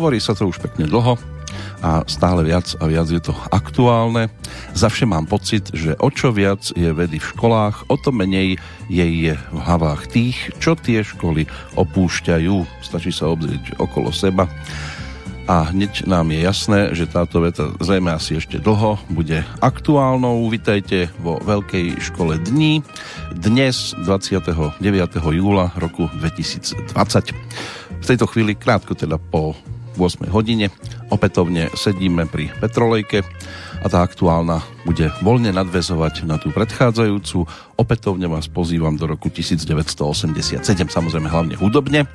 Hovorí sa to už pekne dlho a stále viac a viac je to aktuálne. Zavše mám pocit, že o čo viac je vedy v školách, o to menej jej je v hlavách tých, čo tie školy opúšťajú. Stačí sa obzrieť okolo seba a hneď nám je jasné, že táto veta zrejme asi ešte dlho bude aktuálnou. Vítajte vo Veľkej škole dní dnes 29. júla roku 2020. V tejto chvíli krátko teda po 8 hodine. Opätovne sedíme pri Petrolejke a tá aktuálna bude voľne nadvezovať na tú predchádzajúcu. Opätovne vás pozývam do roku 1987, samozrejme hlavne hudobne.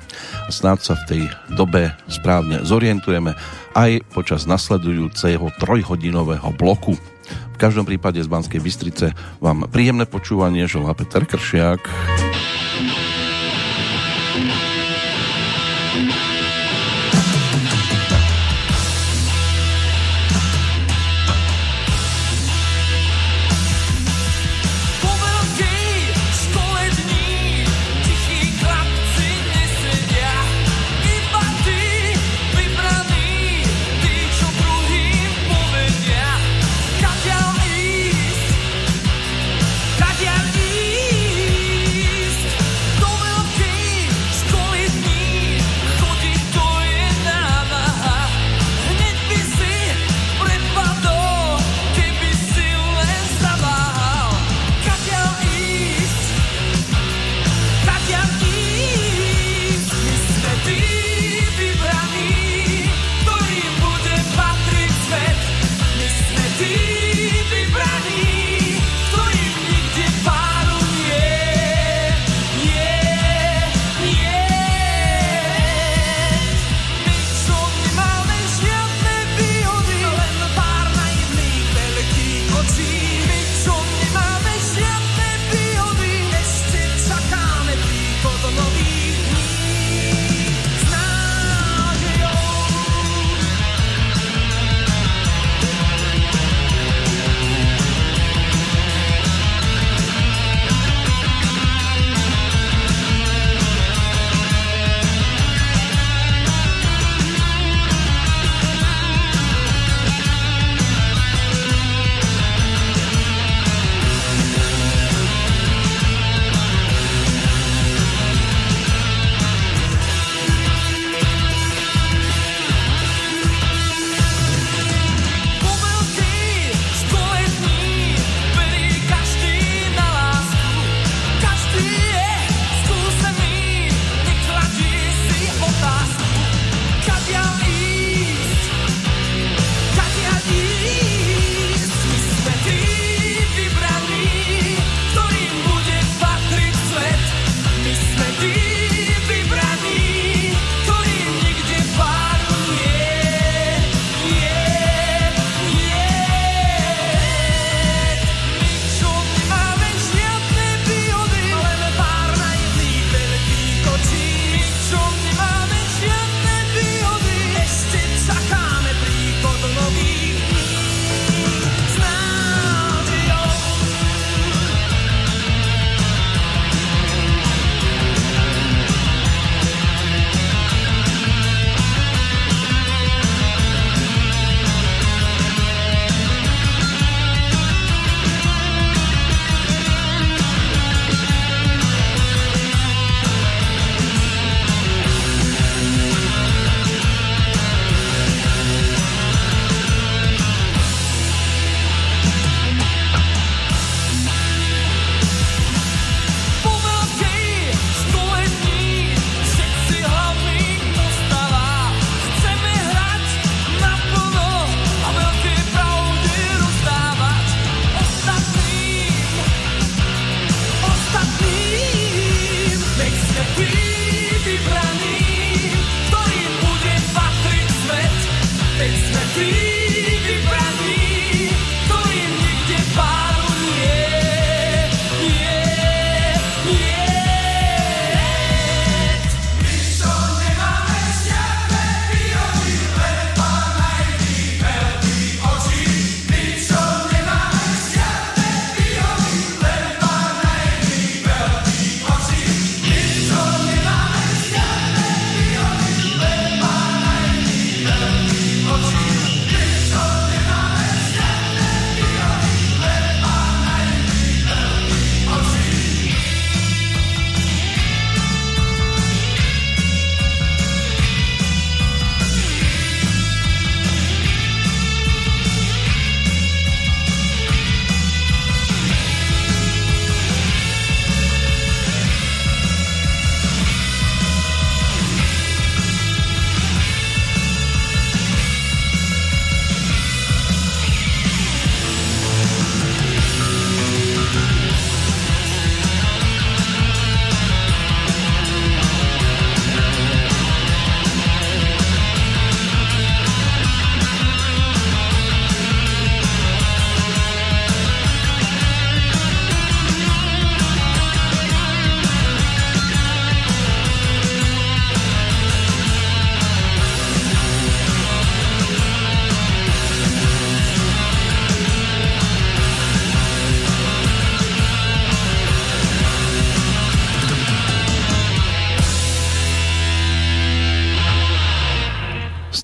A snáď sa v tej dobe správne zorientujeme aj počas nasledujúceho trojhodinového bloku. V každom prípade z Banskej Bystrice vám príjemné počúvanie želá Peter Kršiak.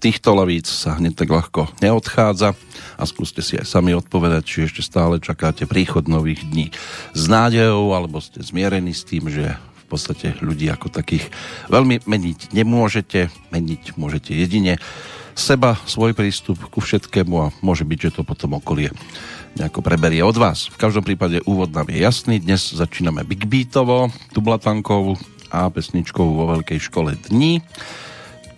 Týchto lavíc sa hneď tak ľahko neodchádza a skúste si aj sami odpovedať, či ešte stále čakáte príchod nových dní s nádejou, alebo ste zmierení s tým, že v podstate ľudí ako takých veľmi meniť nemôžete, meniť môžete jedine seba, svoj prístup ku všetkému a môže byť, že to potom okolie nejako preberie od vás. V každom prípade úvod nám je jasný. Dnes začíname Big Beatovo, Tublatankou a pesničkou vo Veľkej škole dní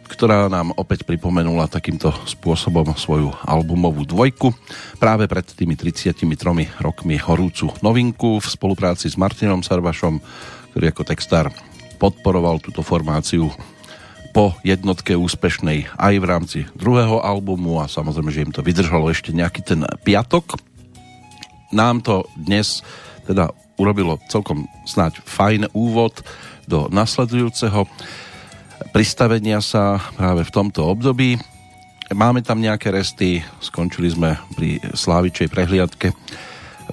ktorá nám opäť pripomenula takýmto spôsobom svoju albumovú dvojku. Práve pred tými 33 rokmi horúcu novinku v spolupráci s Martinom Sarvašom, ktorý ako textár podporoval túto formáciu po jednotke úspešnej aj v rámci druhého albumu a samozrejme, že im to vydržalo ešte nejaký ten piatok. Nám to dnes teda urobilo celkom snáď fajn úvod do nasledujúceho pristavenia sa práve v tomto období. Máme tam nejaké resty, skončili sme pri Slávičej prehliadke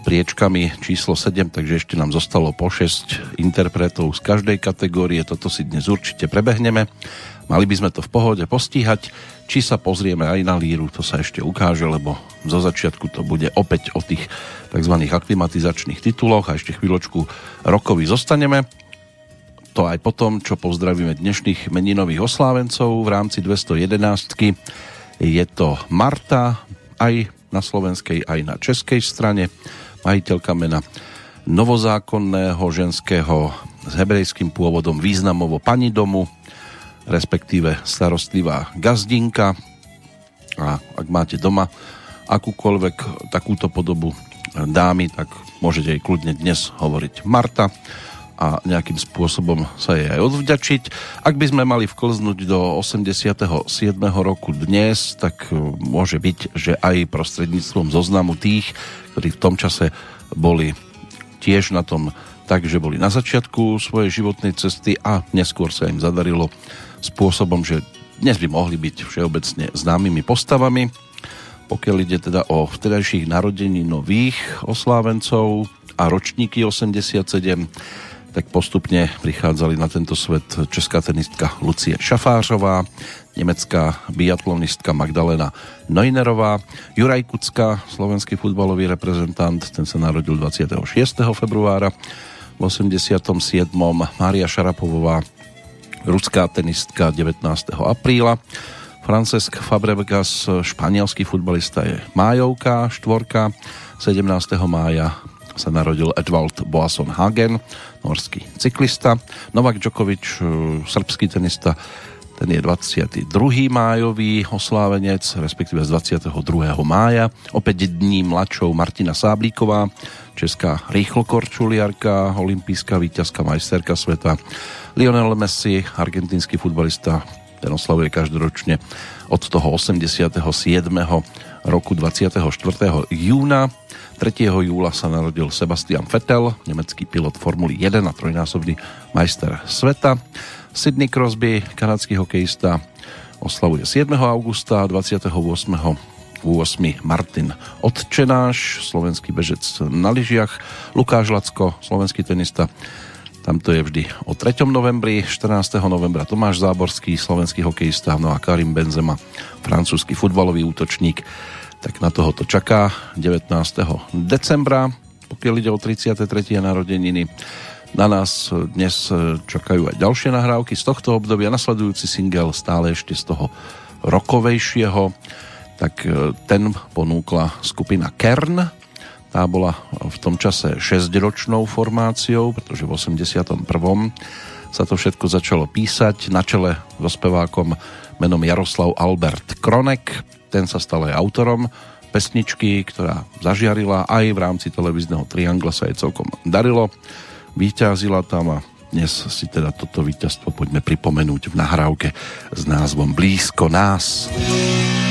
priečkami číslo 7, takže ešte nám zostalo po 6 interpretov z každej kategórie, toto si dnes určite prebehneme. Mali by sme to v pohode postíhať, či sa pozrieme aj na líru, to sa ešte ukáže, lebo zo začiatku to bude opäť o tých tzv. aklimatizačných tituloch a ešte chvíľočku rokovi zostaneme to aj potom, čo pozdravíme dnešných meninových oslávencov v rámci 211. Je to Marta, aj na slovenskej, aj na českej strane, majiteľka mena novozákonného ženského s hebrejským pôvodom významovo pani domu, respektíve starostlivá gazdinka. A ak máte doma akúkoľvek takúto podobu dámy, tak môžete jej kľudne dnes hovoriť Marta a nejakým spôsobom sa jej aj odvďačiť. Ak by sme mali vklznúť do 87. roku dnes, tak e, môže byť, že aj prostredníctvom zoznamu tých, ktorí v tom čase boli tiež na tom tak, že boli na začiatku svojej životnej cesty a neskôr sa im zadarilo spôsobom, že dnes by mohli byť všeobecne známymi postavami. Pokiaľ ide teda o vtedajších narodení nových oslávencov a ročníky 87, tak postupne prichádzali na tento svet česká tenistka Lucie Šafářová, nemecká biatlonistka Magdalena Neunerová, Juraj Kucka, slovenský futbalový reprezentant, ten sa narodil 26. februára v 87. Mária Šarapovová, ruská tenistka 19. apríla, Francesc Fabregas, španielský futbalista je májovka, štvorka, 17. mája sa narodil Edvald Boasson Hagen, norský cyklista. Novak Djokovic, e, srbský tenista, ten je 22. májový oslávenec, respektíve z 22. mája. Opäť dní mladšou Martina Sáblíková, česká rýchlokorčuliarka, olimpijská víťazka, majsterka sveta. Lionel Messi, argentínsky futbalista, ten oslavuje každoročne od toho 87. roku 24. júna. 3. júla sa narodil Sebastian Vettel, nemecký pilot Formuly 1 a trojnásobný majster sveta. Sidney Crosby, kanadský hokejista, oslavuje 7. augusta, 28. 8. Martin Odčenáš, slovenský bežec na lyžiach, Lukáš Lacko, slovenský tenista, tam to je vždy o 3. novembri, 14. novembra Tomáš Záborský, slovenský hokejista, no a Karim Benzema, francúzsky futbalový útočník tak na toho to čaká 19. decembra, pokiaľ ide o 33. narodeniny. Na nás dnes čakajú aj ďalšie nahrávky z tohto obdobia. Nasledujúci single stále ešte z toho rokovejšieho, tak e, ten ponúkla skupina Kern. Tá bola v tom čase 6-ročnou formáciou, pretože v 81. sa to všetko začalo písať na čele so spevákom menom Jaroslav Albert Kronek ten sa stal aj autorom pesničky, ktorá zažiarila aj v rámci televízneho Triangla sa jej celkom darilo. Vyťazila tam a dnes si teda toto víťazstvo poďme pripomenúť v nahrávke s názvom Blízko nás. Blízko nás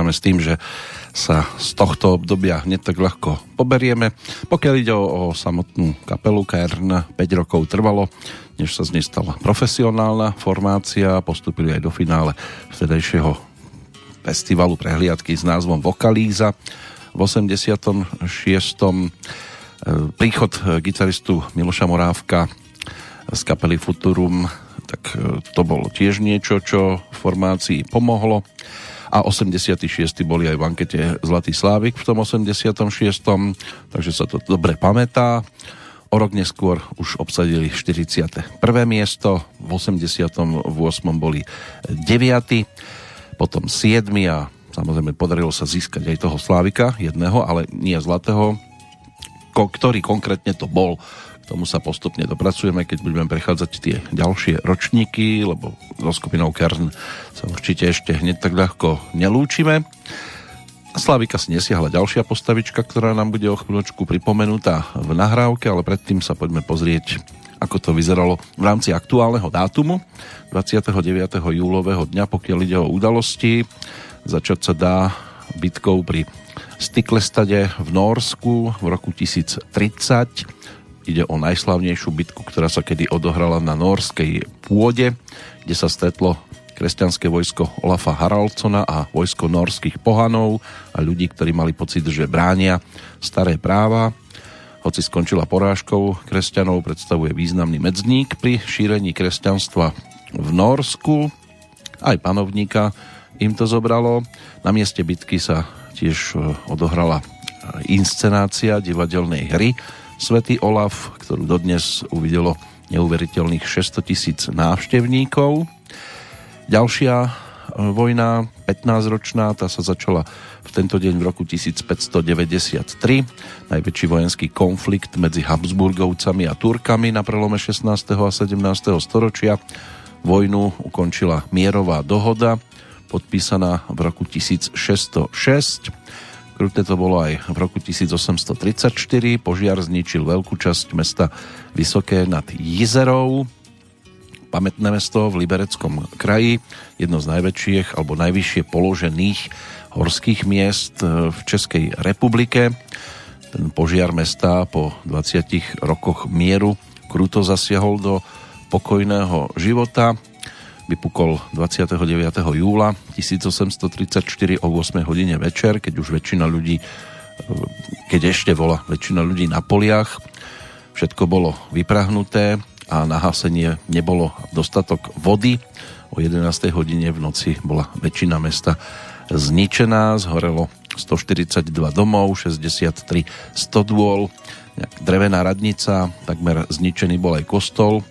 chvíli nepočítame s tým, že sa z tohto obdobia hneď tak ľahko poberieme. Pokiaľ ide o, o samotnú kapelu Kern, 5 rokov trvalo, než sa z nej stala profesionálna formácia, postupili aj do finále vtedajšieho festivalu prehliadky s názvom Vokalíza. V 86. e, príchod gitaristu Miloša Morávka z kapely Futurum, tak e, to bolo tiež niečo, čo formácii pomohlo. A 86. boli aj v ankete Zlatý Slávik v tom 86. Takže sa to dobre pamätá. O rok neskôr už obsadili 41. miesto, v 88. boli 9. potom 7. a samozrejme podarilo sa získať aj toho Slávika, jedného, ale nie zlatého, ko- ktorý konkrétne to bol. Tomu sa postupne dopracujeme, keď budeme prechádzať tie ďalšie ročníky, lebo so skupinou Kern sa určite ešte hneď tak ľahko nelúčime. Slavika si nesiahla ďalšia postavička, ktorá nám bude o chvíľočku pripomenutá v nahrávke, ale predtým sa poďme pozrieť, ako to vyzeralo v rámci aktuálneho dátumu 29. júlového dňa, pokiaľ ide o udalosti. Začať sa dá bitkou pri Stiklestade v Norsku v roku 1030. Ide o najslavnejšiu bitku, ktorá sa kedy odohrala na norskej pôde, kde sa stretlo kresťanské vojsko Olafa Haraldsona a vojsko norských pohanov a ľudí, ktorí mali pocit, že bránia staré práva. Hoci skončila porážkou kresťanov, predstavuje významný medzník pri šírení kresťanstva v Norsku. Aj panovníka im to zobralo. Na mieste bitky sa tiež e, odohrala inscenácia divadelnej hry Svetý Olaf, ktorú dodnes uvidelo neuveriteľných 600 tisíc návštevníkov. Ďalšia e, vojna, 15-ročná, tá sa začala v tento deň v roku 1593. Najväčší vojenský konflikt medzi Habsburgovcami a Turkami na prelome 16. a 17. storočia. Vojnu ukončila mierová dohoda, podpísaná v roku 1606. Kruté to bolo aj v roku 1834. Požiar zničil veľkú časť mesta Vysoké nad Jizerou pamätné mesto v Libereckom kraji, jedno z najväčších alebo najvyššie položených horských miest e, v Českej republike. Ten požiar mesta po 20 rokoch mieru kruto zasiahol do pokojného života. Vypukol 29. júla 1834 o 8 hodine večer, keď už väčšina ľudí e, keď ešte bola väčšina ľudí na poliach. Všetko bolo vyprahnuté, a na hasenie nebolo dostatok vody. O 11. hodine v noci bola väčšina mesta zničená, zhorelo 142 domov, 63 stodôl, drevená radnica, takmer zničený bol aj kostol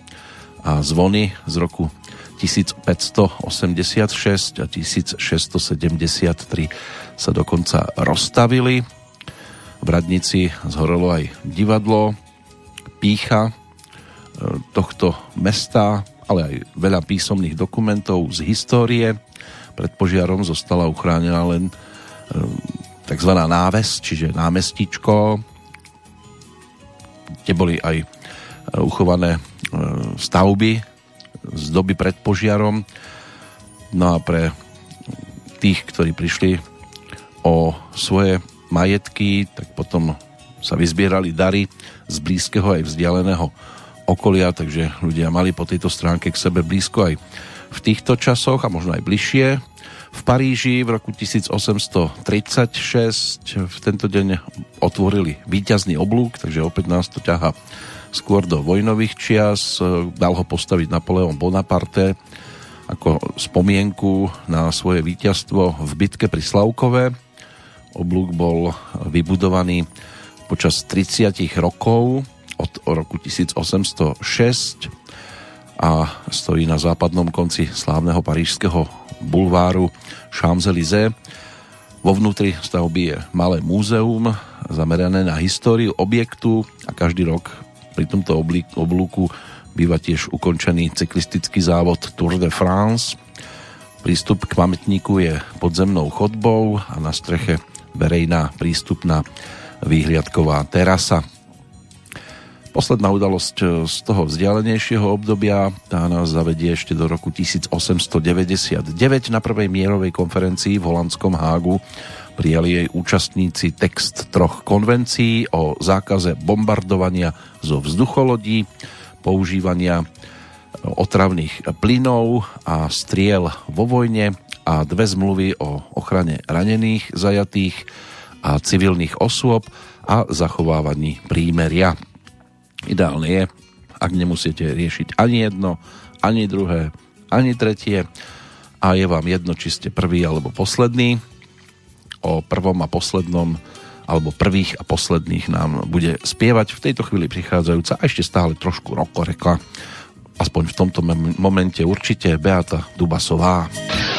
a zvony z roku 1586 a 1673 sa dokonca rozstavili. V radnici zhorelo aj divadlo, pícha, tohto mesta, ale aj veľa písomných dokumentov z histórie. Pred požiarom zostala uchránená len e, tzv. náves, čiže námestičko, kde boli aj e, uchované e, stavby z doby pred požiarom. No a pre tých, ktorí prišli o svoje majetky, tak potom sa vyzbierali dary z blízkeho aj vzdialeného okolia, takže ľudia mali po tejto stránke k sebe blízko aj v týchto časoch a možno aj bližšie. V Paríži v roku 1836 v tento deň otvorili víťazný oblúk, takže opäť nás to ťaha skôr do vojnových čias. Dal ho postaviť Napoleon Bonaparte ako spomienku na svoje víťazstvo v bitke pri Slavkove. Oblúk bol vybudovaný počas 30 rokov od roku 1806 a stojí na západnom konci slávneho parížského bulváru Champs-Élysées. Vo vnútri stavby je malé múzeum zamerané na históriu objektu a každý rok pri tomto oblúku býva tiež ukončený cyklistický závod Tour de France. Prístup k pamätníku je podzemnou chodbou a na streche verejná prístupná výhliadková terasa. Posledná udalosť e, z toho vzdialenejšieho obdobia, tá nás zavedie ešte do roku 1899. Na prvej mierovej konferencii v holandskom Hágu prijali jej účastníci text troch konvencií o zákaze bombardovania zo vzducholodí, používania otravných plynov a striel vo vojne a dve zmluvy o ochrane ranených, zajatých a civilných osôb a zachovávaní prímeria. Ideálne je, ak nemusíte riešiť ani jedno, ani druhé, ani tretie a je vám jedno, či ste prvý alebo posledný. O prvom a poslednom alebo prvých a posledných nám bude spievať v tejto chvíli prichádzajúca a ešte stále trošku rokoreka. Aspoň v tomto momente určite Beata Dubasová. prvej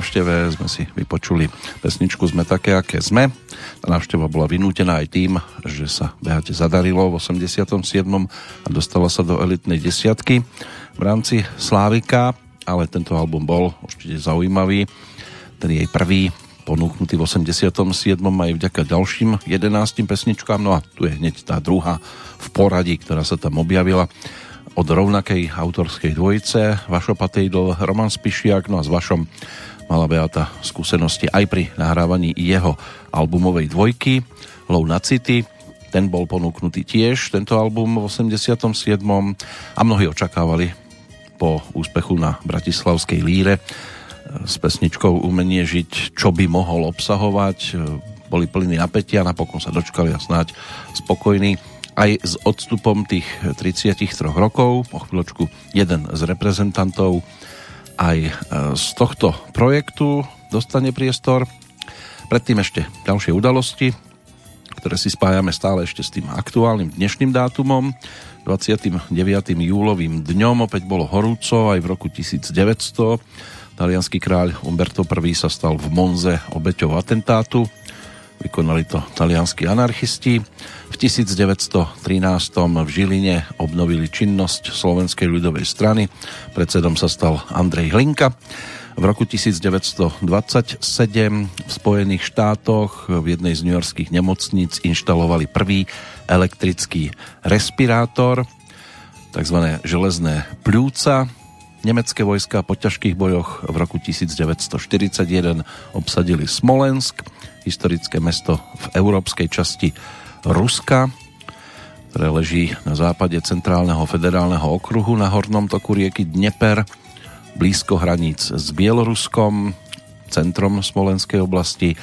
návšteve sme si vypočuli pesničku Sme také, aké sme. Tá návšteva bola vynútená aj tým, že sa Beate zadarilo v 87. a dostala sa do elitnej desiatky v rámci Slávika, ale tento album bol určite zaujímavý. Ten jej prvý ponúknutý v 87. aj vďaka ďalším 11 pesničkám, no a tu je hneď tá druhá v poradí, ktorá sa tam objavila od rovnakej autorskej dvojice Vašo Patejdl, Roman Spišiak, no a s Vašom mala Beata skúsenosti aj pri nahrávaní jeho albumovej dvojky Low na City. Ten bol ponúknutý tiež, tento album v 87. a mnohí očakávali po úspechu na Bratislavskej líre e, s pesničkou Umenie žiť, čo by mohol obsahovať. E, boli plní napätia, napokon sa dočkali a snáď spokojní aj s odstupom tých 33 rokov, po chvíľočku jeden z reprezentantov aj e, z tohto projektu dostane priestor. Predtým ešte ďalšie udalosti, ktoré si spájame stále ešte s tým aktuálnym dnešným dátumom. 29. júlovým dňom opäť bolo horúco aj v roku 1900. Talianský kráľ Umberto I sa stal v Monze obeťou atentátu. Vykonali to talianskí anarchisti. V 1913 v Žiline obnovili činnosť Slovenskej ľudovej strany. Predsedom sa stal Andrej Hlinka. V roku 1927 v Spojených štátoch v jednej z newyorských nemocníc inštalovali prvý elektrický respirátor, tzv. železné pľúca. Nemecké vojska po ťažkých bojoch v roku 1941 obsadili Smolensk historické mesto v európskej časti Ruska, ktoré leží na západe centrálneho federálneho okruhu na hornom toku rieky Dneper, blízko hraníc s Bieloruskom, centrom Smolenskej oblasti.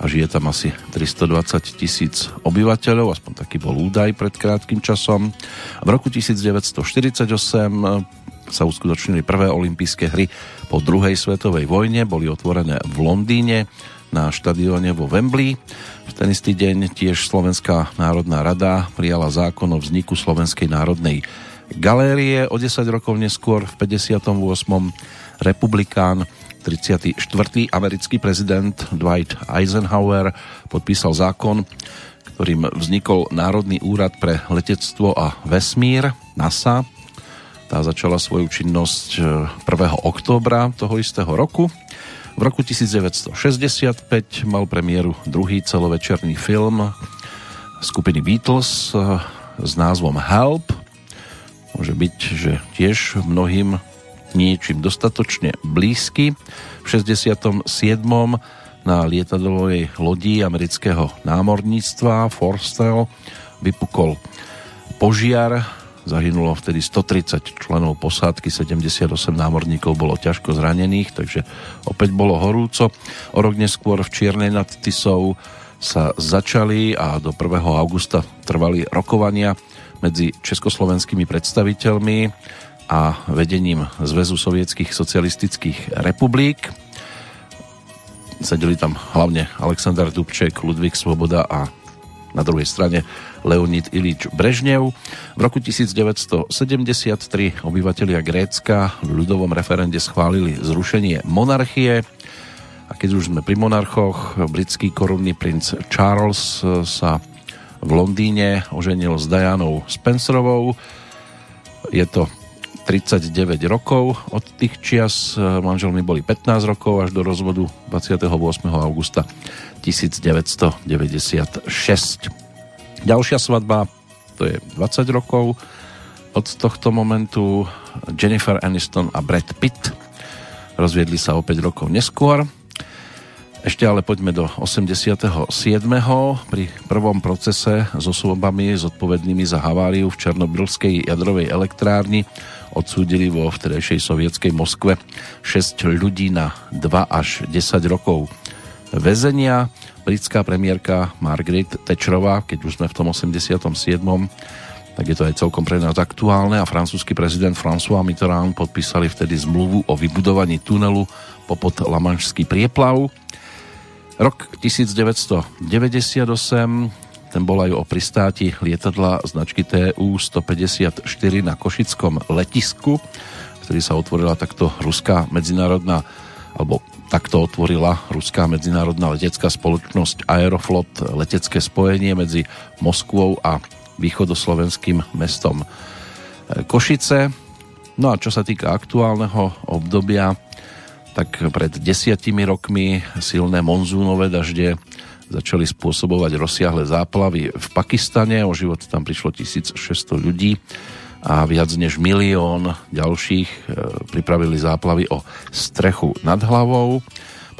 A žije tam asi 320 tisíc obyvateľov, aspoň taký bol údaj pred krátkým časom. V roku 1948 sa uskutočnili prvé olympijské hry po druhej svetovej vojne, boli otvorené v Londýne na štadióne vo Wembley. V ten istý deň tiež Slovenská národná rada prijala zákon o vzniku Slovenskej národnej galérie. O 10 rokov neskôr v 58. republikán 34. americký prezident Dwight Eisenhower podpísal zákon, ktorým vznikol Národný úrad pre letectvo a vesmír NASA. Tá začala svoju činnosť 1. októbra toho istého roku. V roku 1965 mal premiéru druhý celovečerný film skupiny Beatles eh, s názvom Help. Môže byť, že tiež mnohým niečím dostatočne blízky. V 67. na lietadlovej lodi amerického námorníctva Forstell vypukol požiar Zahynulo vtedy 130 členov posádky, 78 námorníkov bolo ťažko zranených, takže opäť bolo horúco. O rok neskôr v Čiernej nad Tisou sa začali a do 1. augusta trvali rokovania medzi československými predstaviteľmi a vedením Zväzu sovietských socialistických republik. Sedeli tam hlavne Aleksandar Dubček, Ludvík Svoboda a na druhej strane Leonid Ilič Brežnev. V roku 1973 obyvatelia Grécka v ľudovom referende schválili zrušenie monarchie a keď už sme pri monarchoch, britský korunný princ Charles sa v Londýne oženil s Dianou Spencerovou. Je to 39 rokov od tých čias. Manželmi boli 15 rokov až do rozvodu 28. augusta 1996. Ďalšia svadba, to je 20 rokov od tohto momentu. Jennifer Aniston a Brad Pitt rozviedli sa o 5 rokov neskôr. Ešte ale poďme do 87. Pri prvom procese s osobami zodpovednými za haváriu v Černobylskej jadrovej elektrárni odsúdili vo vtedejšej sovietskej Moskve 6 ľudí na 2 až 10 rokov väzenia britská premiérka Margaret Thatcherová, keď už sme v tom 87 tak je to aj celkom pre nás aktuálne a francúzsky prezident François Mitterrand podpísali vtedy zmluvu o vybudovaní tunelu popod Lamanšský prieplav. Rok 1998 ten bol aj o pristáti lietadla značky TU-154 na Košickom letisku, ktorý sa otvorila takto ruská medzinárodná alebo takto otvorila ruská medzinárodná letecká spoločnosť Aeroflot letecké spojenie medzi Moskvou a východoslovenským mestom Košice. No a čo sa týka aktuálneho obdobia, tak pred desiatimi rokmi silné monzúnové dažde začali spôsobovať rozsiahle záplavy v Pakistane. O život tam prišlo 1600 ľudí a viac než milión ďalších e, pripravili záplavy o strechu nad hlavou.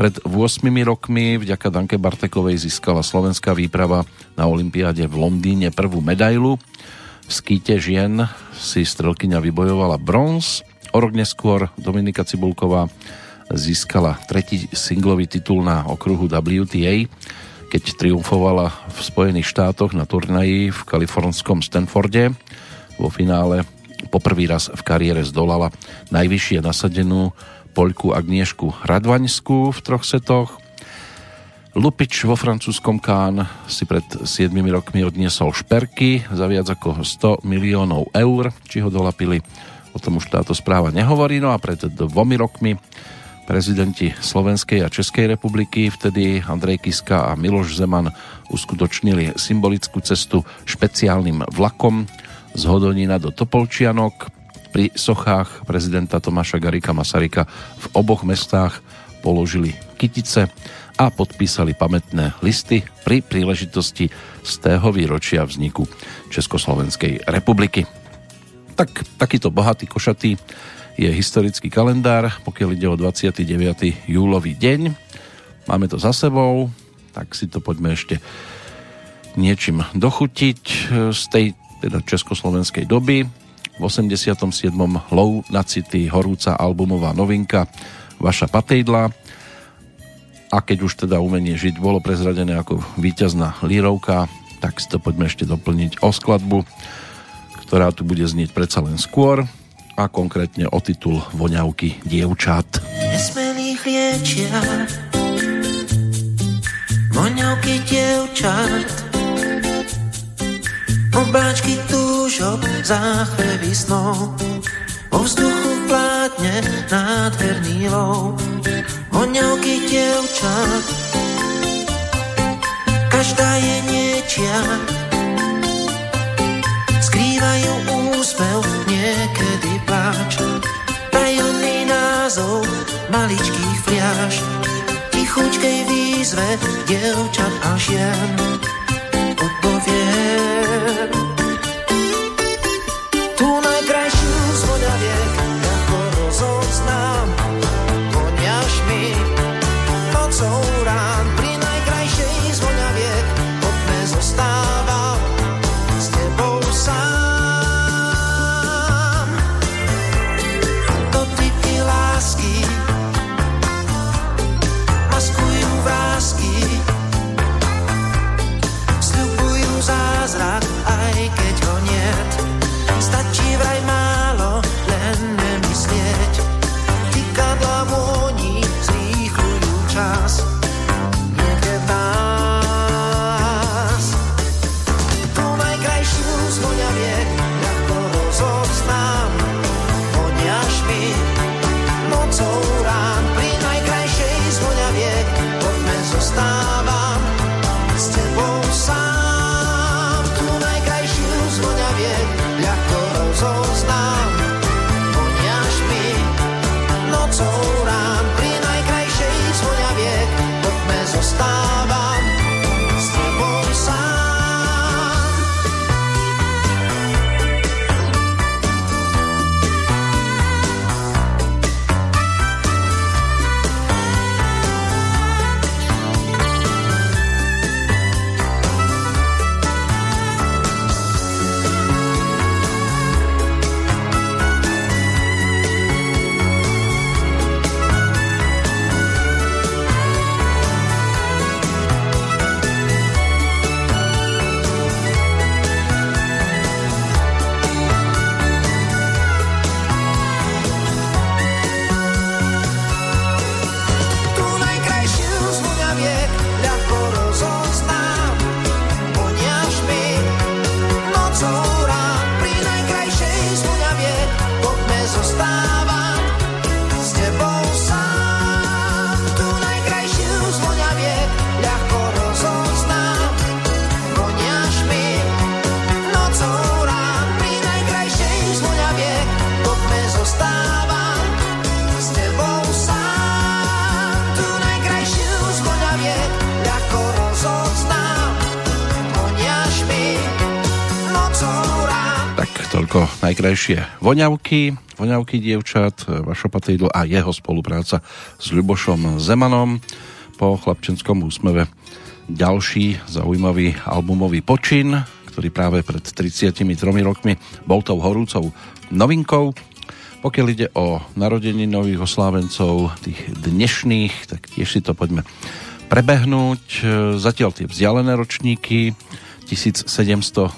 Pred 8 rokmi vďaka Danke Bartekovej získala slovenská výprava na Olympiáde v Londýne prvú medailu. V skýte žien si strelkyňa vybojovala bronz. O rok neskôr Dominika Cibulková získala tretí singlový titul na okruhu WTA, keď triumfovala v Spojených štátoch na turnaji v kalifornskom Stanforde vo finále poprvý raz v kariére zdolala najvyššie nasadenú Poľku Agniešku Radvaňskú v troch setoch. Lupič vo francúzskom Kán si pred 7 rokmi odniesol šperky za viac ako 100 miliónov eur. Či ho dolapili, o tom už táto správa nehovorí. No a pred dvomi rokmi prezidenti Slovenskej a Českej republiky, vtedy Andrej Kiska a Miloš Zeman uskutočnili symbolickú cestu špeciálnym vlakom z Hodonina do Topolčianok. Pri sochách prezidenta Tomáša Garika Masarika v oboch mestách položili kytice a podpísali pamätné listy pri príležitosti z tého výročia vzniku Československej republiky. Tak, takýto bohatý košatý je historický kalendár, pokiaľ ide o 29. júlový deň. Máme to za sebou, tak si to poďme ešte niečím dochutiť z tej teda československej doby. V 87. Low na City, horúca albumová novinka Vaša patejdla. A keď už teda umenie žiť bolo prezradené ako víťazná lírovka, tak si to poďme ešte doplniť o skladbu, ktorá tu bude znieť predsa len skôr a konkrétne o titul Voňavky dievčat. Nesmelých liečia Voňavky dievčat Obláčky túžok, záchvevy snov. Vo vzduchu vládne nádherný lov. Voňavky dievčat. Každá je niečia. Skrývajú úsmev, niekedy pláč. Tajomný názov maličkých fliaž Tichučkej výzve dievčat a žien. Odpowiem Tu Najkrajšie voňavky, voňavky dievčat, Vašo Patejdl a jeho spolupráca s Ľubošom Zemanom. Po chlapčenskom úsmeve ďalší zaujímavý albumový počin, ktorý práve pred 33 rokmi bol tou horúcou novinkou. Pokiaľ ide o narodení nových oslávencov, tých dnešných, tak tiež si to poďme prebehnúť. Zatiaľ tie vzdialené ročníky, 1793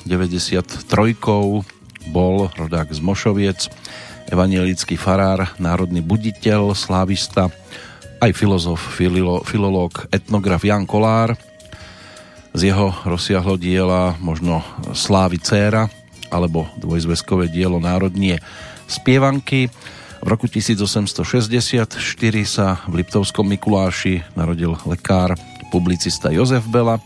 bol rodák z Mošoviec, evanielický farár, národný buditeľ, slávista, aj filozof, filolo, filológ, etnograf Jan Kolár. Z jeho rozsiahlo diela možno Slávy Céra alebo dvojzveskové dielo Národnie spievanky. V roku 1864 sa v Liptovskom Mikuláši narodil lekár, publicista Jozef Bela,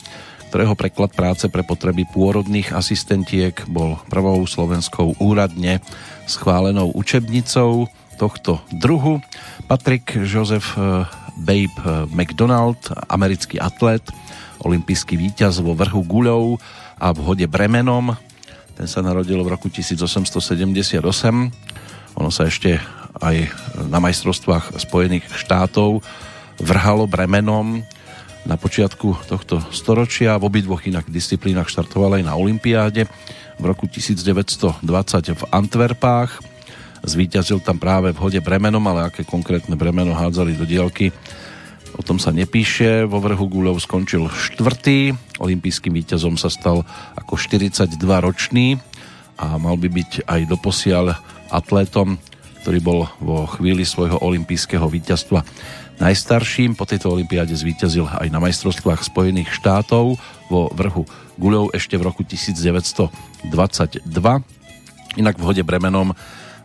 ktorého preklad práce pre potreby pôrodných asistentiek bol prvou slovenskou úradne schválenou učebnicou tohto druhu. Patrick Joseph eh, Babe eh, McDonald, americký atlet, olimpijský víťaz vo vrhu guľov a v hode bremenom. Ten sa narodil v roku 1878. Ono sa ešte aj na majstrovstvách Spojených štátov vrhalo bremenom na počiatku tohto storočia. V obidvoch inak disciplínach štartoval aj na Olympiáde v roku 1920 v Antwerpách. Zvíťazil tam práve v hode bremenom, ale aké konkrétne bremeno hádzali do dielky, o tom sa nepíše. Vo vrhu gúľov skončil štvrtý. Olympijským víťazom sa stal ako 42-ročný a mal by byť aj doposiaľ atlétom, ktorý bol vo chvíli svojho olympijského víťazstva najstarším. Po tejto olympiáde zvíťazil aj na majstrovstvách Spojených štátov vo vrhu guľov ešte v roku 1922. Inak v hode bremenom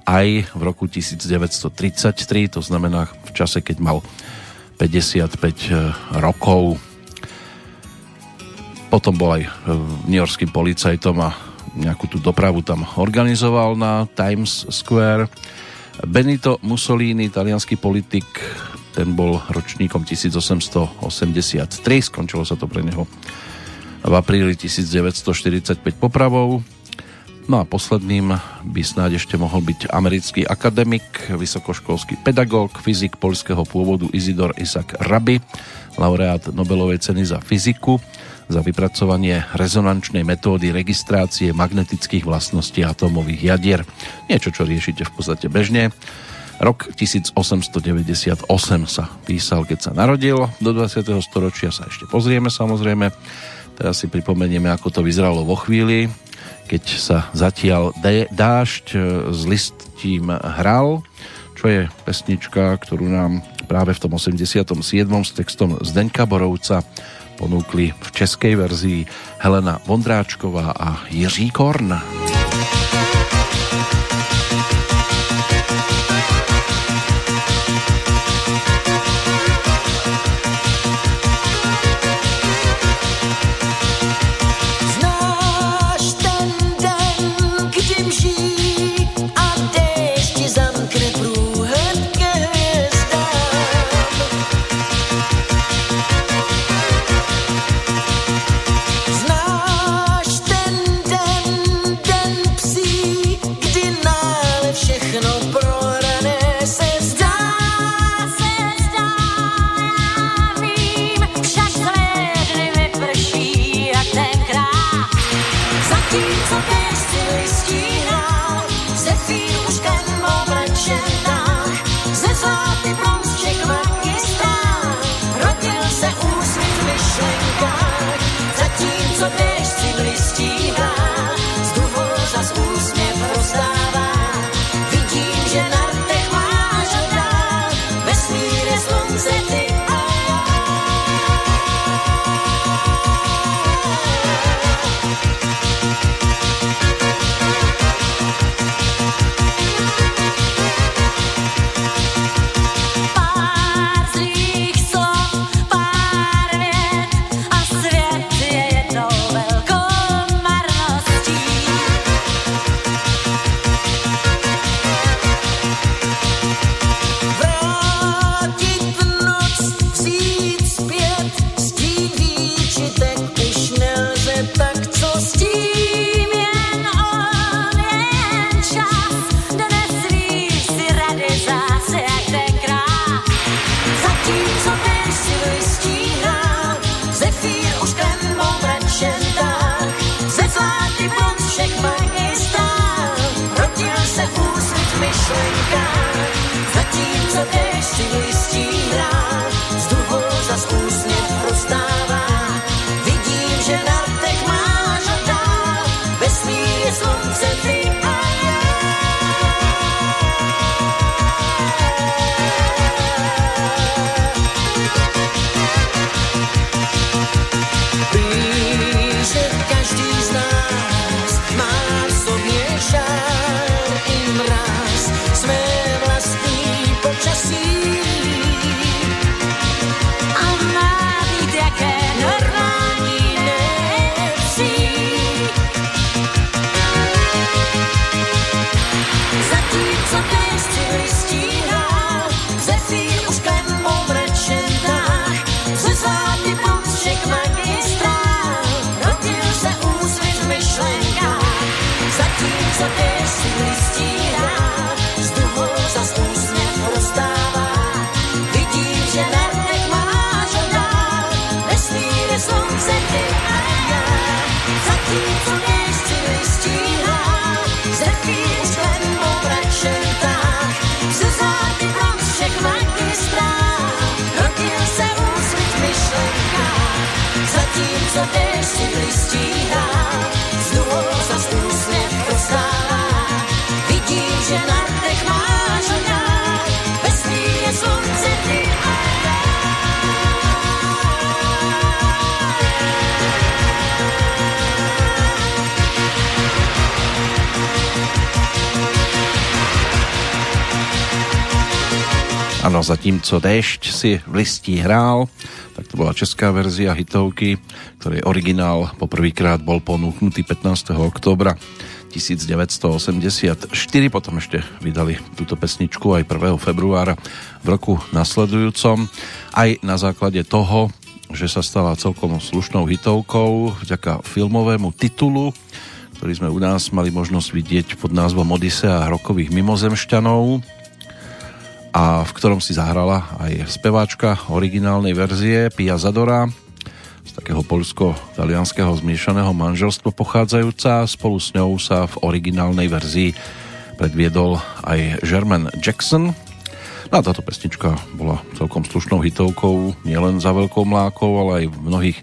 aj v roku 1933, to znamená v čase, keď mal 55 eh, rokov. Potom bol aj New Yorkským policajtom a nejakú tú dopravu tam organizoval na Times Square. Benito Mussolini, italianský politik, ten bol ročníkom 1883, skončilo sa to pre neho v apríli 1945 popravou. No a posledným by snáď ešte mohol byť americký akademik, vysokoškolský pedagóg, fyzik polského pôvodu Izidor Isak Rabi, laureát Nobelovej ceny za fyziku, za vypracovanie rezonančnej metódy registrácie magnetických vlastností atómových jadier. Niečo, čo riešite v podstate bežne Rok 1898 sa písal, keď sa narodil. Do 20. storočia sa ešte pozrieme samozrejme. Teraz si pripomenieme, ako to vyzeralo vo chvíli, keď sa zatiaľ dážď e, s listím hral, čo je pesnička, ktorú nám práve v tom 87. s textom Zdeňka Borovca ponúkli v českej verzii Helena Vondráčková a Jiří Korn. Zatímco Déšť si v listí hrál, tak to bola česká verzia hitovky, ktorej originál poprvýkrát bol ponúknutý 15. oktobra 1984, potom ešte vydali túto pesničku aj 1. februára v roku nasledujúcom, aj na základe toho, že sa stala celkom slušnou hitovkou vďaka filmovému titulu, ktorý sme u nás mali možnosť vidieť pod názvom Odisea rokových mimozemšťanov a v ktorom si zahrala aj speváčka originálnej verzie Pia Zadora z takého polsko-talianského zmiešaného manželstva pochádzajúca. Spolu s ňou sa v originálnej verzii predviedol aj Jermaine Jackson. No a táto pesnička bola celkom slušnou hitovkou nielen za Veľkou mlákou, ale aj v mnohých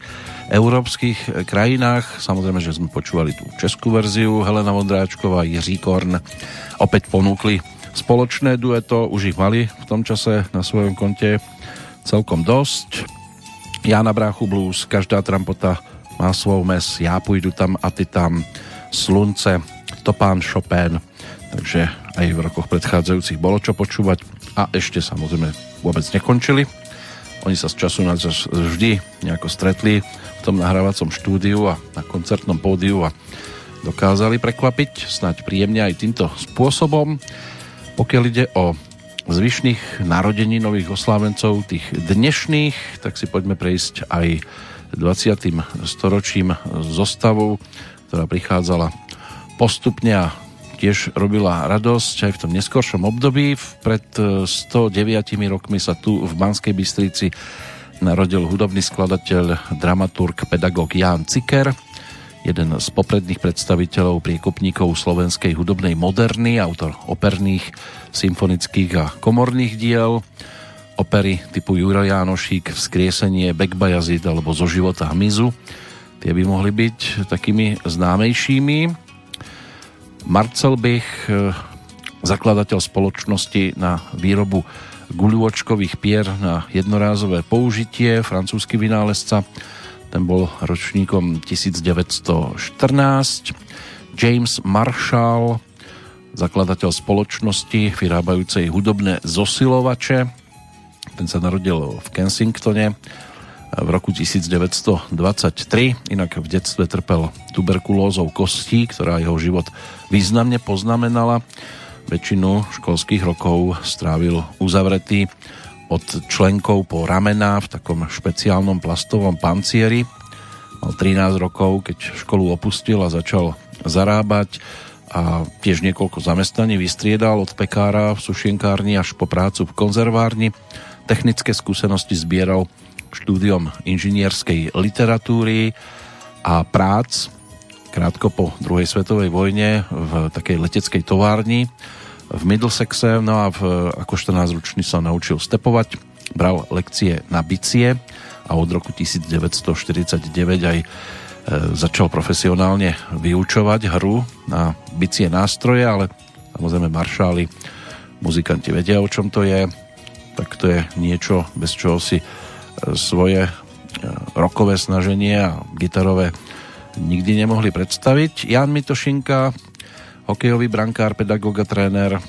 európskych krajinách. Samozrejme, že sme počúvali tú českú verziu Helena Vondráčková, Jiří Korn opäť ponúkli spoločné dueto, už ich mali v tom čase na svojom konte celkom dosť. Ja na bráchu blues, každá trampota má svou mes, ja pôjdu tam a ty tam, slunce, Topán Chopin, takže aj v rokoch predchádzajúcich bolo čo počúvať a ešte samozrejme vôbec nekončili. Oni sa z času na čas vždy nejako stretli v tom nahrávacom štúdiu a na koncertnom pódiu a dokázali prekvapiť snáď príjemne aj týmto spôsobom. Pokiaľ ide o zvyšných narodení nových oslávencov, tých dnešných, tak si poďme prejsť aj 20. storočím zostavou, ktorá prichádzala postupne a tiež robila radosť aj v tom neskoršom období. Pred 109 rokmi sa tu v Banskej Bystrici narodil hudobný skladateľ, dramaturg, pedagóg Ján Ciker, jeden z popredných predstaviteľov priekopníkov slovenskej hudobnej moderny, autor operných, symfonických a komorných diel, opery typu Juro Jánošík, Vzkriesenie, Bekbajazid alebo Zo života hmyzu. Tie by mohli byť takými známejšími. Marcel Bych, zakladateľ spoločnosti na výrobu guľôčkových pier na jednorázové použitie, francúzsky vynálezca, ten bol ročníkom 1914. James Marshall, zakladateľ spoločnosti vyrábajúcej hudobné zosilovače. Ten sa narodil v Kensingtone v roku 1923, inak v detstve trpel tuberkulózou kostí, ktorá jeho život významne poznamenala. Väčšinu školských rokov strávil uzavretý od členkov po ramená v takom špeciálnom plastovom pancieri. Mal 13 rokov, keď školu opustil a začal zarábať a tiež niekoľko zamestnaní vystriedal od pekára v sušienkárni až po prácu v konzervárni. Technické skúsenosti zbieral štúdiom inžinierskej literatúry a prác krátko po druhej svetovej vojne v takej leteckej továrni v Middlesexe, no a v, ako 14-ročný sa naučil stepovať, bral lekcie na bicie a od roku 1949 aj e, začal profesionálne vyučovať hru na bicie nástroje, ale samozrejme maršáli, muzikanti vedia, o čom to je, tak to je niečo, bez čoho si e, svoje e, rokové snaženie a gitarové nikdy nemohli predstaviť. Jan Mitošinka, hokejový brankár, pedagóg a tréner,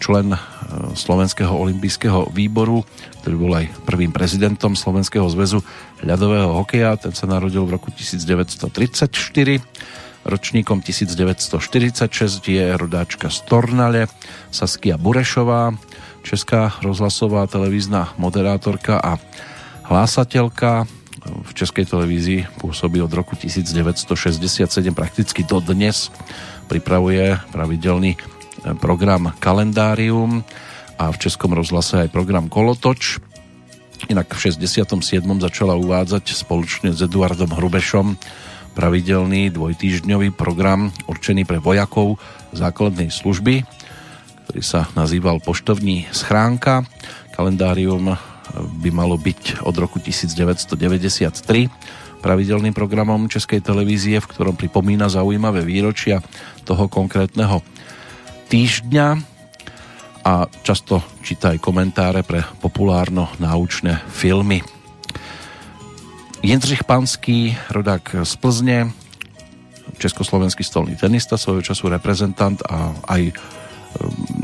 člen e, Slovenského olympijského výboru, ktorý bol aj prvým prezidentom Slovenského zväzu ľadového hokeja. Ten sa narodil v roku 1934. Ročníkom 1946 je rodáčka z Tornale, Saskia Burešová, česká rozhlasová televízna moderátorka a hlásateľka. V českej televízii pôsobí od roku 1967 prakticky do dnes pripravuje pravidelný e, program Kalendárium a v Českom rozhlase aj program Kolotoč. Inak v 67. začala uvádzať spoločne s Eduardom Hrubešom pravidelný dvojtýždňový program určený pre vojakov základnej služby, ktorý sa nazýval Poštovní schránka. Kalendárium by malo byť od roku 1993 pravidelným programom Českej televízie, v ktorom pripomína zaujímavé výročia toho konkrétneho týždňa a často číta aj komentáre pre populárno-náučné filmy. Jindřich Panský, rodák z Plzne, československý stolný tenista, svojho času reprezentant a aj um,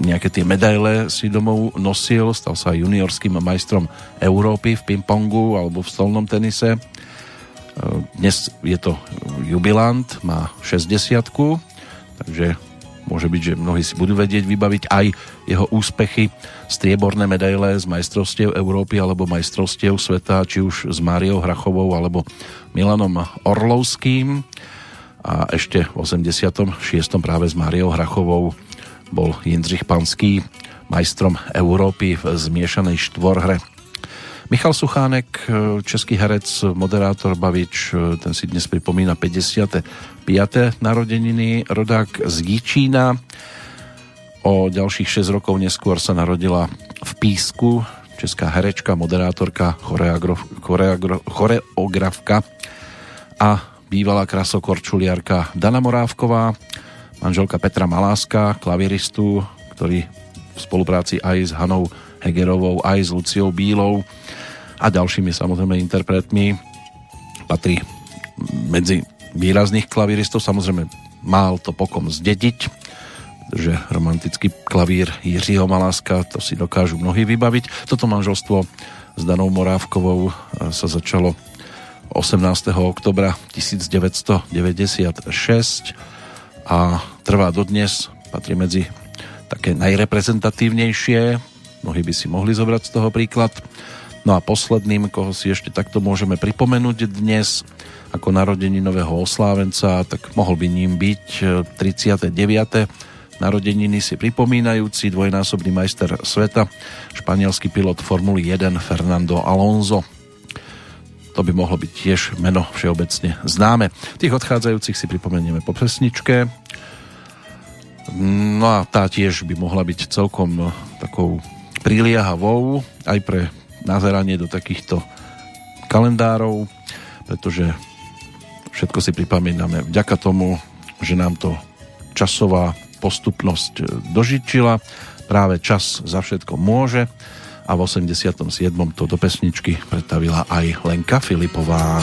nejaké tie medaile si domov nosil, stal sa aj juniorským majstrom Európy v pingpongu alebo v stolnom tenise dnes je to jubilant, má 60 takže môže byť, že mnohí si budú vedieť vybaviť aj jeho úspechy, strieborné medaile z majstrovstiev Európy alebo majstrovstiev sveta, či už s Máriou Hrachovou alebo Milanom Orlovským. A ešte v 86. práve s Máriou Hrachovou bol Jindřich Panský majstrom Európy v zmiešanej štvorhre Michal Suchánek, e, český herec, moderátor, bavič, e, ten si dnes pripomína 55. narodeniny, rodák z Jíčína. O ďalších 6 rokov neskôr sa narodila v Písku česká herečka, moderátorka, choreografka a bývalá krasokorčuliarka Dana Morávková, manželka Petra Maláska, klaviristu, ktorý v spolupráci aj s Hanou Hegerovou, aj s Luciou Bílou a ďalšími samozrejme interpretmi. Patrí medzi výrazných klavíristov, samozrejme mal to pokom zdediť, že romantický klavír Jiřího Maláska, to si dokážu mnohí vybaviť. Toto manželstvo s Danou Morávkovou e, sa začalo 18. oktobra 1996 a trvá dodnes, patrí medzi také najreprezentatívnejšie, mnohí by si mohli zobrať z toho príklad. No a posledným, koho si ešte takto môžeme pripomenúť dnes ako narodení nového oslávenca, tak mohol by ním byť 39. E, narodeniny si pripomínajúci dvojnásobný majster sveta, španielský pilot Formuly 1 Fernando Alonso. To by mohlo byť tiež meno všeobecne známe. Tých odchádzajúcich si pripomenieme po pesničke. No a tá tiež by mohla byť celkom takou priliehavou aj pre nazeranie do takýchto kalendárov, pretože všetko si pripomíname vďaka tomu, že nám to časová postupnosť dožičila. Práve čas za všetko môže a v 87. to do pesničky predstavila aj Lenka Filipová.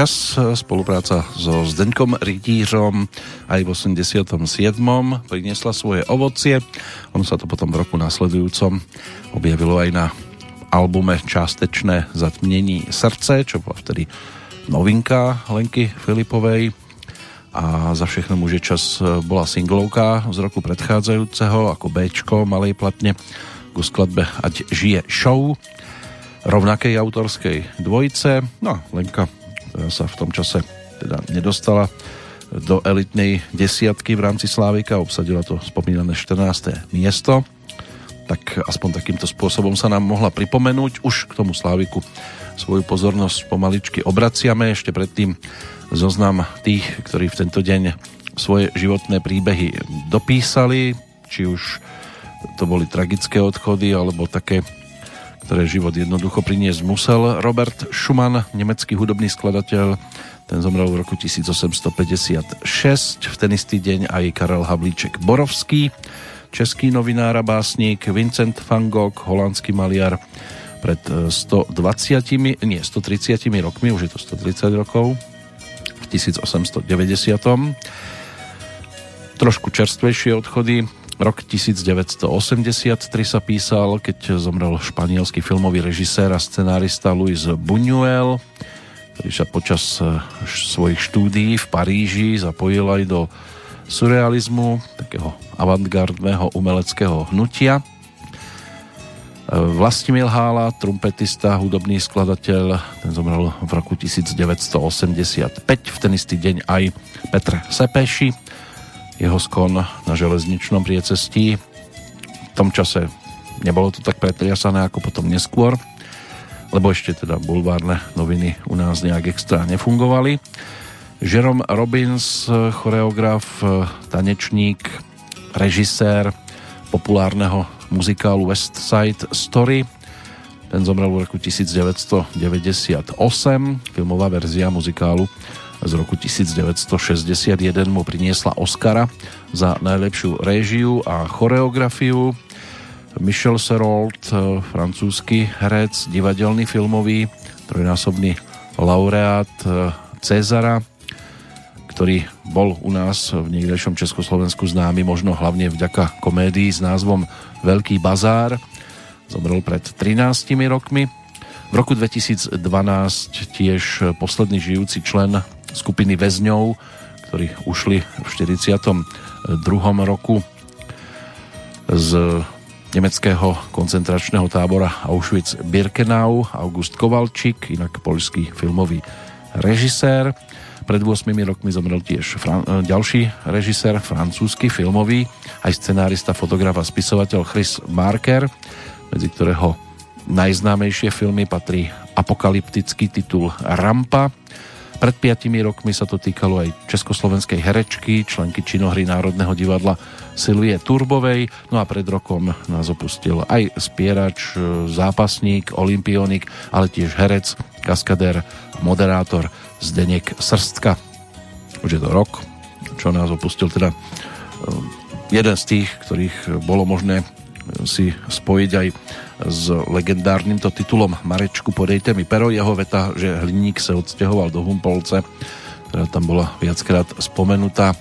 Čas. Spolupráca so Zdeňkom Rytířom aj v 87. priniesla svoje ovocie. Ono sa to potom v roku nasledujúcom objavilo aj na albume Částečné zatmnení srdce, čo bola vtedy novinka Lenky Filipovej a za všechno môže čas bola singlovka z roku predchádzajúceho ako Bčko malej platne ku skladbe Ať žije show rovnakej autorskej dvojice. No, Lenka e, sa v tom čase teda nedostala do elitnej desiatky v rámci Slávika, obsadila to spomínané 14. miesto, tak aspoň takýmto spôsobom sa nám mohla pripomenúť. Už k tomu Sláviku svoju pozornosť pomaličky obraciame, ešte predtým zoznam tých, ktorí v tento deň svoje životné príbehy dopísali, či už to boli tragické odchody, alebo také ktoré život jednoducho priniesť musel. Robert Schumann, nemecký hudobný skladateľ, ten zomrel v roku 1856. V ten istý deň aj Karel Havlíček Borovský, český novinár a básnik, Vincent van Gogh, holandský maliar, pred 120, nie 130 rokmi, už je to 130 rokov, v 1890. Trošku čerstvejšie odchody, Rok 1983 sa písal, keď zomrel španielský filmový režisér a scenárista Luis Buñuel, ktorý sa počas eh, svojich štúdií v Paríži zapojil aj do surrealizmu, takého avantgardného umeleckého hnutia. Eh, Vlastimil Hála, trumpetista, hudobný skladateľ, ten zomrel v roku 1985, v ten istý deň aj Petr Sepeši, jeho skon na železničnom priecestí. V tom čase nebolo to tak pretriasané ako potom neskôr, lebo ešte teda bulvárne noviny u nás nejak extra nefungovali. Jerome Robbins, choreograf, tanečník, režisér populárneho muzikálu West Side Story. Ten zomrel v roku 1998. Filmová verzia muzikálu z roku 1961 mu priniesla Oscara za najlepšiu réžiu a choreografiu. Michel Serrault, eh, francúzsky herec, divadelný filmový, trojnásobný laureát eh, Cezara, ktorý bol u nás v niekdejšom Československu známy možno hlavne vďaka komédii s názvom Veľký bazár. Zomrel pred 13 rokmi. V roku 2012 tiež posledný žijúci člen skupiny väzňov, ktorí ušli v 42. roku z nemeckého koncentračného tábora Auschwitz-Birkenau August Kovalčík, inak poľský filmový režisér. Pred 8 rokmi zomrel tiež fran- ďalší režisér, francúzsky filmový, aj scenárista, fotograf a spisovateľ Chris Marker, medzi ktorého najznámejšie filmy patrí apokalyptický titul Rampa, pred 5 rokmi sa to týkalo aj československej herečky, členky činohry Národného divadla Silvie Turbovej. No a pred rokom nás opustil aj spierač, zápasník, olimpionik, ale tiež herec, kaskadér, moderátor Zdenek Srstka. Už je to rok, čo nás opustil teda eh, jeden z tých, ktorých bolo možné si spojiť aj s legendárnym to titulom Marečku podejte mi pero, jeho veta, že hliník sa odsťahoval do Humpolce, ktorá tam bola viackrát spomenutá,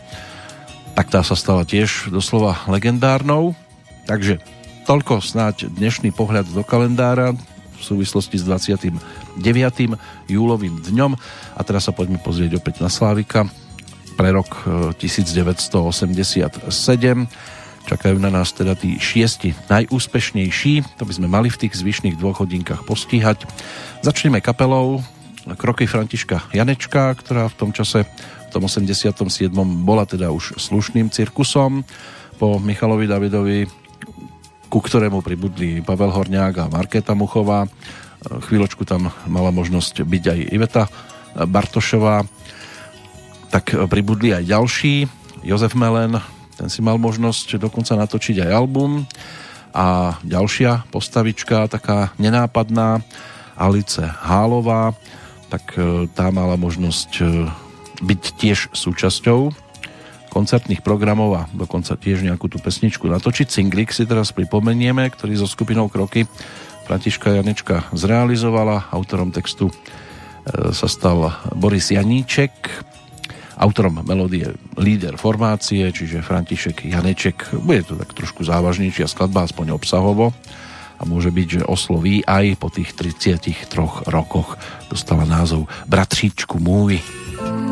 tak tá sa stala tiež doslova legendárnou. Takže toľko snáď dnešný pohľad do kalendára v súvislosti s 29. júlovým dňom. A teraz sa poďme pozrieť opäť na Slávika pre rok 1987 Čakajú na nás teda tí šiesti najúspešnejší. To by sme mali v tých zvyšných dvoch hodinkách postihať. Začneme kapelou Kroky Františka Janečka, ktorá v tom čase, v tom 87. bola teda už slušným cirkusom. Po Michalovi Davidovi, ku ktorému pribudli Pavel Horňák a Markéta Muchová. Chvíľočku tam mala možnosť byť aj Iveta Bartošová. Tak pribudli aj ďalší. Jozef Melen, ten si mal možnosť dokonca natočiť aj album a ďalšia postavička, taká nenápadná, Alice Hálová, tak e, tá mala možnosť e, byť tiež súčasťou koncertných programov a dokonca tiež nejakú tú pesničku natočiť. Singlik si teraz pripomenieme, ktorý so skupinou Kroky Františka Janečka zrealizovala. Autorom textu e, sa stal Boris Janíček, Autorom melódie líder formácie, čiže František Janeček. Bude to tak trošku závažnejšia skladba, aspoň obsahovo a môže byť, že osloví aj po tých 33 rokoch dostala názov Bratříčku môj. thank you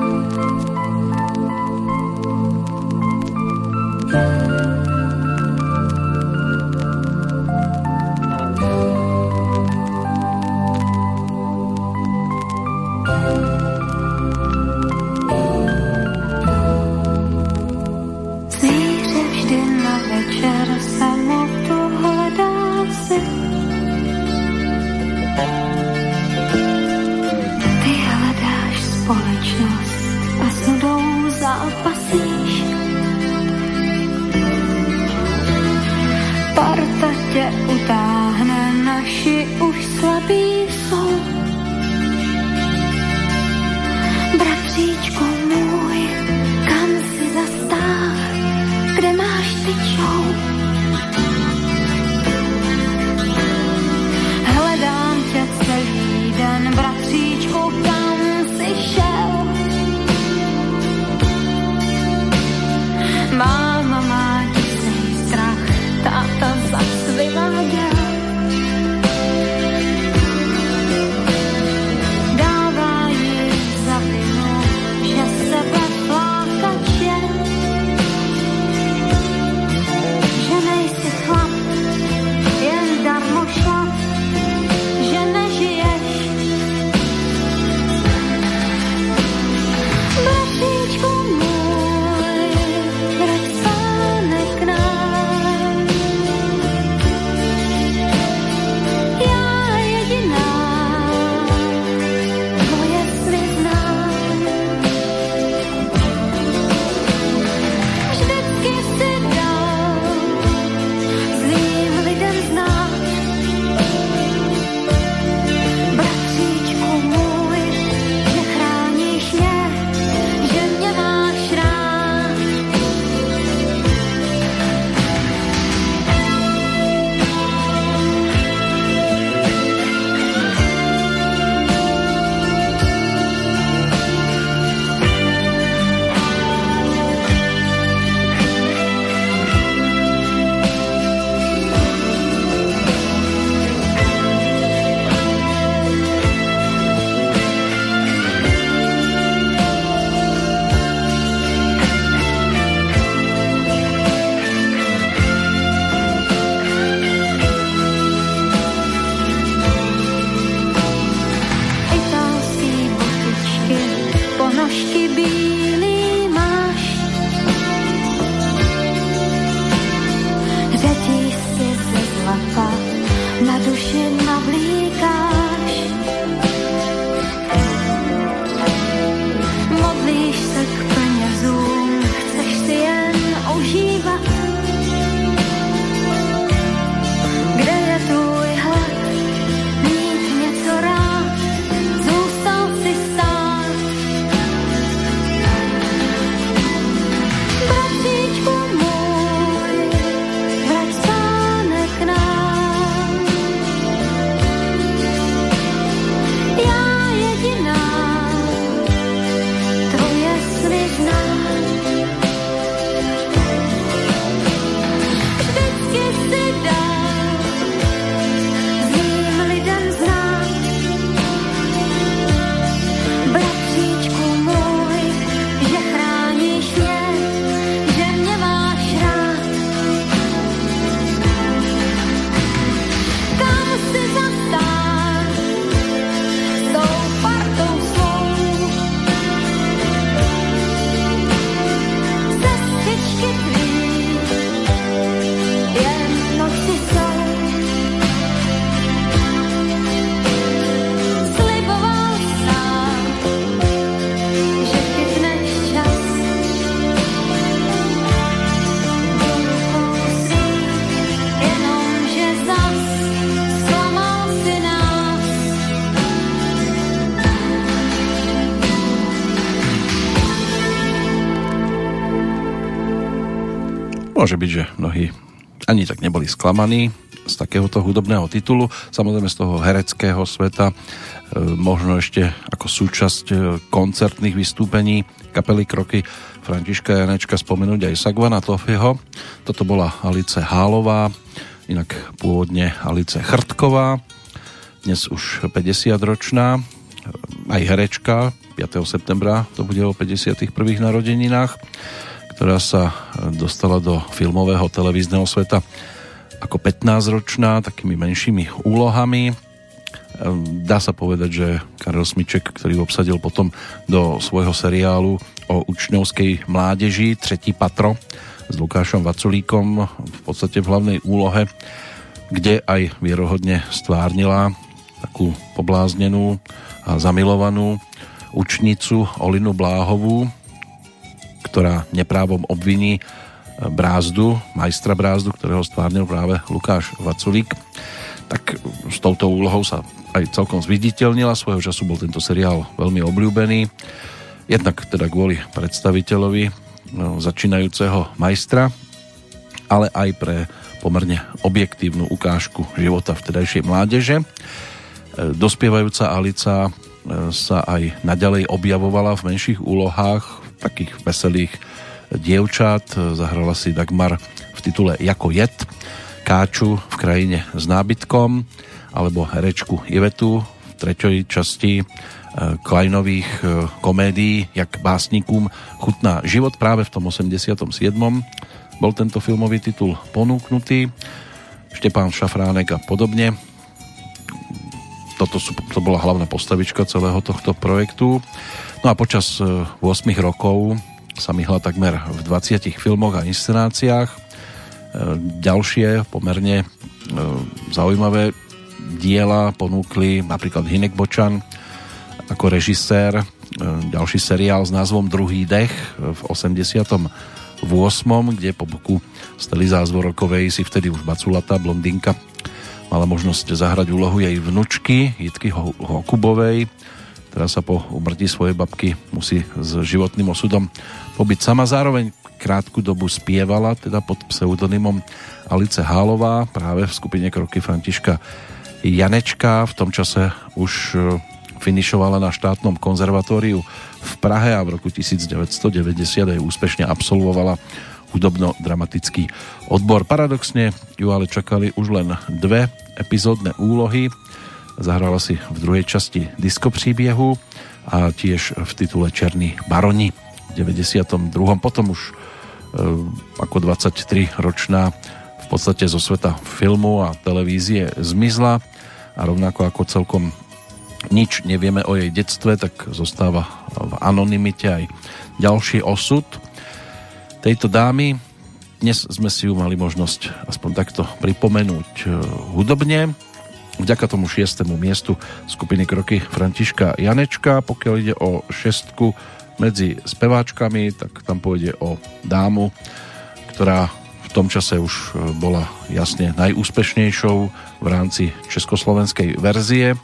tak neboli sklamaní z takéhoto hudobného titulu. Samozrejme z toho hereckého sveta, e, možno ešte ako súčasť e, koncertných vystúpení kapely Kroky Františka Janečka spomenúť aj Sagvana Tofieho. Toto bola Alice Hálová, inak pôvodne Alice Chrtková, dnes už 50-ročná, aj herečka, 5. septembra to bude o 51. narodeninách ktorá sa dostala do filmového televízneho sveta ako 15-ročná, takými menšími úlohami. Dá sa povedať, že Karel Smiček, ktorý obsadil potom do svojho seriálu o učňovskej mládeži Tretí patro s Lukášom Vaculíkom v podstate v hlavnej úlohe, kde aj vierohodne stvárnila takú pobláznenú a zamilovanú učnicu Olinu Bláhovú, ktorá neprávom obviní e, brázdu, majstra brázdu, ktorého stvárnil práve Lukáš Vaculík, tak s touto úlohou sa aj celkom zviditeľnila. Svojho času bol tento seriál veľmi obľúbený. Jednak teda kvôli predstaviteľovi no, začínajúceho majstra, ale aj pre pomerne objektívnu ukážku života vtedajšej mládeže. E, dospievajúca Alica e, sa aj naďalej objavovala v menších úlohách takých veselých dievčat. Zahrala si Dagmar v titule Jako jed, Káču v krajine s nábytkom, alebo herečku Ivetu v treťoj časti e, Kleinových e, komédií, jak básnikum chutná život práve v tom 87. Bol tento filmový titul ponúknutý. Štepán Šafránek a podobne. Toto sú, to bola hlavná postavička celého tohto projektu. No a počas 8 e, rokov sa myhla takmer v 20 filmoch a inscenáciách. E, ďalšie pomerne e, zaujímavé diela ponúkli napríklad Hinek Bočan ako režisér ďalší seriál s názvom Druhý dech v 88. kde po boku Stely Zázvorokovej si vtedy už baculatá blondinka mala možnosť zahrať úlohu jej vnučky Jitky Hokubovej ktorá sa po umrtí svojej babky musí s životným osudom pobyť sama. Zároveň krátku dobu spievala, teda pod pseudonymom Alice Hálová, práve v skupine Kroky Františka Janečka. V tom čase už e, finišovala na štátnom konzervatóriu v Prahe a v roku 1990 aj úspešne absolvovala hudobno-dramatický odbor. Paradoxne ju ale čakali už len dve epizódne úlohy Zahrala si v druhej časti Disko príbiehu a tiež v titule Černý baroni v 92. Potom už e, ako 23 ročná v podstate zo sveta filmu a televízie zmizla a rovnako ako celkom nič nevieme o jej detstve, tak zostáva v anonimite aj ďalší osud tejto dámy. Dnes sme si ju mali možnosť aspoň takto pripomenúť e, hudobne vďaka tomu šiestému miestu skupiny Kroky Františka Janečka. Pokiaľ ide o šestku medzi speváčkami, tak tam pôjde o dámu, ktorá v tom čase už e, bola jasne najúspešnejšou v rámci československej verzie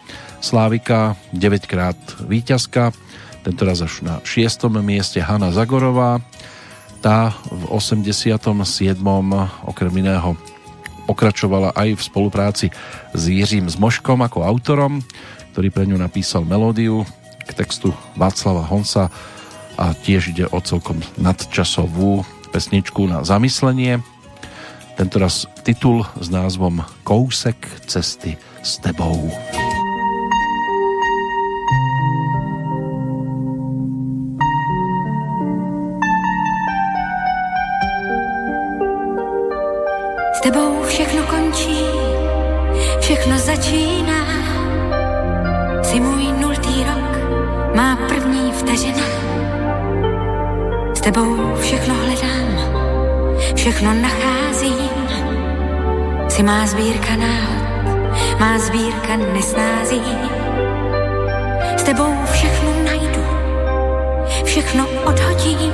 Slávika, 9 krát víťazka, tentoraz až na šiestom mieste Hanna Zagorová, tá v 87. okrem iného pokračovala aj v spolupráci s Jiřím Zmoškom ako autorom, ktorý pre ňu napísal melódiu k textu Václava Honsa a tiež ide o celkom nadčasovú pesničku na zamyslenie. Tentoraz titul s názvom Kousek cesty s tebou. tebou všechno končí, všechno začíná. Si můj nultý rok, má první vteřina. S tebou všechno hledám, všechno nacházím. Si má sbírka náhod, má sbírka nesnází. S tebou všechno najdu, všechno odhodím.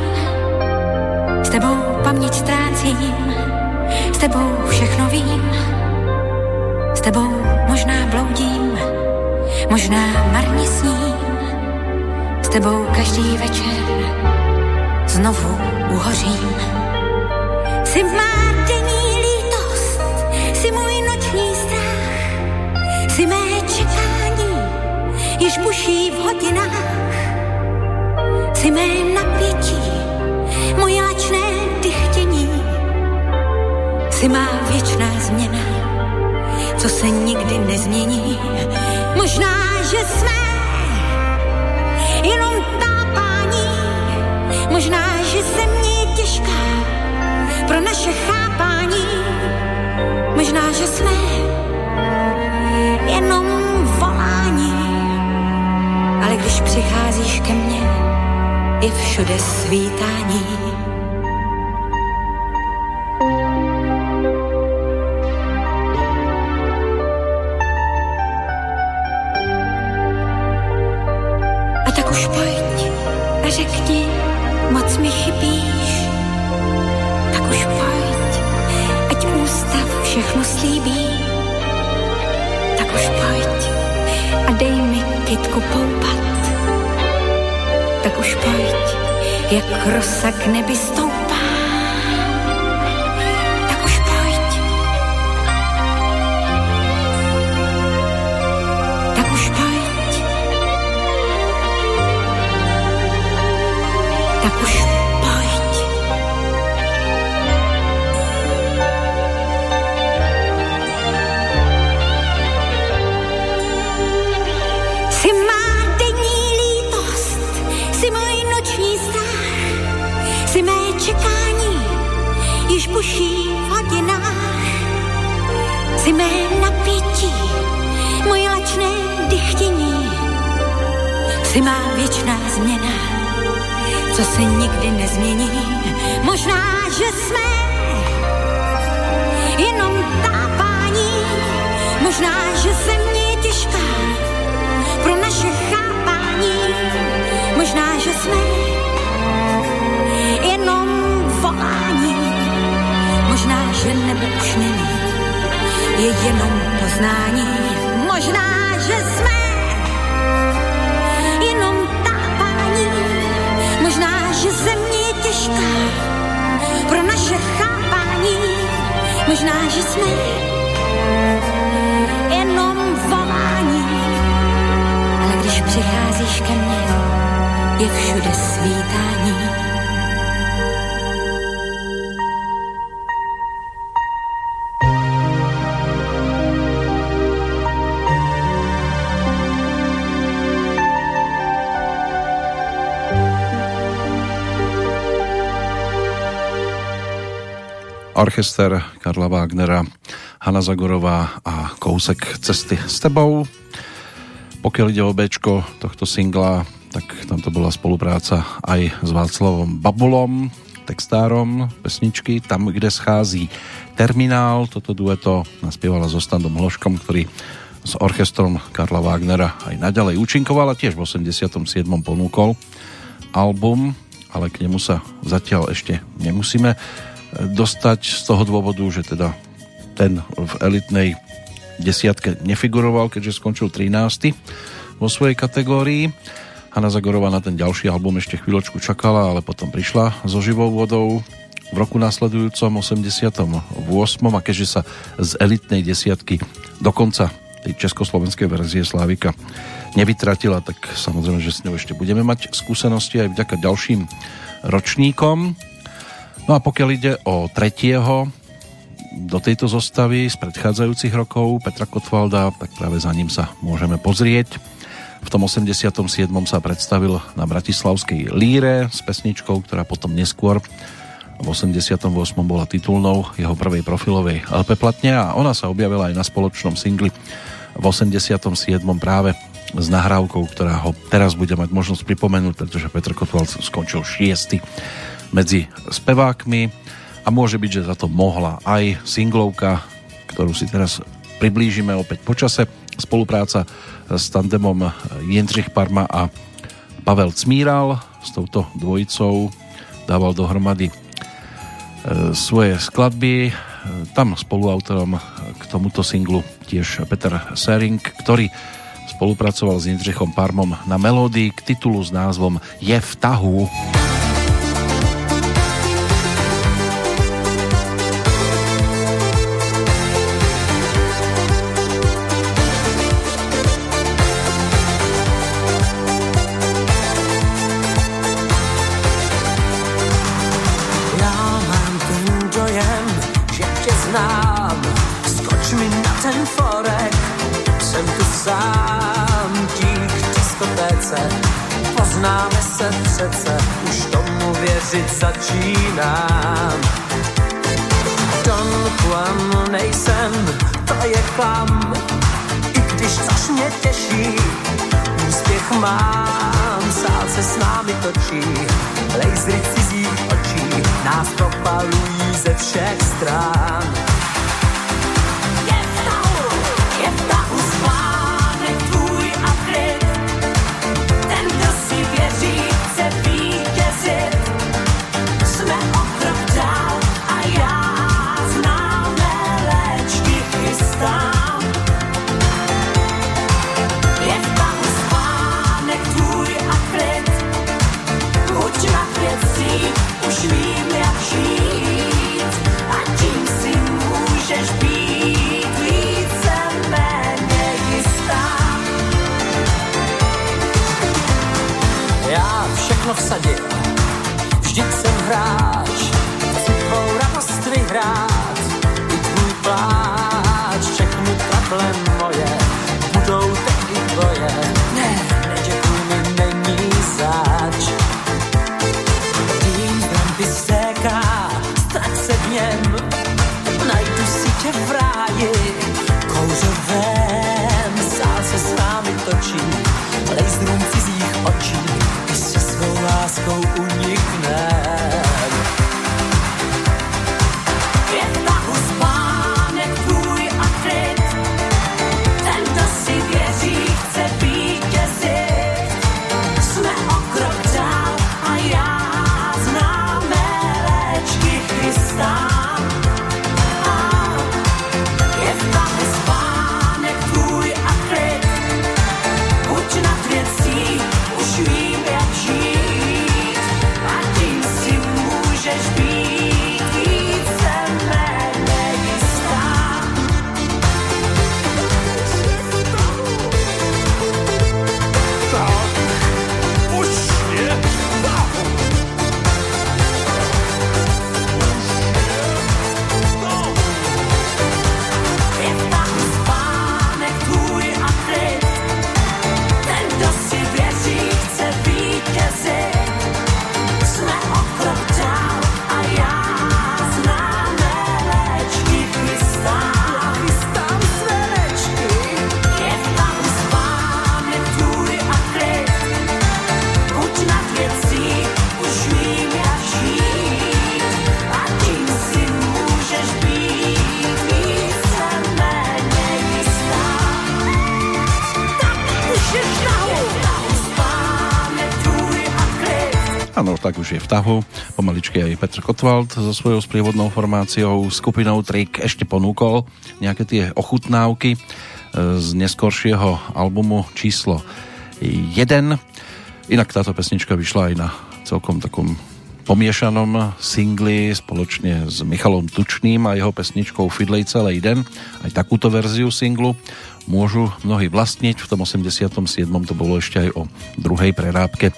S tebou paměť ztrácím, tebou všechno vím, s tebou možná bloudím, možná marně sním, s tebou každý večer znovu uhořím. Jsi má denní lítost, jsi můj noční strach, jsi mé čekání, již buší v hodinách. Jsi mé napětí, moje lačné dychtění, jsi má věčná změna, co se nikdy nezmění. Možná, že jsme jenom tápání, možná, že země je těžká pro naše chápání, možná, že jsme jenom volání, ale když přicházíš ke mně, je všude svítání. Jak rosa k nebi stoupá. Orchester Karla Wagnera, Hanna Zagorová a kousek cesty s tebou. Pokiaľ ide o Bčko tohto singla, tak tam to bola spolupráca aj s Václavom Babulom, textárom pesničky Tam, kde schází terminál. Toto dueto naspievala so Standom Hloškom, ktorý s orchestrom Karla Wagnera aj naďalej účinkoval a tiež v 87. ponúkol album, ale k nemu sa zatiaľ ešte nemusíme dostať z toho dôvodu, že teda ten v elitnej desiatke nefiguroval, keďže skončil 13. vo svojej kategórii. Hanna Zagorová na ten ďalší album ešte chvíľočku čakala, ale potom prišla so živou vodou v roku následujúcom 88. a keďže sa z elitnej desiatky dokonca tej československej verzie Slávika nevytratila, tak samozrejme, že s ňou ešte budeme mať skúsenosti aj vďaka ďalším ročníkom. No a pokiaľ ide o tretieho do tejto zostavy z predchádzajúcich rokov Petra Kotvalda, tak práve za ním sa môžeme pozrieť. V tom 87. sa predstavil na Bratislavskej líre s pesničkou, ktorá potom neskôr v 88. bola titulnou jeho prvej profilovej LP platne a ona sa objavila aj na spoločnom singli v 87. práve s nahrávkou, ktorá ho teraz bude mať možnosť pripomenúť, pretože Petr Kotwald skončil šiesty medzi spevákmi a môže byť, že za to mohla aj singlovka, ktorú si teraz priblížime opäť počase. Spolupráca s tandemom Jindřich Parma a Pavel Cmíral s touto dvojicou dával dohromady e, svoje skladby. Tam spoluautorom k tomuto singlu tiež Peter Sering, ktorý spolupracoval s Jindřichom Parmom na melódii k titulu s názvom Je v tahu. Klam, i když což mě těší, úspěch mám, sál se s námi točí, lasery cizích očí nás propalují ze všech stran. Všechno vsadil, vždyť jsem hráč, tvou radost vyhrát, i tvůj pláč, všechny trable go. Už je v tahu. Pomaličky aj Petr Kotwald so svojou sprievodnou formáciou, skupinou Trik ešte ponúkol nejaké tie ochutnávky e, z neskoršieho albumu číslo 1. Inak táto pesnička vyšla aj na celkom takom pomiešanom singli spoločne s Michalom Tučným a jeho pesničkou Fidlej celý den. Aj takúto verziu singlu môžu mnohí vlastniť. V tom 87. to bolo ešte aj o druhej prerábke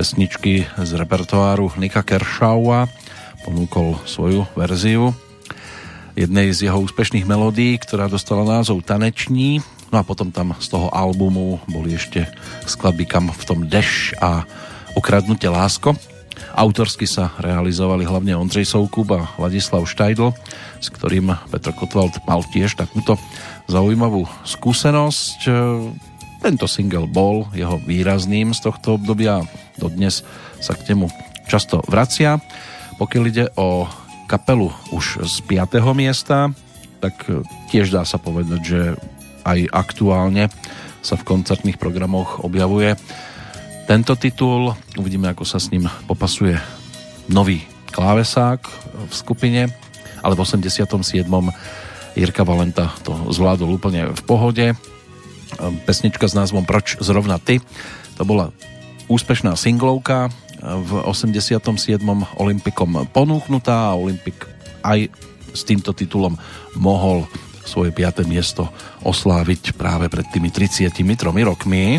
pesničky z repertoáru Nika Kershawa. Ponúkol svoju verziu jednej z jeho úspešných melódií, ktorá dostala názov Taneční. No a potom tam z toho albumu boli ešte skladby Kam v tom deš a Ukradnutie lásko. Autorsky sa realizovali hlavne Ondřej Soukup a Ladislav Štajdl, s ktorým Petr Kotwald mal tiež takúto zaujímavú skúsenosť. Tento single bol jeho výrazným z tohto obdobia a dodnes sa k nemu často vracia. Pokiaľ ide o kapelu už z 5. miesta, tak tiež dá sa povedať, že aj aktuálne sa v koncertných programoch objavuje tento titul. Uvidíme, ako sa s ním popasuje nový klávesák v skupine, ale v 87. Jirka Valenta to zvládol úplne v pohode. Pesnička s názvom Proč zrovna ty? To bola úspešná singlovka v 87. Olympikom ponúknutá a Olympik aj s týmto titulom mohol svoje 5. miesto osláviť práve pred tými 33 rokmi.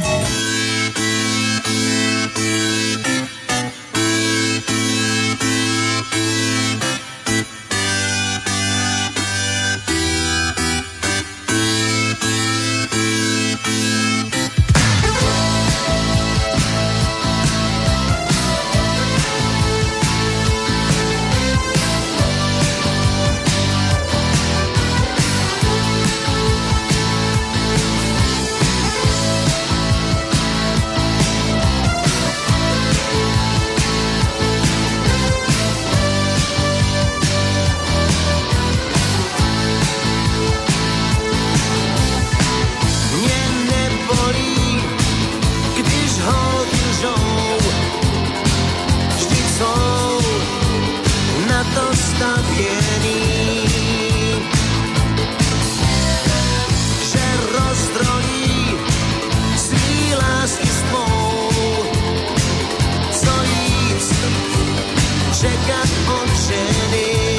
understanding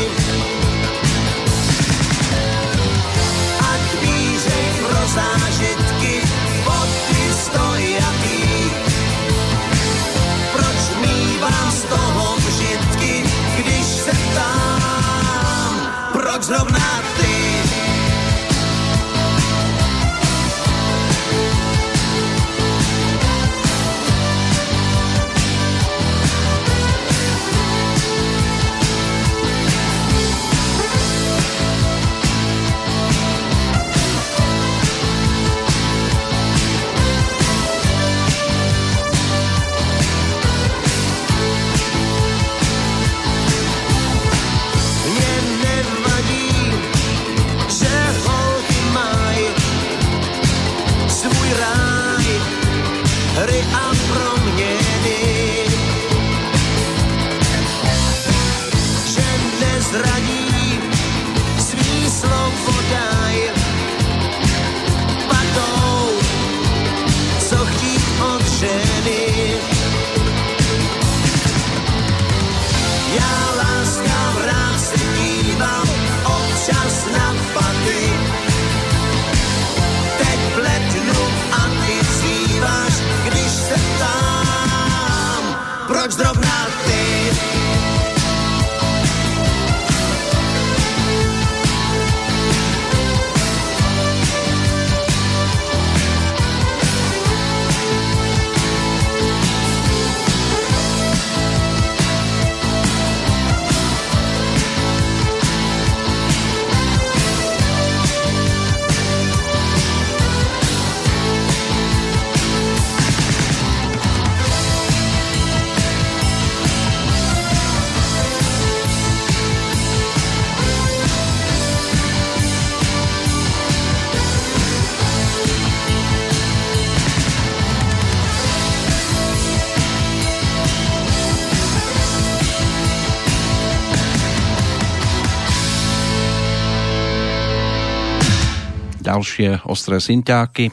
ďalšie ostré synťáky,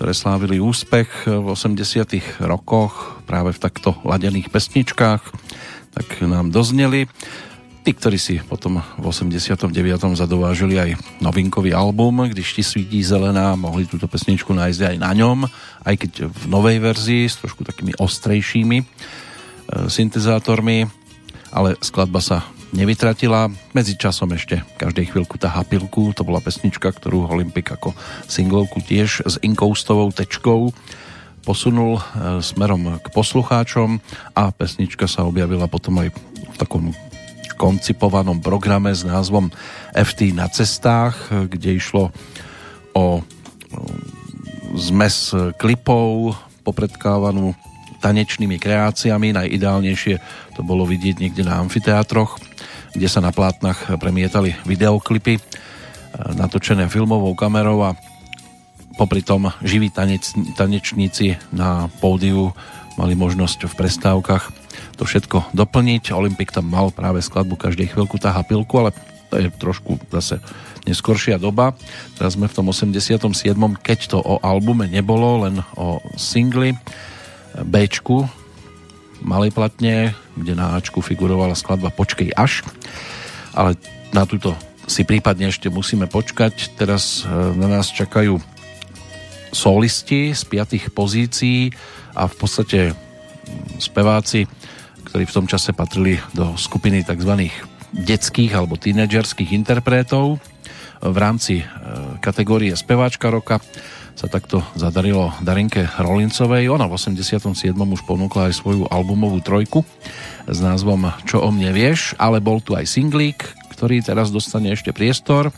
ktoré slávili úspech v 80 rokoch práve v takto ladených pesničkách, tak nám dozneli. Tí, ktorí si potom v 89. zadovážili aj novinkový album, když ti svítí zelená, mohli túto pesničku nájsť aj na ňom, aj keď v novej verzii s trošku takými ostrejšími e, syntezátormi, ale skladba sa nevytratila. Medzi časom ešte každej chvíľku tá pilku, to bola pesnička, ktorú Olympik ako singlovku tiež s inkoustovou tečkou posunul e, smerom k poslucháčom a pesnička sa objavila potom aj v takom koncipovanom programe s názvom FT na cestách, kde išlo o zmes klipov popredkávanú tanečnými kreáciami. Najideálnejšie to bolo vidieť niekde na amfiteátroch, kde sa na plátnach premietali videoklipy e, natočené filmovou kamerou a popri tom živí tanec, tanečníci na pódiu mali možnosť v prestávkach to všetko doplniť. Olympik tam mal práve skladbu každej chvíľku táha pilku, ale to je trošku zase neskoršia doba. Teraz sme v tom 87. keď to o albume nebolo, len o singli Bčku malej platne, kde na Ačku figurovala skladba Počkej až, ale na túto si prípadne ešte musíme počkať. Teraz e, na nás čakajú solisti z piatých pozícií a v podstate speváci ktorí v tom čase patrili do skupiny tzv. detských alebo tínedžerských interpretov. V rámci e, kategórie speváčka roka sa takto zadarilo Darinke Rolincovej. Ona v 87. už ponúkla aj svoju albumovú trojku s názvom Čo o mne vieš, ale bol tu aj singlík, ktorý teraz dostane ešte priestor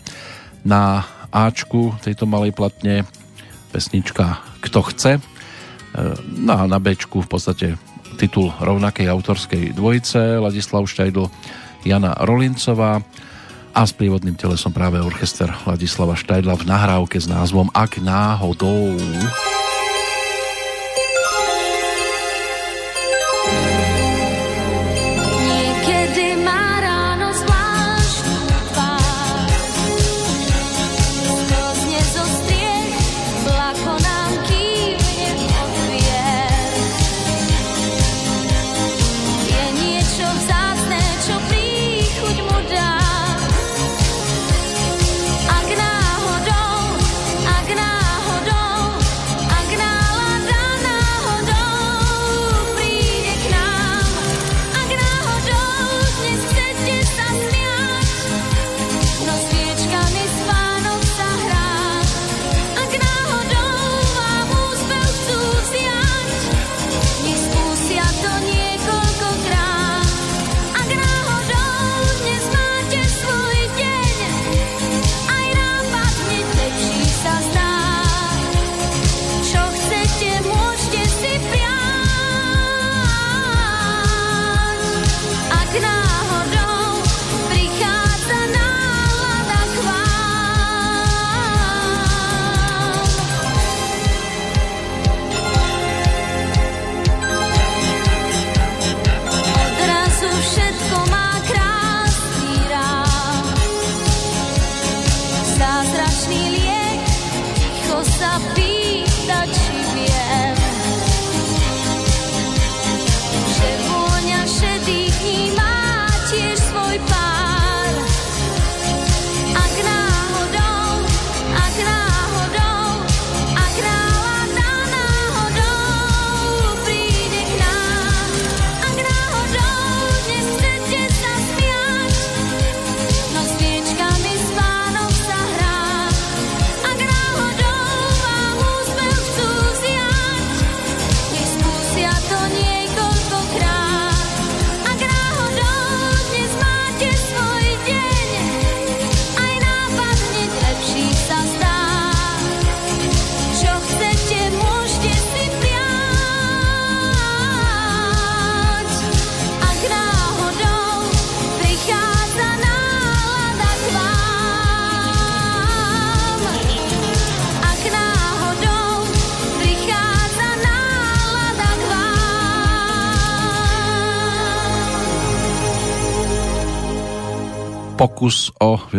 na Ačku tejto malej platne pesnička Kto chce. E, no a na Bčku v podstate titul rovnakej autorskej dvojice Ladislav Štajdl, Jana Rolincová a s prívodným telesom práve orchester Ladislava Štajdla v nahrávke s názvom Ak náhodou.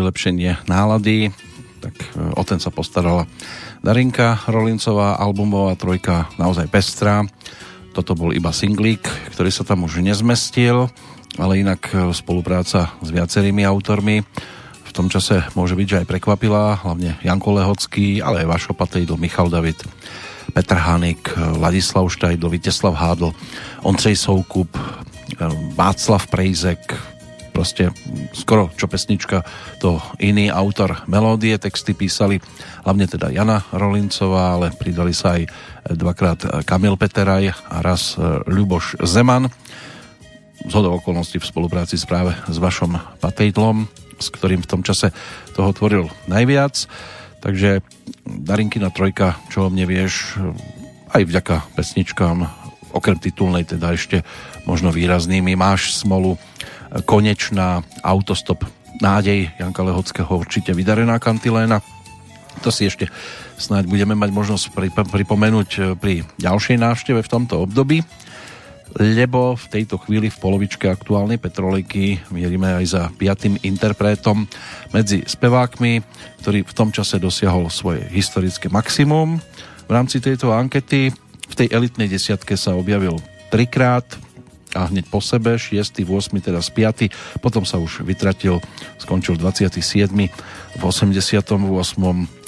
Vylepšenie nálady, tak e, o ten sa postarala Darinka Rolincová, albumová trojka naozaj pestrá. Toto bol iba singlík, ktorý sa tam už nezmestil, ale inak e, spolupráca s viacerými autormi. V tom čase môže byť, že aj prekvapila, hlavne Janko Lehocký, ale aj Vašo Patejdl, Michal David, Petr Hanik, Ladislav Štajdl, Viteslav Hádl, Ondřej Soukup, e, Václav Prejzek, proste skoro čo pesnička, to iný autor melódie, texty písali hlavne teda Jana Rolincová, ale pridali sa aj dvakrát Kamil Peteraj a raz e, Ľuboš Zeman. Z okolností v spolupráci s práve s vašom Patejdlom, s ktorým v tom čase toho tvoril najviac. Takže Darinkina trojka, čo o mne vieš, aj vďaka pesničkám, okrem titulnej teda ešte možno výraznými, máš smolu, konečná autostop nádej Janka Lehockého určite vydarená kantiléna. To si ešte snáď budeme mať možnosť pripomenúť e, pri ďalšej návšteve v tomto období, lebo v tejto chvíli v polovičke aktuálnej Petrolejky mierime aj za piatým interpretom medzi spevákmi, ktorý v tom čase dosiahol svoje historické maximum. V rámci tejto ankety v tej elitnej desiatke sa objavil trikrát, a hneď po sebe, 6., 8., teraz 5. Potom sa už vytratil, skončil 27. v 88.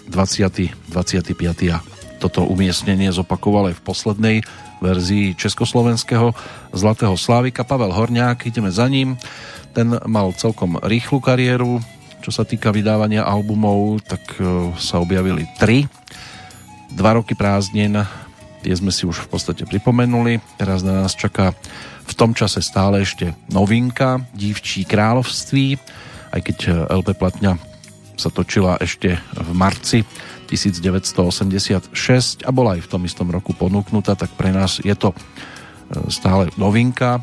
20. 25. a toto umiestnenie zopakoval aj v poslednej verzii československého Zlatého Slávika. Pavel Horňák, ideme za ním. Ten mal celkom rýchlu kariéru, čo sa týka vydávania albumov, tak e, sa objavili tri. Dva roky prázdnin, tie sme si už v podstate pripomenuli. Teraz na nás čaká v tom čase stále ešte novinka Dívčí kráľovství, aj keď eh, LP platňa sa točila ešte v marci 1986 a bola aj v tom istom roku ponúknutá, tak pre nás je to eh, stále novinka.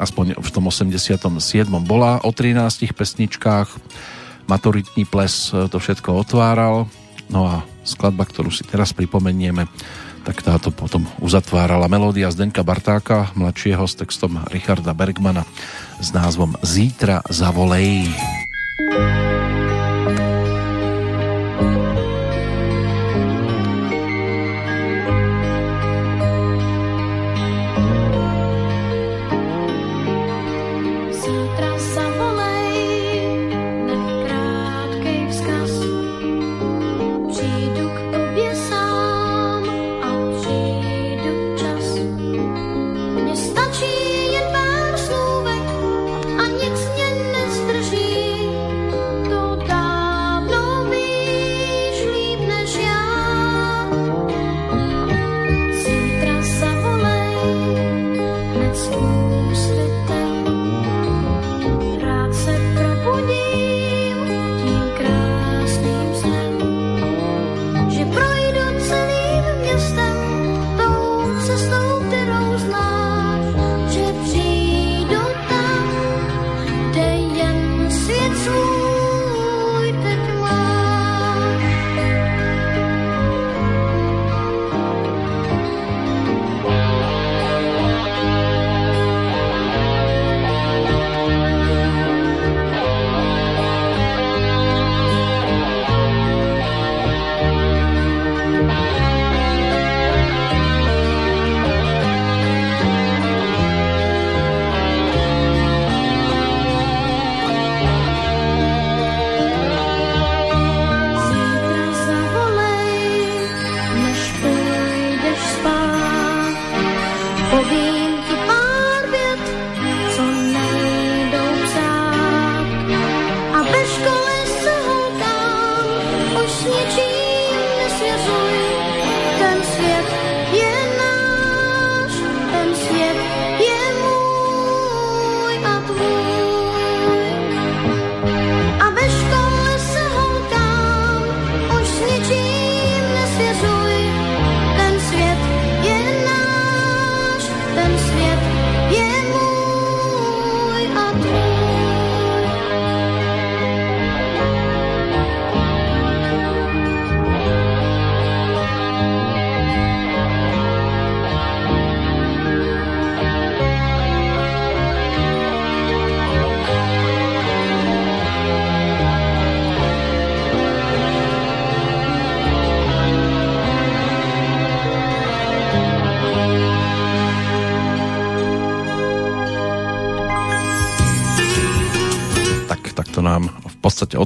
Aspoň v tom 87. bola o 13 pesničkách. Maturitní ples eh, to všetko otváral. No a skladba, ktorú si teraz pripomenieme, tak táto potom uzatvárala melódia Zdenka Bartáka, mladšieho s textom Richarda Bergmana s názvom Zítra zavolej. Zítra podstate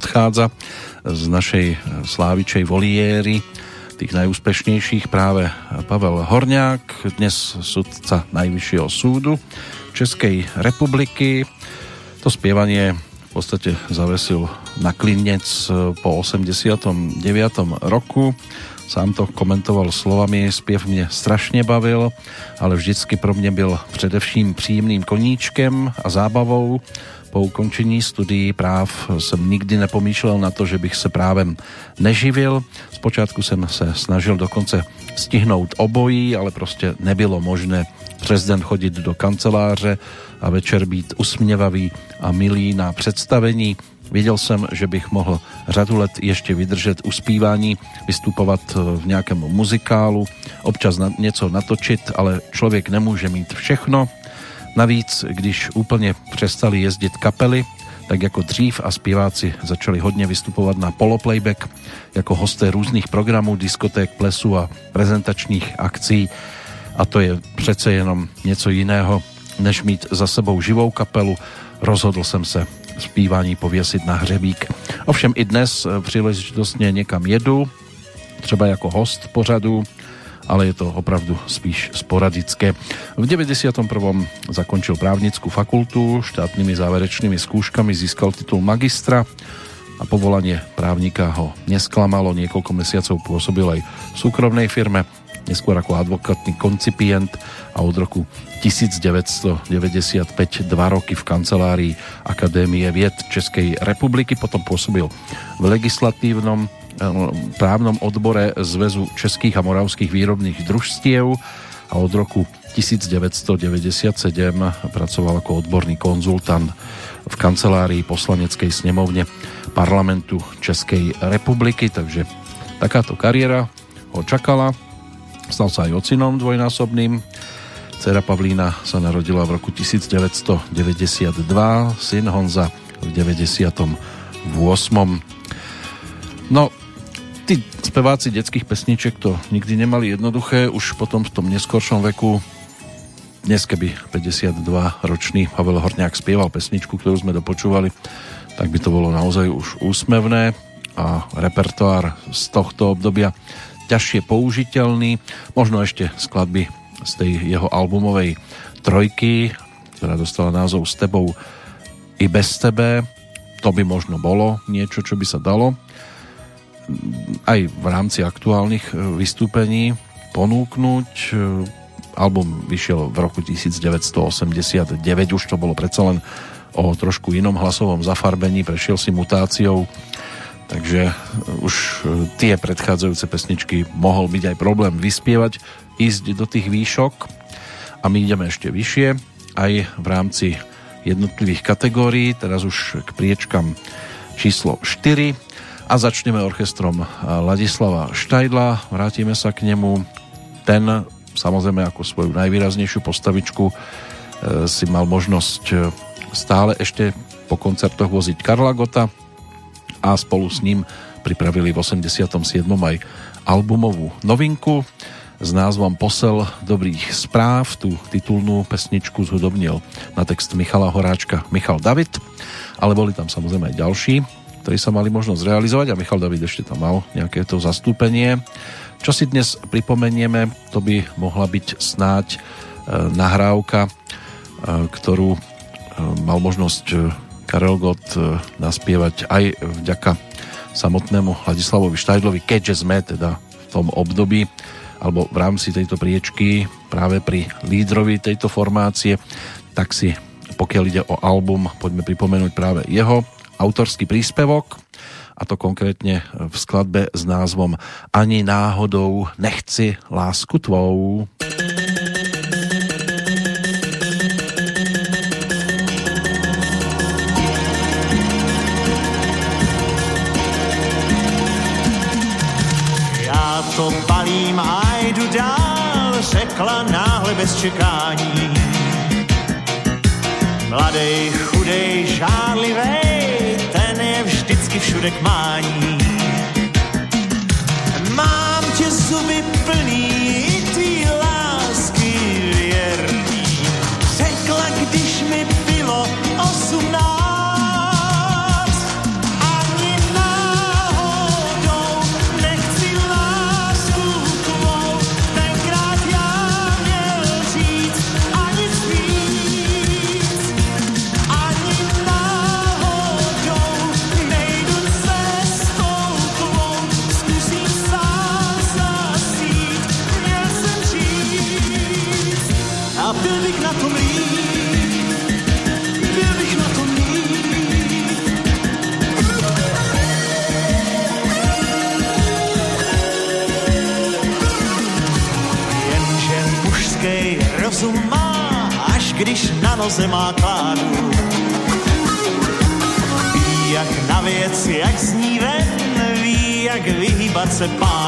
odchádza z našej slávičej voliéry tých najúspešnejších práve Pavel Horňák, dnes sudca Najvyššieho súdu Českej republiky. To spievanie v podstate zavesil na klinec po 89. roku. Sám to komentoval slovami, spiev mě strašně bavil, ale vždycky pro mě byl především příjemným koníčkem a zábavou po ukončení studií práv jsem nikdy nepomýšlel na to, že bych se právem neživil. Zpočátku jsem se snažil dokonce stihnout obojí, ale prostě nebylo možné přes den chodit do kanceláře a večer být usměvavý a milý na představení. Věděl jsem, že bych mohl řadu let ještě vydržet u zpívání, vystupovat v nějakém muzikálu, občas něco natočit, ale člověk nemůže mít všechno, Navíc, když úplně přestali jezdit kapely, tak jako dřív a zpěváci začali hodně vystupovat na poloplayback jako hosté různých programů, diskoték, plesu a prezentačních akcí a to je přece jenom něco jiného, než mít za sebou živou kapelu. Rozhodl jsem se zpívání pověsit na hřebík. Ovšem i dnes příležitostně někam jedu, třeba jako host pořadu, ale je to opravdu spíš sporadické. V 91. zakončil právnickú fakultu, štátnymi záverečnými skúškami získal titul magistra a povolanie právnika ho nesklamalo. Niekoľko mesiacov pôsobil aj v súkromnej firme, neskôr ako advokátny koncipient a od roku 1995 dva roky v kancelárii Akadémie vied Českej republiky, potom pôsobil v legislatívnom právnom odbore Zväzu českých a moravských výrobných družstiev a od roku 1997 pracoval ako odborný konzultant v kancelárii poslaneckej snemovne parlamentu Českej republiky, takže takáto kariéra ho čakala. Stal sa aj ocinom dvojnásobným. Cera Pavlína sa narodila v roku 1992, syn Honza v 98. No, tí speváci detských pesniček to nikdy nemali jednoduché, už potom v tom neskoršom veku dnes keby 52 ročný Pavel Horňák spieval pesničku, ktorú sme dopočúvali, tak by to bolo naozaj už úsmevné a repertoár z tohto obdobia ťažšie použiteľný. Možno ešte skladby z tej jeho albumovej trojky, ktorá dostala názov S tebou i bez tebe. To by možno bolo niečo, čo by sa dalo aj v rámci aktuálnych e, vystúpení ponúknuť. E, album vyšiel v roku 1989, už to bolo predsa len o trošku inom hlasovom zafarbení, prešiel si mutáciou, takže e, už tie predchádzajúce pesničky mohol byť aj problém vyspievať, ísť do tých výšok a my ideme ešte vyššie, aj v rámci jednotlivých kategórií, teraz už k priečkam číslo 4 a začneme orchestrom Ladislava Štajdla, vrátime sa k nemu. Ten samozrejme ako svoju najvýraznejšiu postavičku e, si mal možnosť e, stále ešte po koncertoch voziť Karla Gota a spolu s ním pripravili v 87. aj albumovú novinku s názvom Posel dobrých správ. Tú titulnú pesničku zhudobnil na text Michala Horáčka Michal David, ale boli tam samozrejme aj ďalší ktorí sa mali možnosť realizovať a Michal David ešte tam mal nejaké to zastúpenie. Čo si dnes pripomenieme, to by mohla byť snáď e, nahrávka, e, ktorú e, mal možnosť Karel Gott naspievať aj vďaka samotnému Ladislavovi Štajdlovi, keďže sme teda v tom období alebo v rámci tejto priečky práve pri lídrovi tejto formácie, tak si pokiaľ ide o album, poďme pripomenúť práve jeho autorský príspevok a to konkrétne v skladbe s názvom Ani náhodou nechci lásku tvou. Já to balím a jdu dál, řekla náhle bez čekání. Mladej, chudej, žádlivej, vždycky všude k mání. Mám tě zuby plný, když na noze má kládu. Ví, jak na věc, jak zní ven, ví, jak vyhýbat se pádům.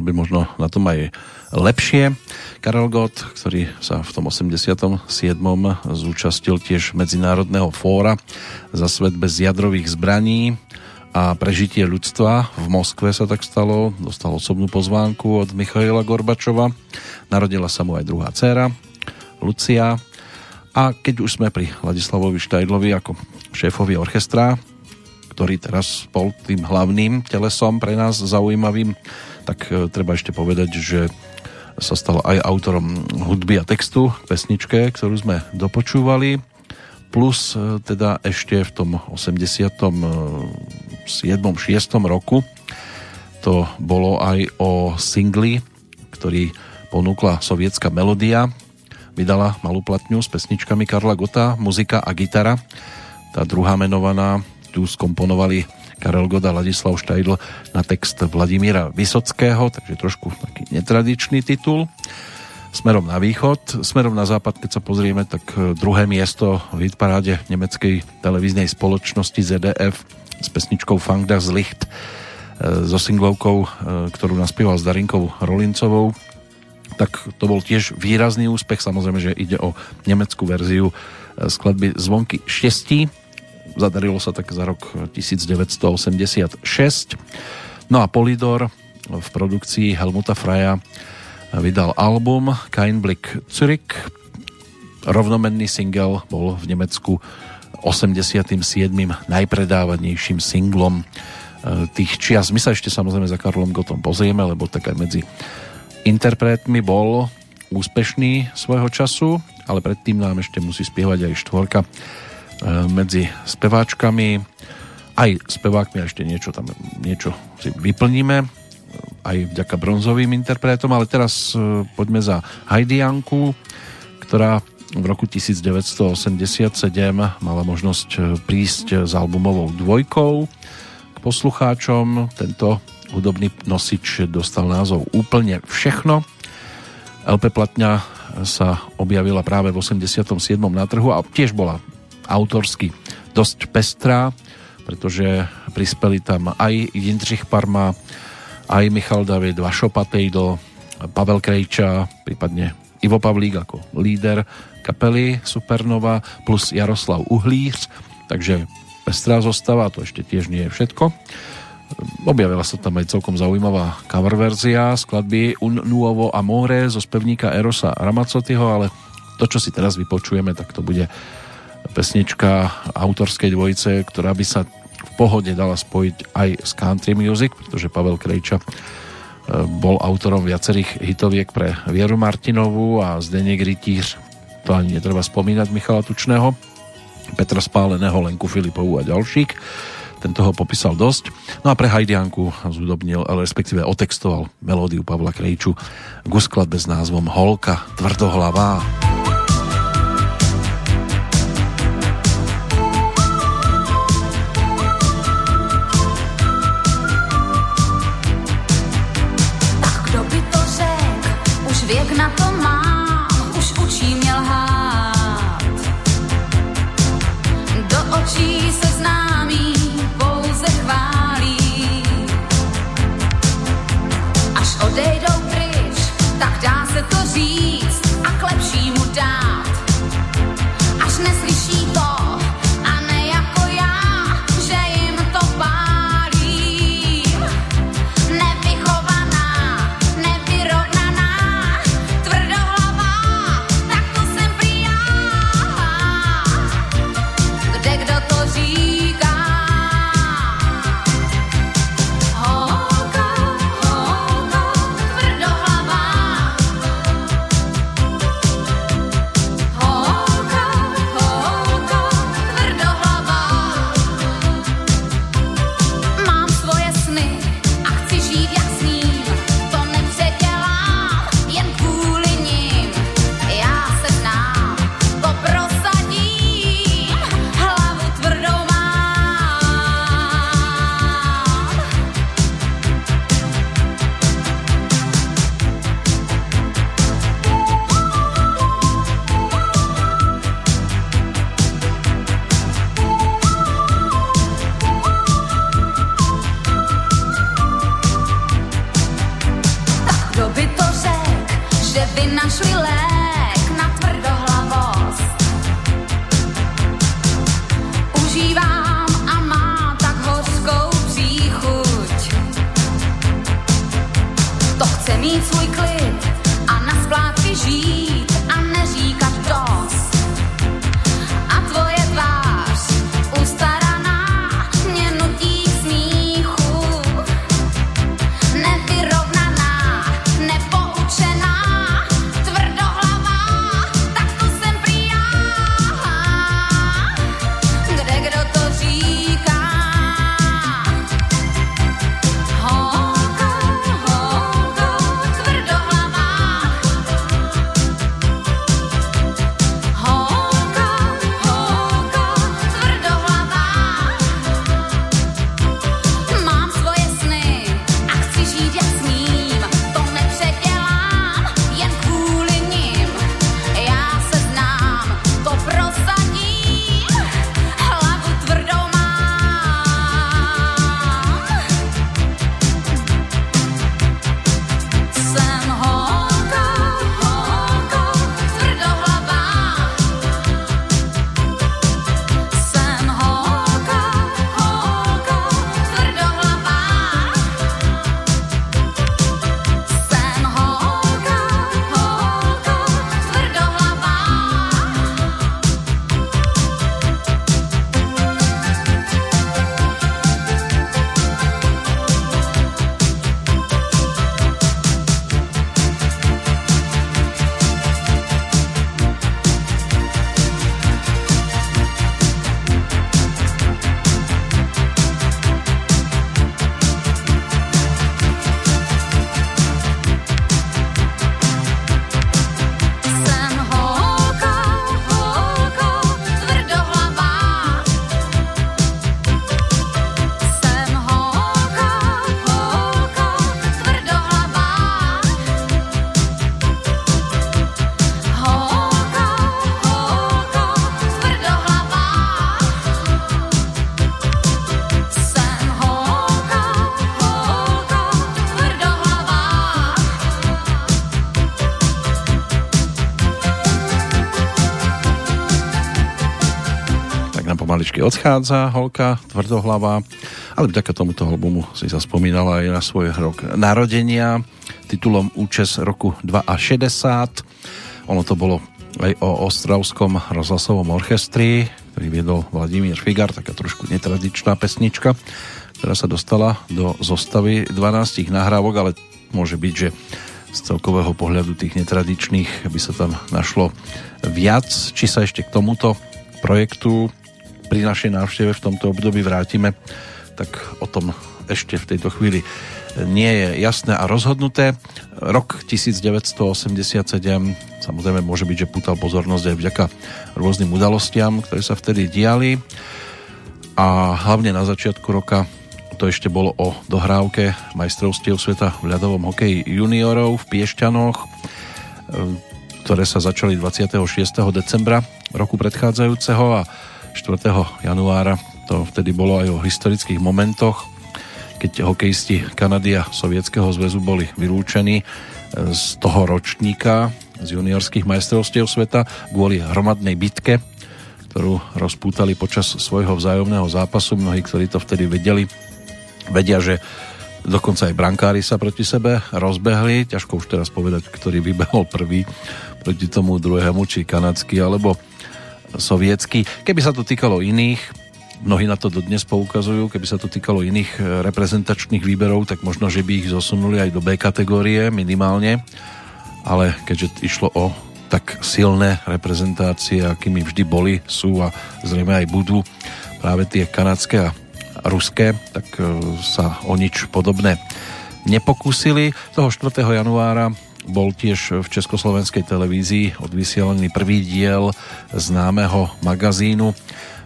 Bol by možno na tom aj lepšie. Karel Gott, ktorý sa v tom 87. zúčastil tiež Medzinárodného fóra za svet bez jadrových zbraní a prežitie ľudstva. V Moskve sa tak stalo, dostal osobnú pozvánku od Michaila Gorbačova. Narodila sa mu aj druhá dcéra, Lucia. A keď už sme pri Ladislavovi Štajdlovi ako šéfovi orchestra, ktorý teraz bol tým hlavným telesom pre nás zaujímavým, tak e, treba ešte povedať, že sa stal aj autorom hudby a textu pesničke, ktorú sme dopočúvali. Plus e, teda ešte v tom 87. 6. roku to bolo aj o singli, ktorý ponúkla sovietská melodia. Vydala malú platňu s pesničkami Karla Gota, muzika a gitara. Tá druhá menovaná tu skomponovali Karel Gott a Ladislav Štajdl na text Vladimíra Vysockého, takže trošku taký netradičný titul. Smerom na východ, smerom na západ, keď sa pozrieme, tak e, druhé miesto v hitparáde nemeckej televíznej spoločnosti ZDF s pesničkou Fang das Licht e, so singlovkou, e, ktorú naspieval s Darinkou Rolincovou tak to bol tiež výrazný úspech. Samozrejme, že ide o nemeckú verziu skladby Zvonky šestí zadarilo sa tak za rok 1986. No a Polydor v produkcii Helmuta Fraja vydal album Kein Blick Zurück. Rovnomenný single bol v Nemecku 87. najpredávanejším singlom eh, tých čias. My sa ešte samozrejme za Karlom Gotom pozrieme, lebo tak aj medzi interpretmi bol úspešný svojho času, ale predtým nám ešte musí spievať aj štvorka medzi speváčkami, aj spevákmi a ešte niečo tam niečo si vyplníme aj vďaka bronzovým interpretom, ale teraz eh, poďme za Hajdianku, ktorá v roku 1987 mala možnosť eh, prísť s albumovou dvojkou k poslucháčom. Tento hudobný nosič dostal názov Úplne všechno. LP platňa sa objavila práve v 87. na trhu a tiež bola autorsky dosť pestrá, pretože prispeli tam aj Jindřich Parma, aj Michal David, Vašo Patejdl, Pavel Krejča, prípadne Ivo Pavlík ako líder kapely Supernova, plus Jaroslav Uhlíř, takže pestrá zostava, to ešte tiež nie je všetko. Objavila sa tam aj celkom zaujímavá cover verzia skladby Un Nuovo Amore zo spevníka Erosa Ramazzotyho, ale to, čo si teraz vypočujeme, tak to bude pesnička autorskej dvojice, ktorá by sa v pohode dala spojiť aj s country music, pretože Pavel Krejča e, bol autorom viacerých hitoviek pre Vieru Martinovú a Zdeněk Rytíř, to ani netreba spomínať Michala Tučného, Petra Spáleného, Lenku Filipovú a ďalších. ten toho popísal dosť. No a pre Hajdianku zúdobnil, ale respektíve otextoval melódiu Pavla Krejču k skladbe s názvom Holka tvrdohlavá. dá se to říct a k lepšímu dá. Odchádza holka tvrdohlava, ale vďaka tomuto albumu si zaspomínala aj na svoj rok narodenia titulom Účes roku 62. Ono to bolo aj o Ostravskom rozhlasovom orchestri, ktorý viedol Vladimír Figar, taká trošku netradičná pesnička, ktorá sa dostala do zostavy 12 nahrávok, ale môže byť, že z celkového pohľadu tých netradičných by sa tam našlo viac. Či sa ešte k tomuto projektu pri našej návšteve v tomto období vrátime, tak o tom ešte v tejto chvíli nie je jasné a rozhodnuté. Rok 1987 samozrejme môže byť, že putal pozornosť aj vďaka rôznym udalostiam, ktoré sa vtedy diali a hlavne na začiatku roka to ešte bolo o dohrávke majstrovstiev sveta v ľadovom hokeji juniorov v Piešťanoch, e, ktoré sa začali 26. decembra roku predchádzajúceho a 4. januára to vtedy bolo aj o historických momentoch, keď hokejisti Kanady a Sovietskeho zväzu boli vylúčení e, z toho ročníka z juniorských majstrovstiev sveta kvôli hromadnej bitke, ktorú rozpútali počas svojho vzájomného zápasu. Mnohí, ktorí to vtedy vedeli, vedia, že dokonca aj brankári sa proti sebe rozbehli. Ťažko už teraz povedať, ktorý vybehol prvý proti tomu druhému, či kanadský alebo sovietsky. Keby sa to týkalo iných, mnohí na to dodnes poukazujú, keby sa to týkalo iných eh, reprezentačných výberov, tak možno, že by ich zosunuli aj do B kategórie minimálne, ale keďže išlo o tak silné reprezentácie, akými vždy boli, sú a zrejme aj budú práve tie kanadské a ruské, tak e, sa o nič podobné nepokúsili. Toho 4. januára bol tiež v Československej televízii odvysielaný prvý diel známeho magazínu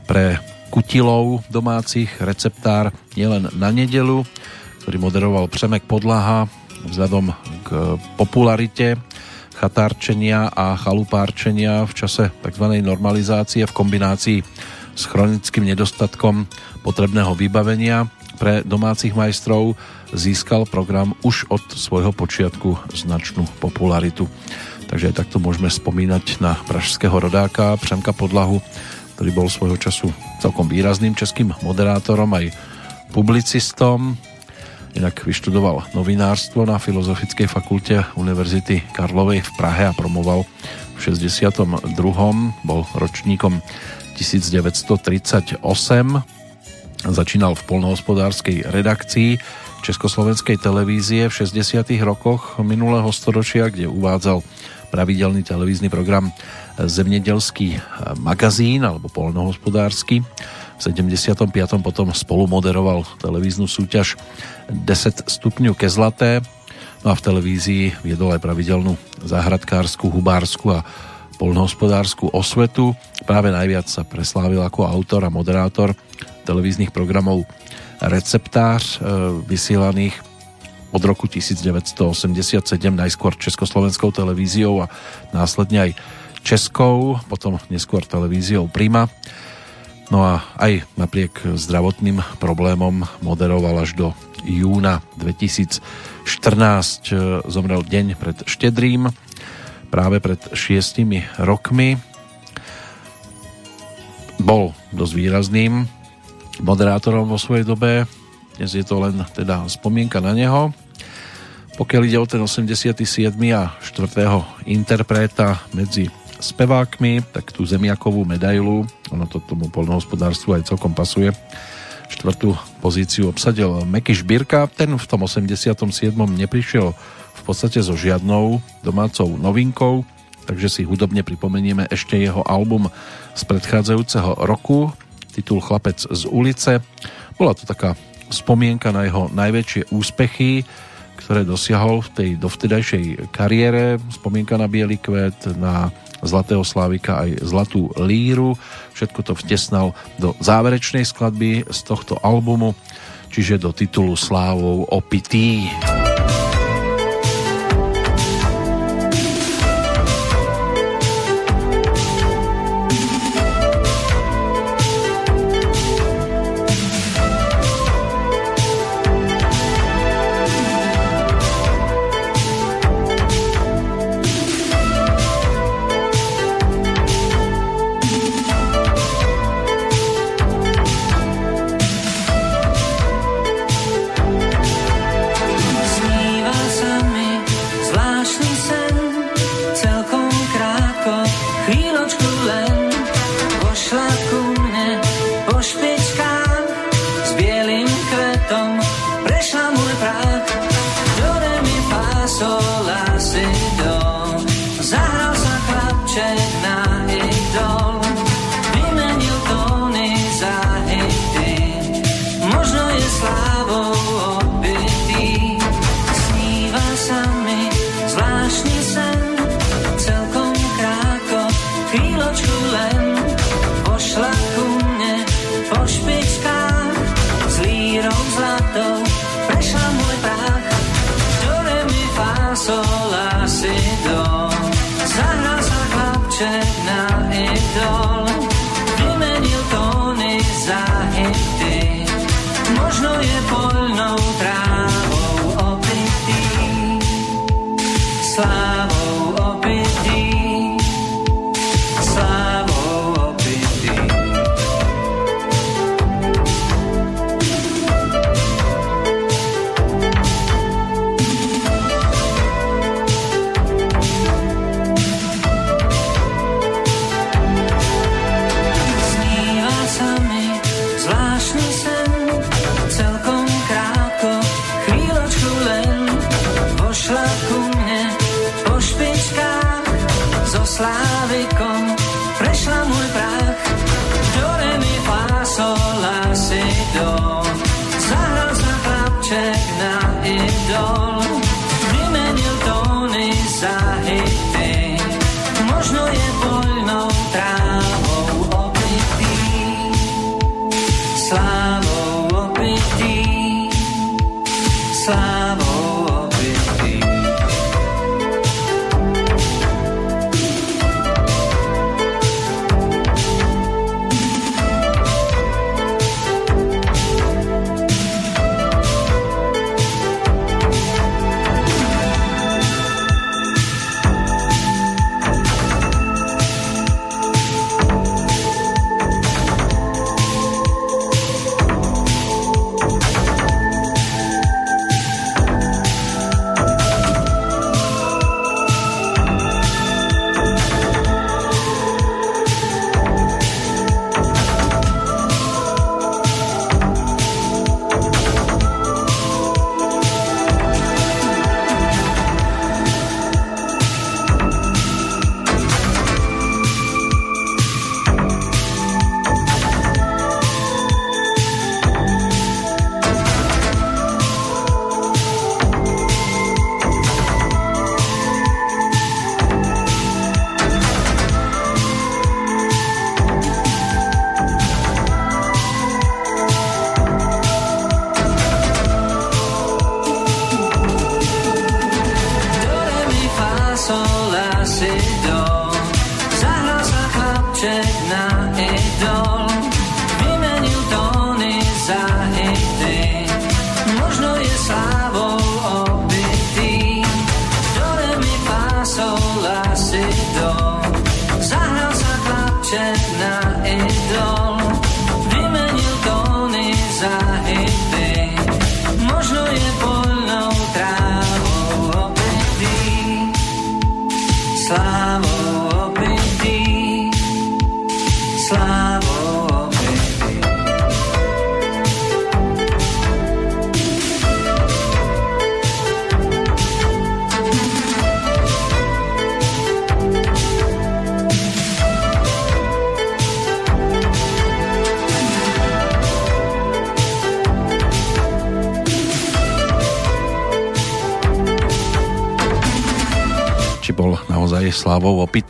pre kutilov domácich, receptár nielen na nedelu, ktorý moderoval Přemek Podlaha vzhľadom k popularite chatárčenia a chalupárčenia v čase tzv. normalizácie v kombinácii s chronickým nedostatkom potrebného vybavenia pre domácich majstrov získal program už od svojho počiatku značnú popularitu. Takže takto môžeme spomínať na pražského rodáka Přemka Podlahu, ktorý bol svojho času celkom výrazným českým moderátorom aj publicistom. Inak vyštudoval novinárstvo na Filozofickej fakulte Univerzity Karlovej v Prahe a promoval v 62. Bol ročníkom 1938 Začínal v polnohospodárskej redakcii Československej televízie v 60. rokoch minulého storočia, kde uvádzal pravidelný televízny program Zemnedelský magazín alebo polnohospodársky. V 75. potom spolu moderoval televíznu súťaž 10 stupňov ke zlaté. No a v televízii viedol aj pravidelnú záhradkárskú, hubársku a polnohospodárskú osvetu. Práve najviac sa preslávil ako autor a moderátor televíznych programov Receptář, e, vysielaných od roku 1987 najskôr Československou televíziou a následne aj Českou, potom neskôr televíziou Prima. No a aj napriek zdravotným problémom moderoval až do júna 2014. E, zomrel deň pred Štedrým, práve pred šiestimi rokmi. Bol dosť výrazným moderátorom vo svojej dobe. Dnes je to len teda spomienka na neho. Pokiaľ ide o ten 87. a 4. interpreta medzi spevákmi, tak tú zemiakovú medailu, ono to tomu polnohospodárstvu aj celkom pasuje, štvrtú pozíciu obsadil Meky Šbírka, ten v tom 87. neprišiel v podstate so žiadnou domácou novinkou, takže si hudobne pripomenieme ešte jeho album z predchádzajúceho roku, titul Chlapec z ulice. Bola to taká spomienka na jeho najväčšie úspechy, ktoré dosiahol v tej dovtedajšej kariére. Spomienka na Bielý kvet, na Zlatého Slávika aj Zlatú líru. Všetko to vtesnal do záverečnej skladby z tohto albumu, čiže do titulu Slávou opitý. slávou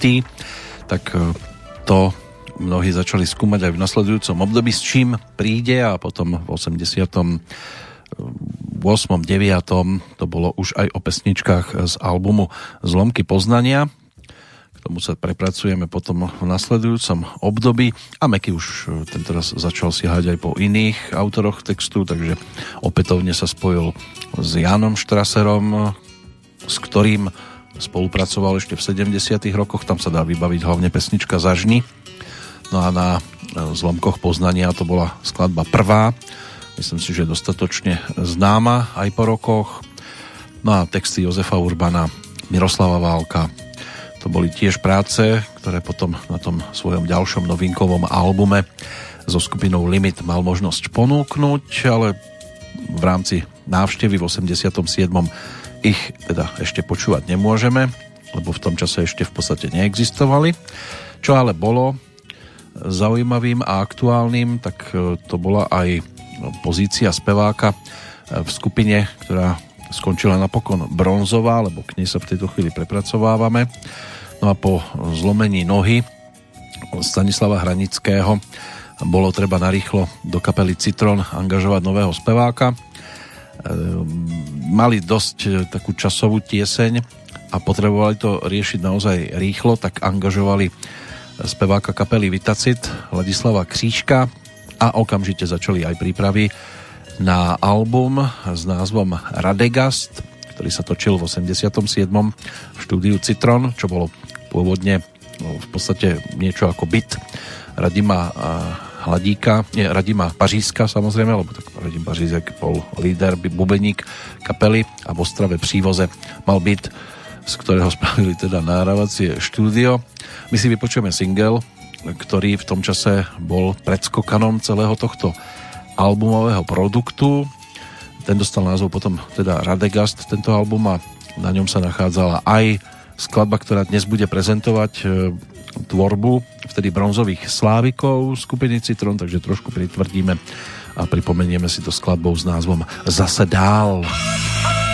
opitý, tak e, to mnohí začali skúmať aj v nasledujúcom období, s čím príde a potom v 80. 8. 9. to bolo už aj o pesničkách z albumu Zlomky poznania. K tomu sa prepracujeme potom v nasledujúcom období a Meky už e, tento raz začal siahať aj po iných autoroch textu, takže opätovne sa spojil s Janom Štraserom, s ktorým spolupracoval ešte v 70 rokoch, tam sa dá vybaviť hlavne pesnička Zažni. No a na e, zlomkoch poznania to bola skladba prvá, myslím si, že dostatočne známa aj po rokoch. No a texty Jozefa Urbana, Miroslava Válka, to boli tiež práce, ktoré potom na tom svojom ďalšom novinkovom albume so skupinou Limit mal možnosť ponúknuť, ale v rámci návštevy v 87 ich teda ešte počúvať nemôžeme, lebo v tom čase ešte v podstate neexistovali. Čo ale bolo zaujímavým a aktuálnym, tak e, to bola aj pozícia speváka e, v skupine, ktorá skončila napokon bronzová, lebo k nej sa v tejto chvíli prepracovávame. No a po zlomení nohy Stanislava Hranického bolo treba narýchlo do kapely Citron angažovať nového speváka mali dosť e, takú časovú tieseň a potrebovali to riešiť naozaj rýchlo, tak angažovali speváka kapely Vitacit Ladislava Křížka a okamžite začali aj prípravy na album s názvom Radegast, ktorý sa točil v 87. v štúdiu Citron, čo bolo pôvodne no, v podstate niečo ako byt Radima Hladíka, nie, Radima Pařízka samozrejme, lebo tak Radim Pařízek bol líder, bubeník kapely a v Ostrave Přívoze mal byt, z ktorého spravili teda nahrávacie štúdio. My si vypočujeme single, ktorý v tom čase bol predskokanom celého tohto albumového produktu. Ten dostal názov potom teda Radegast, tento album a na ňom sa nachádzala aj skladba, ktorá dnes bude prezentovať e, tvorbu vtedy bronzových slávikov skupiny Citron, takže trošku pritvrdíme a pripomenieme si to skladbou s názvom Zase dál. Zase dál.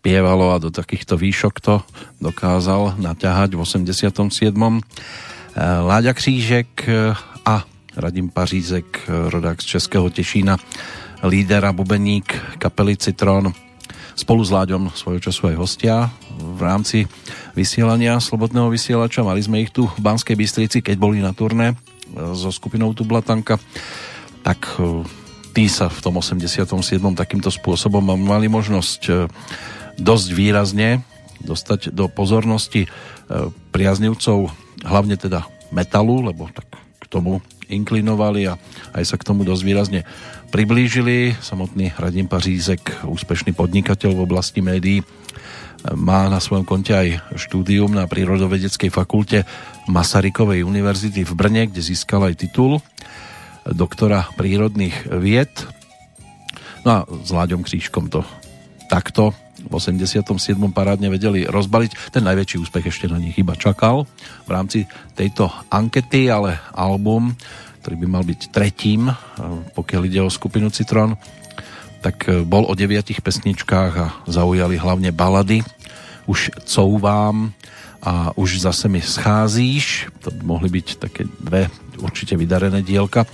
Spievalo a do takýchto výšok to dokázal naťahať v 87. Eh, Láďa Křížek eh, a Radim Pařízek, rodák z Českého Tešína, líder a bubeník kapely Citron, spolu s Láďom svojho času aj hostia v rámci vysielania Slobodného vysielača. Mali sme ich tu v Banskej Bystrici, keď boli na turné so skupinou Tublatanka. Tak e, tí sa v tom 87. takýmto spôsobom mali možnosť e, dosť výrazne dostať do pozornosti e, priaznivcov hlavne teda metalu, lebo tak k tomu inklinovali a aj sa k tomu dosť výrazne priblížili. Samotný Radim Pařízek, úspešný podnikateľ v oblasti médií, má na svojom konte aj štúdium na Prírodovedeckej fakulte Masarykovej univerzity v Brne, kde získal aj titul doktora prírodných vied. No a s Láďom Křížkom to takto v 87. parádne vedeli rozbaliť. Ten najväčší úspech ešte na nich iba čakal v rámci tejto ankety, ale album ktorý by mal byť tretím, e, pokiaľ ide o skupinu Citron, tak e, bol o deviatich pesničkách a zaujali hlavne balady. Už couvám a už zase mi scházíš. To by mohli byť také dve určite vydarené dielka,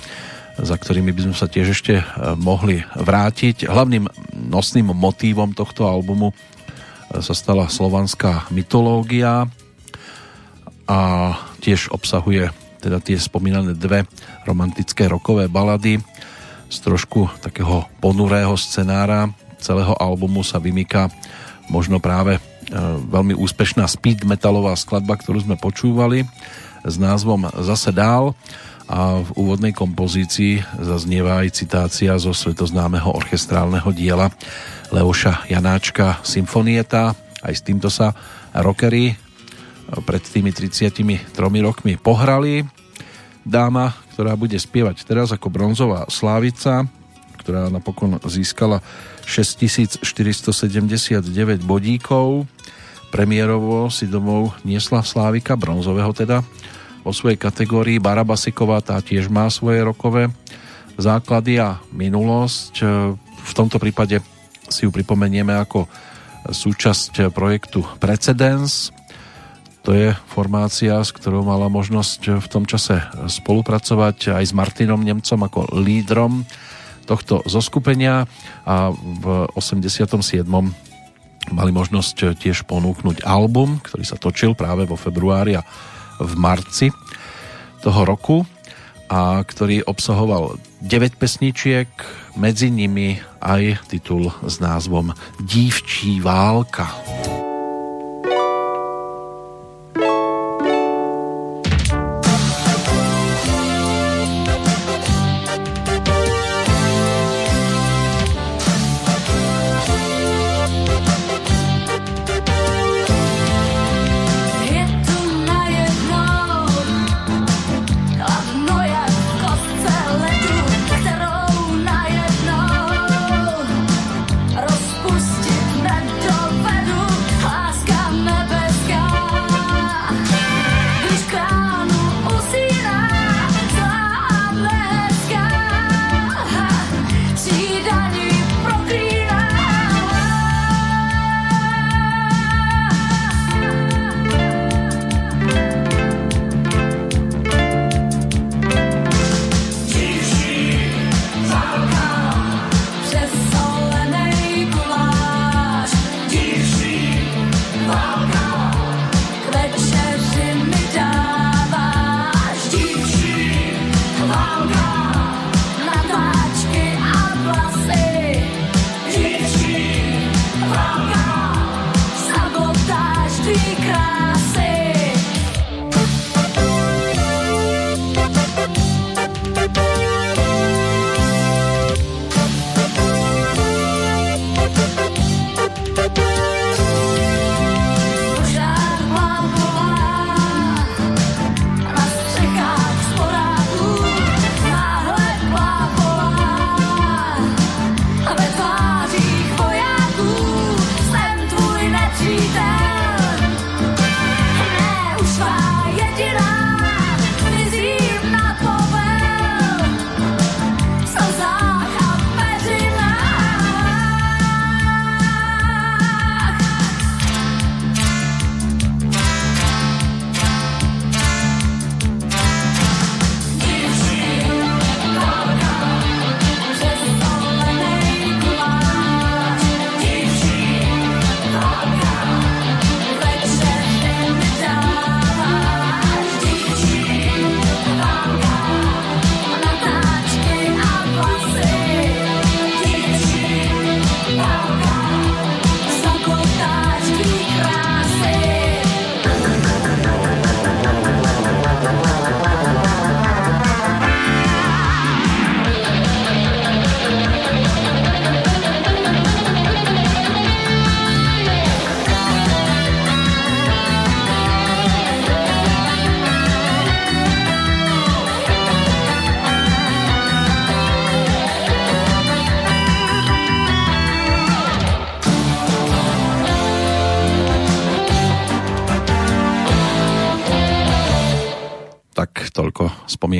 za ktorými by sme sa tiež ešte e, mohli vrátiť. Hlavným nosným motívom tohto albumu sa stala slovanská mytológia a tiež obsahuje teda tie spomínané dve romantické rokové balady z trošku takého ponurého scenára celého albumu sa vymýka možno práve e, veľmi úspešná speed metalová skladba, ktorú sme počúvali s názvom Zase dál a v úvodnej kompozícii zaznieva aj citácia zo svetoznámeho orchestrálneho diela Leoša Janáčka Symfonieta. Aj s týmto sa rockery pred tými 33 rokmi pohrali. Dáma, ktorá bude spievať teraz ako bronzová slávica, ktorá napokon získala 6479 bodíkov. Premiérovo si domov niesla Slávika, bronzového teda, o svojej kategórii. Barabasiková tá tiež má svoje rokové základy a minulosť. V tomto prípade si ju pripomenieme ako súčasť projektu Precedence, to je formácia, s ktorou mala možnosť v tom čase spolupracovať aj s Martinom Nemcom ako lídrom tohto zoskupenia a v 87. mali možnosť tiež ponúknuť album, ktorý sa točil práve vo februári a v marci toho roku a ktorý obsahoval 9 pesničiek, medzi nimi aj titul s názvom Dívčí válka. Rozpustit nedovedu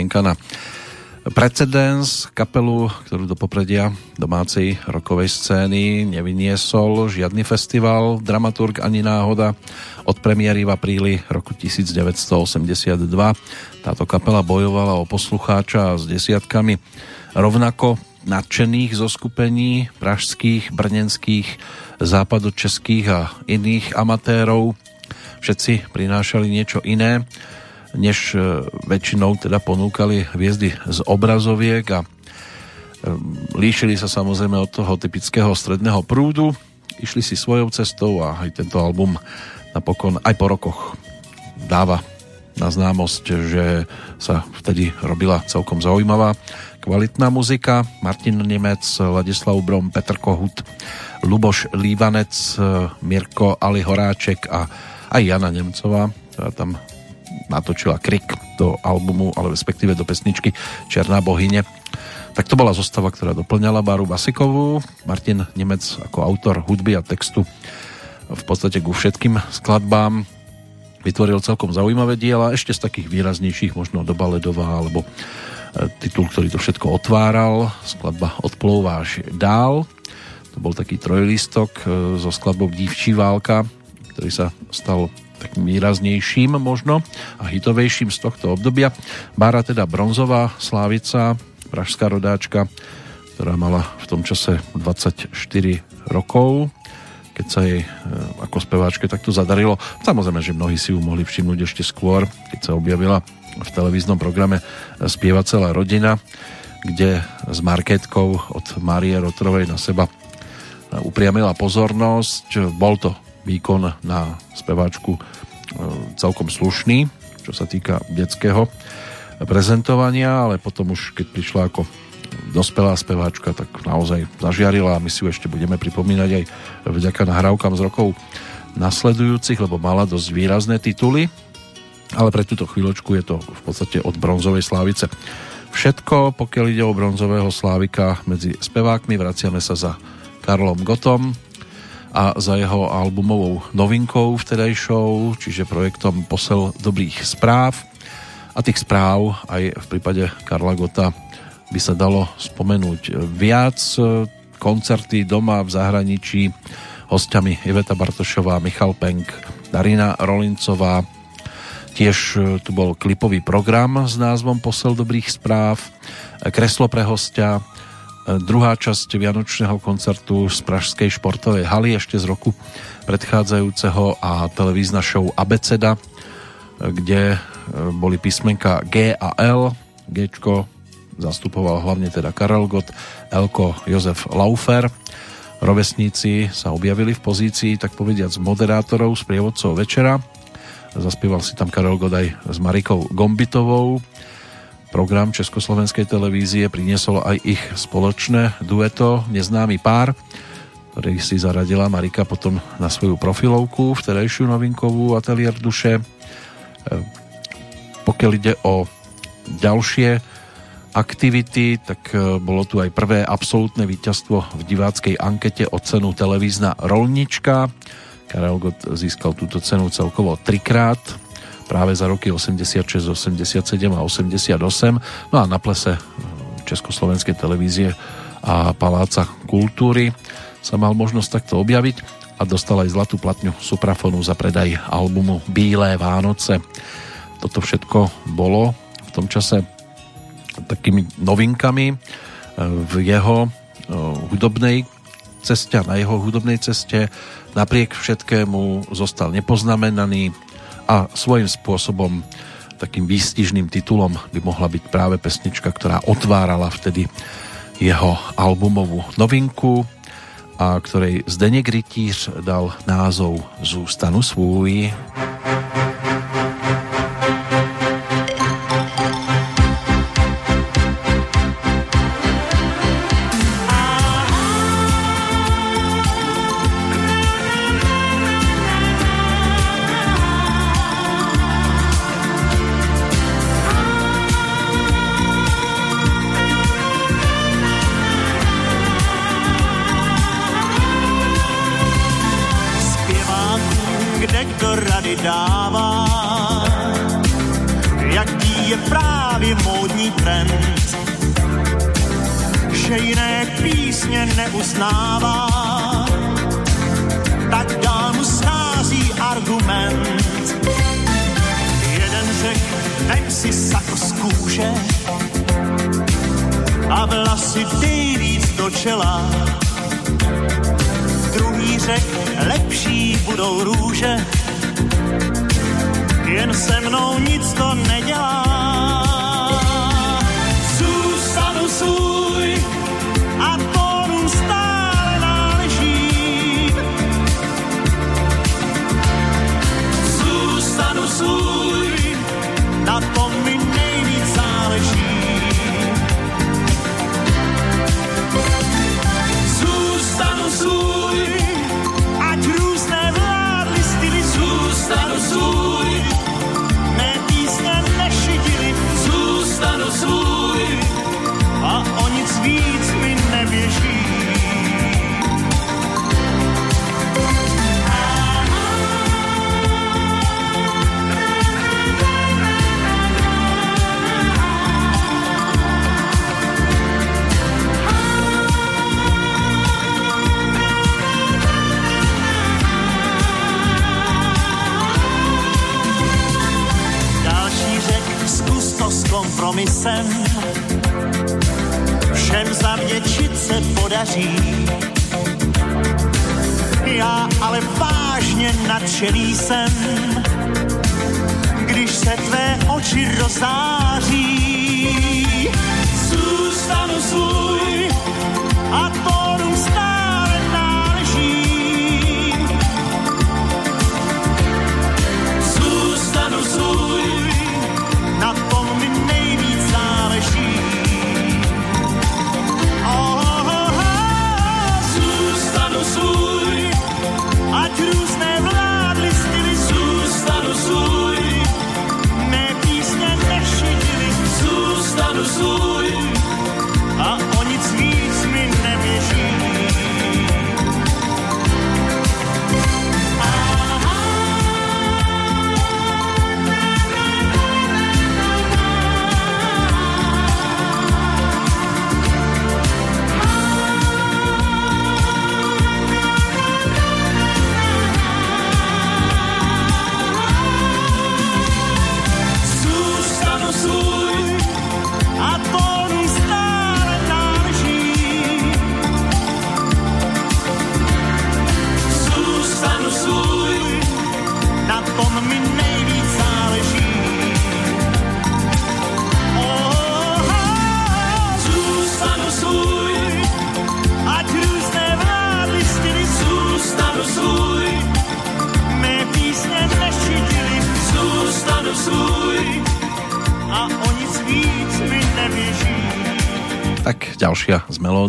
spomienka na precedens kapelu, ktorú do popredia domácej rokovej scény nevyniesol žiadny festival, dramaturg ani náhoda. Od premiéry v apríli roku 1982 táto kapela bojovala o poslucháča s desiatkami rovnako nadšených zo skupení pražských, brnenských, západočeských a iných amatérov. Všetci prinášali niečo iné než e, väčšinou teda ponúkali hviezdy z obrazoviek a e, líšili sa samozrejme od toho typického stredného prúdu, išli si svojou cestou a aj tento album napokon aj po rokoch dáva na známosť, že sa vtedy robila celkom zaujímavá kvalitná muzika. Martin Nemec, Ladislav Brom, Petr Kohut, Luboš Lívanec, Mirko Ali Horáček a aj Jana Nemcová, ktorá tam natočila krik do albumu, ale respektíve do pesničky Černá bohyne. Tak to bola zostava, ktorá doplňala Baru Basikovú. Martin Nemec ako autor hudby a textu v podstate ku všetkým skladbám vytvoril celkom zaujímavé diela, ešte z takých výraznejších, možno Doba ledová, alebo e, titul, ktorý to všetko otváral, skladba Odplouváš dál. To bol taký trojlistok e, so skladbou Dívčí válka, ktorý sa stal takým výraznejším možno a hitovejším z tohto obdobia. Bára teda bronzová slávica, pražská rodáčka, ktorá mala v tom čase 24 rokov, keď sa jej e, ako speváčke takto zadarilo. Samozrejme, že mnohí si ju mohli všimnúť ešte skôr, keď sa objavila v televíznom programe Spieva celá rodina, kde s marketkou od Márie Rotrovej na seba upriamila pozornosť. Bol to výkon na speváčku e, celkom slušný, čo sa týka detského prezentovania, ale potom už keď prišla ako dospelá speváčka, tak naozaj zažiarila a my si ju ešte budeme pripomínať aj vďaka nahrávkam z rokov nasledujúcich, lebo mala dosť výrazné tituly, ale pre túto chvíľočku je to v podstate od bronzovej slávice. Všetko, pokiaľ ide o bronzového slávika medzi spevákmi, vraciame sa za Karlom Gotom, a za jeho albumovou novinkou vtedajšou, čiže projektom Posel dobrých správ. A tých správ aj v prípade Karla Gota by sa dalo spomenúť viac. Koncerty doma v zahraničí, hostiami Iveta Bartošová, Michal Penk, Darina Rolincová. Tiež tu bol klipový program s názvom Posel dobrých správ, kreslo pre hostia, druhá časť Vianočného koncertu z Pražskej športovej haly ešte z roku predchádzajúceho a televízna show Abeceda, kde e, boli písmenka G a L. G zastupoval hlavne teda Karel Gott, Elko Jozef Laufer. Rovesníci sa objavili v pozícii, tak povediať, z moderátorov, z prievodcov večera. Zaspieval si tam Karel Gott aj s Marikou Gombitovou program Československej televízie priniesol aj ich spoločné dueto Neznámy pár, ktorý si zaradila Marika potom na svoju profilovku, vterejšiu novinkovú Atelier duše. E, pokiaľ ide o ďalšie aktivity, tak e, bolo tu aj prvé absolútne víťazstvo v diváckej ankete o cenu televízna Rolnička. Karel Gott získal túto cenu celkovo trikrát práve za roky 86, 87 a 88. No a na plese eh, Československej televízie a Paláca kultúry sa mal možnosť takto objaviť a dostal aj zlatú platňu Suprafonu za predaj albumu Bílé Vánoce. Toto všetko bolo v tom čase takými novinkami eh, v jeho eh, hudobnej ceste na jeho hudobnej ceste napriek všetkému zostal nepoznamenaný a svojím spôsobom takým výstižným titulom by mohla byť práve pesnička, ktorá otvárala vtedy jeho albumovú novinku a ktorej Zdeněk Rytíř dal názov Zústanu svůj.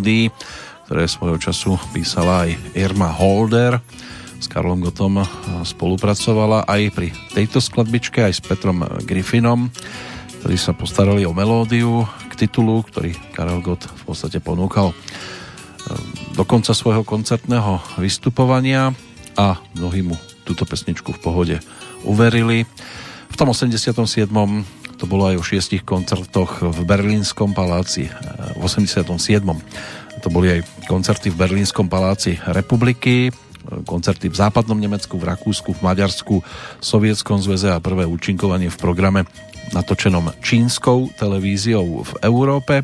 Melódií, ktoré svojho času písala aj Irma Holder. S Karlom Gotom spolupracovala aj pri tejto skladbičke, aj s Petrom Griffinom, ktorí sa postarali o melódiu k titulu, ktorý Karel Gott v podstate ponúkal do konca svojho koncertného vystupovania a mnohí mu túto pesničku v pohode uverili. V tom 87. to bolo aj o šiestich koncertoch v Berlínskom paláci v 87. To boli aj koncerty v Berlínskom paláci republiky, koncerty v západnom Nemecku, v Rakúsku, v Maďarsku, Sovietskom zväze a prvé účinkovanie v programe natočenom čínskou televíziou v Európe.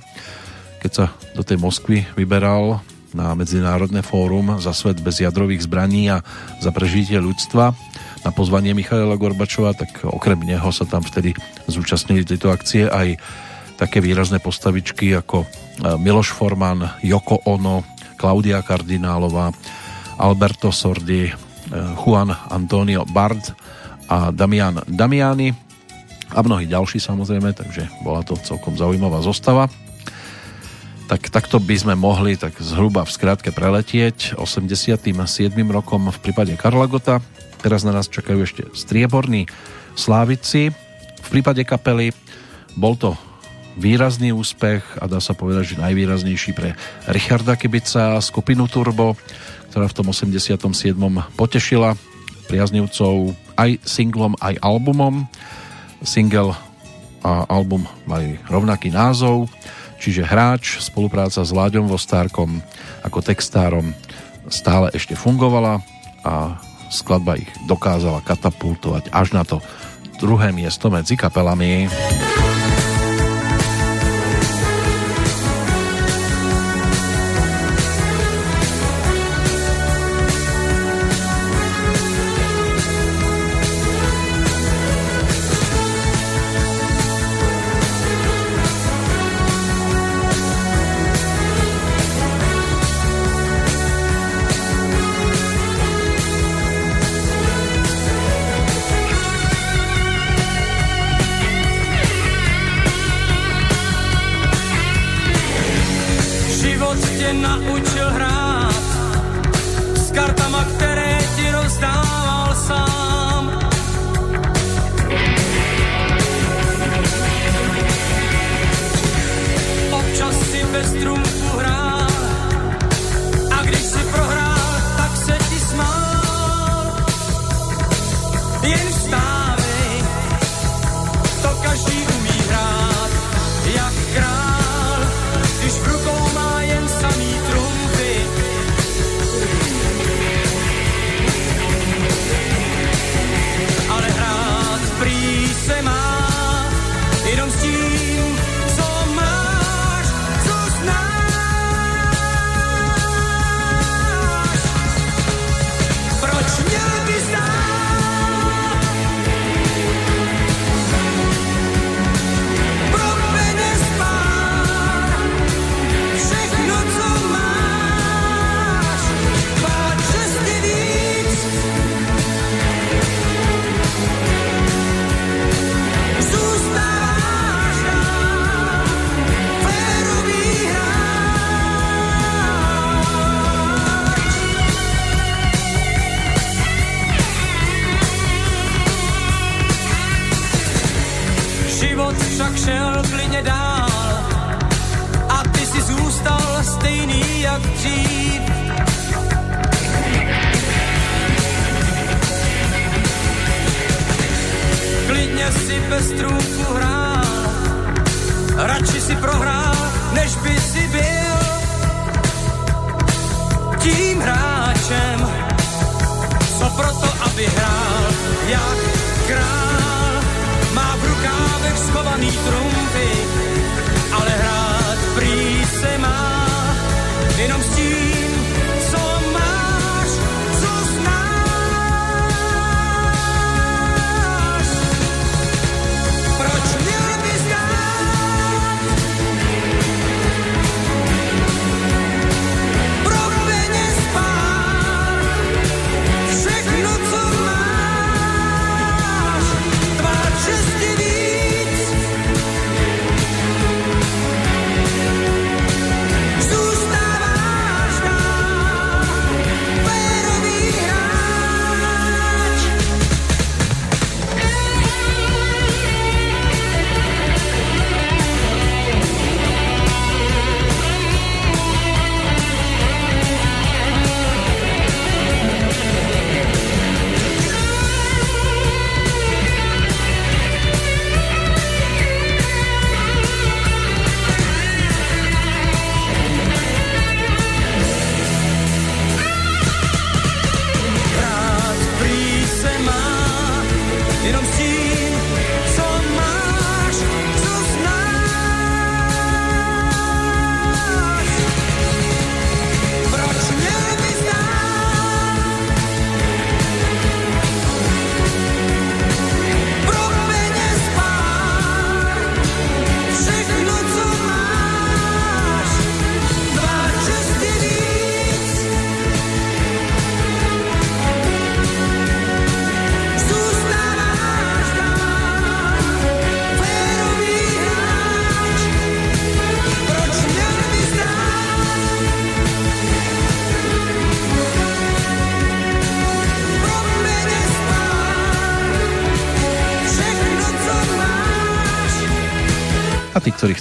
Keď sa do tej Moskvy vyberal na Medzinárodné fórum za svet bez jadrových zbraní a za prežitie ľudstva na pozvanie Michaela Gorbačova, tak okrem neho sa tam vtedy zúčastnili tejto akcie aj také výrazné postavičky ako Miloš Forman, Joko Ono, Klaudia Kardinálová, Alberto Sordi, Juan Antonio Bard a Damian Damiani a mnohí ďalší samozrejme, takže bola to celkom zaujímavá zostava. Tak takto by sme mohli tak zhruba v skratke preletieť 87. rokom v prípade Karla Gota. Teraz na nás čakajú ešte strieborní slávici. V prípade kapely bol to výrazný úspech a dá sa povedať, že najvýraznejší pre Richarda Kibica a skupinu Turbo, ktorá v tom 87. potešila priaznivcov aj singlom, aj albumom. Single a album mali rovnaký názov, čiže Hráč, spolupráca s Láďom Vostárkom ako textárom stále ešte fungovala a skladba ich dokázala katapultovať až na to druhé miesto medzi kapelami.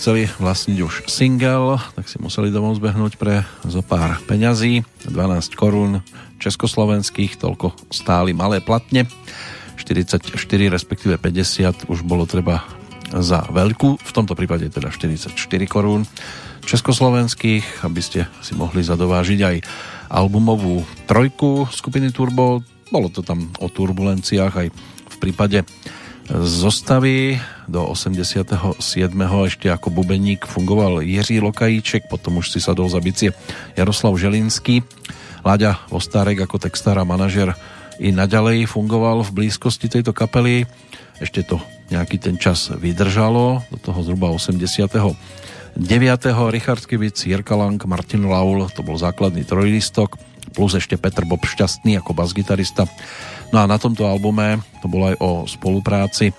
chceli vlastniť už single, tak si museli domov zbehnúť pre zo pár peňazí. 12 korún československých, toľko stáli malé platne. 44 respektíve 50 už bolo treba za veľkú, v tomto prípade teda 44 korún československých, aby ste si mohli zadovážiť aj albumovú trojku skupiny Turbo. Bolo to tam o turbulenciách aj v prípade zostavy do 87. ešte ako bubeník fungoval Jiří Lokajíček, potom už si sadol za bicie Jaroslav Želinský. Láďa Vostárek ako textár a manažer i naďalej fungoval v blízkosti tejto kapely. Ešte to nejaký ten čas vydržalo, do toho zhruba 80. 9. Richard Kivic, Jirka Lang, Martin Laul, to bol základný trojlistok, plus ešte Petr Bob Šťastný ako basgitarista. No a na tomto albume to bolo aj o spolupráci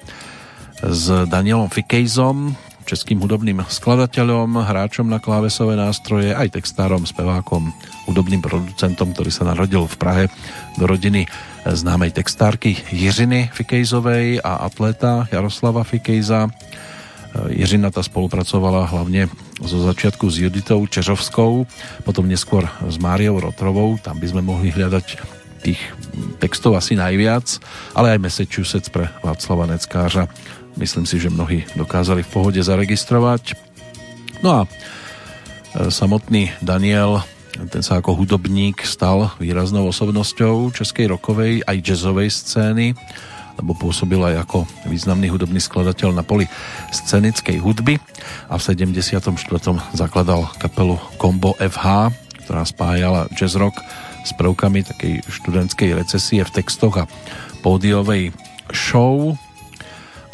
s Danielom Fikejzom, českým hudobným skladateľom, hráčom na klávesové nástroje, aj textárom, spevákom, hudobným producentom, ktorý sa narodil v Prahe do rodiny známej textárky Jiřiny Fikejzovej a atleta Jaroslava Fikejza. Jiřina tá spolupracovala hlavne zo začiatku s Juditou Čežovskou, potom neskôr s Máriou Rotrovou, tam by sme mohli hľadať tých textov asi najviac, ale aj Massachusetts pre Václava Neckářa. Myslím si, že mnohí dokázali v pohode zaregistrovať. No a e, samotný Daniel, ten sa ako hudobník stal výraznou osobnosťou českej rokovej aj jazzovej scény lebo pôsobil aj ako významný hudobný skladateľ na poli scenickej hudby a v 74. zakladal kapelu Combo FH, ktorá spájala jazz rock s prvkami takej študentskej recesie v textoch a pódiovej show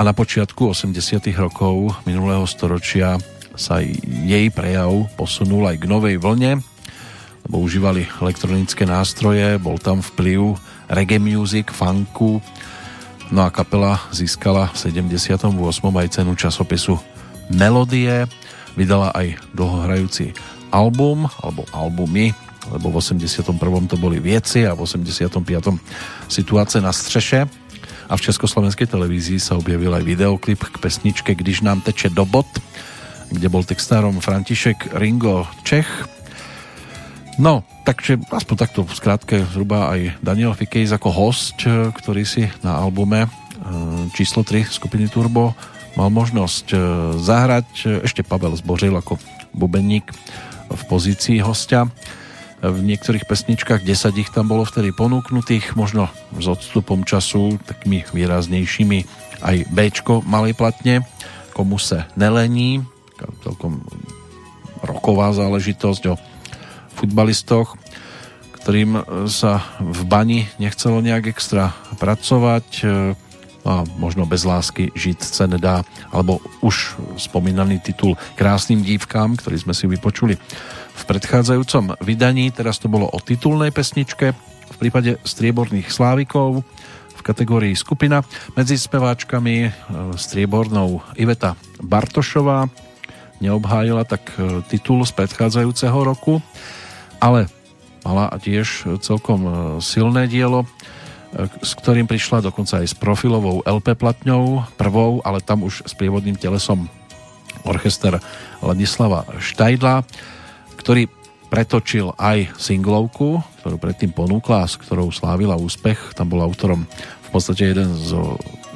a na počiatku 80 rokov minulého storočia sa jej prejav posunul aj k novej vlne, lebo užívali elektronické nástroje, bol tam vplyv reggae music, funku, No a kapela získala v 78. aj cenu časopisu Melodie, vydala aj dlhohrajúci album, alebo albumy, lebo v 81. to boli Vieci a v 85. Situáce na střeše a v Československej televízii sa objavil aj videoklip k pesničke Když nám teče do bod, kde bol textárom František Ringo Čech. No, takže aspoň takto v skratke zhruba aj Daniel Fikejs ako host, ktorý si na albume e, číslo 3 skupiny Turbo mal možnosť e, zahrať. Ešte Pavel Zbořil ako bubeník v pozícii hostia. V niektorých pesničkách 10 ich tam bolo vtedy ponúknutých, možno s odstupom času takými výraznejšími aj Bčko malej platne, komu se nelení, celkom roková záležitosť o futbalistoch, ktorým sa v bani nechcelo nejak extra pracovať e, a možno bez lásky žiť sa nedá, alebo už spomínaný titul Krásnym dívkám, ktorý sme si vypočuli predchádzajúcom vydaní. Teraz to bolo o titulnej pesničke v prípade strieborných slávikov v kategórii skupina. Medzi speváčkami e, striebornou Iveta Bartošová neobhájila tak e, titul z predchádzajúceho roku ale mala tiež celkom e, silné dielo, s ktorým prišla dokonca aj s profilovou LP platňou, prvou, ale tam už s prievodným telesom orchester Ladislava Štajdla, ktorý pretočil aj singlovku, ktorú predtým ponúkla s ktorou slávila úspech. Tam bol autorom v podstate jeden z,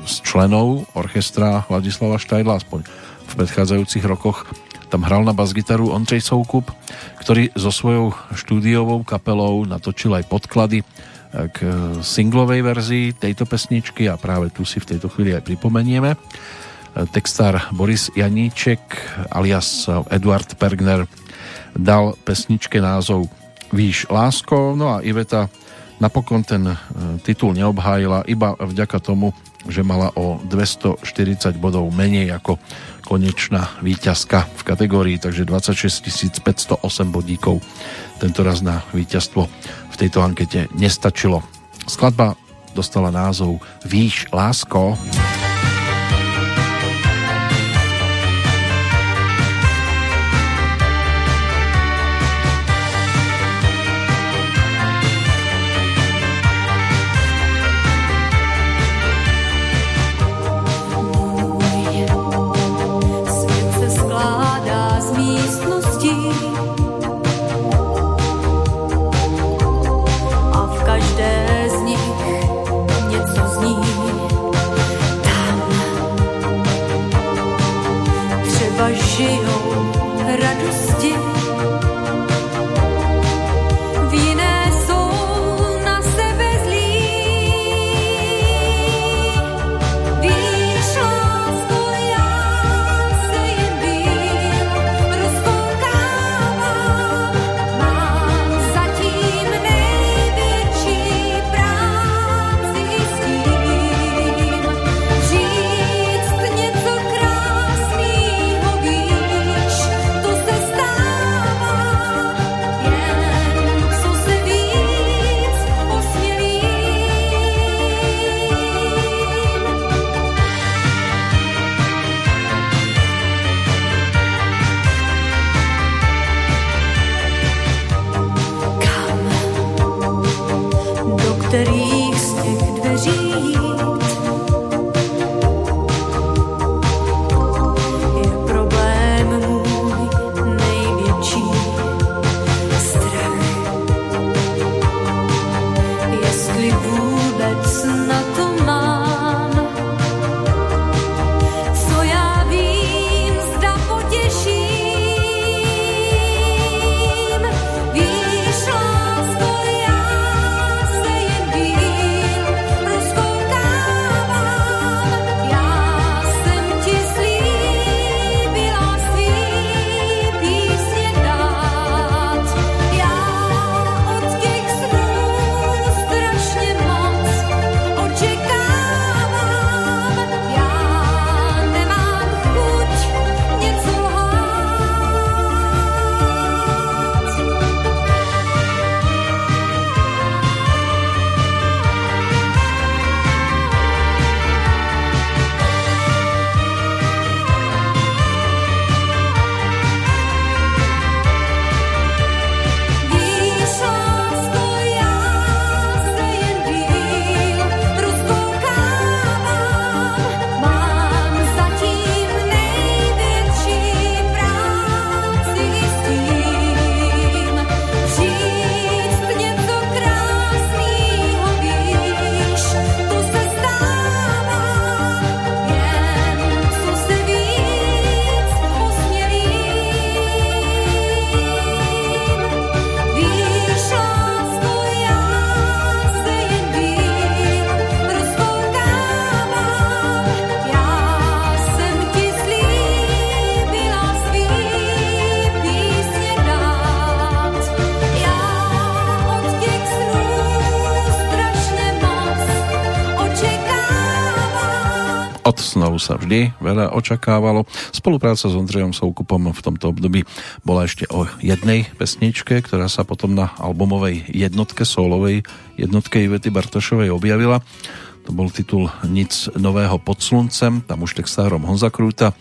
z členov orchestra Ladislava Štajdla, aspoň v predchádzajúcich rokoch tam hral na basgitaru Ondřej Soukup, ktorý so svojou štúdiovou kapelou natočil aj podklady eh, k singlovej verzii tejto pesničky a práve tu si v tejto chvíli aj pripomenieme. Eh, textár Boris Janíček alias Eduard Pergner dal pesničke názov Výš lásko, no a Iveta napokon ten eh, titul neobhájila iba vďaka tomu, že mala o 240 bodov menej ako konečná výťazka v kategórii, takže 26 508 bodíkov tento raz na víťazstvo v tejto ankete nestačilo. Skladba dostala názov Výš lásko. Výš lásko vždy veľa očakávalo. Spolupráca s Ondrejom Soukupom v tomto období bola ešte o jednej pesničke, ktorá sa potom na albumovej jednotke, solovej jednotke Ivety Bartošovej objavila. To bol titul Nic nového pod sluncem, tam už textárom Honza Krúta,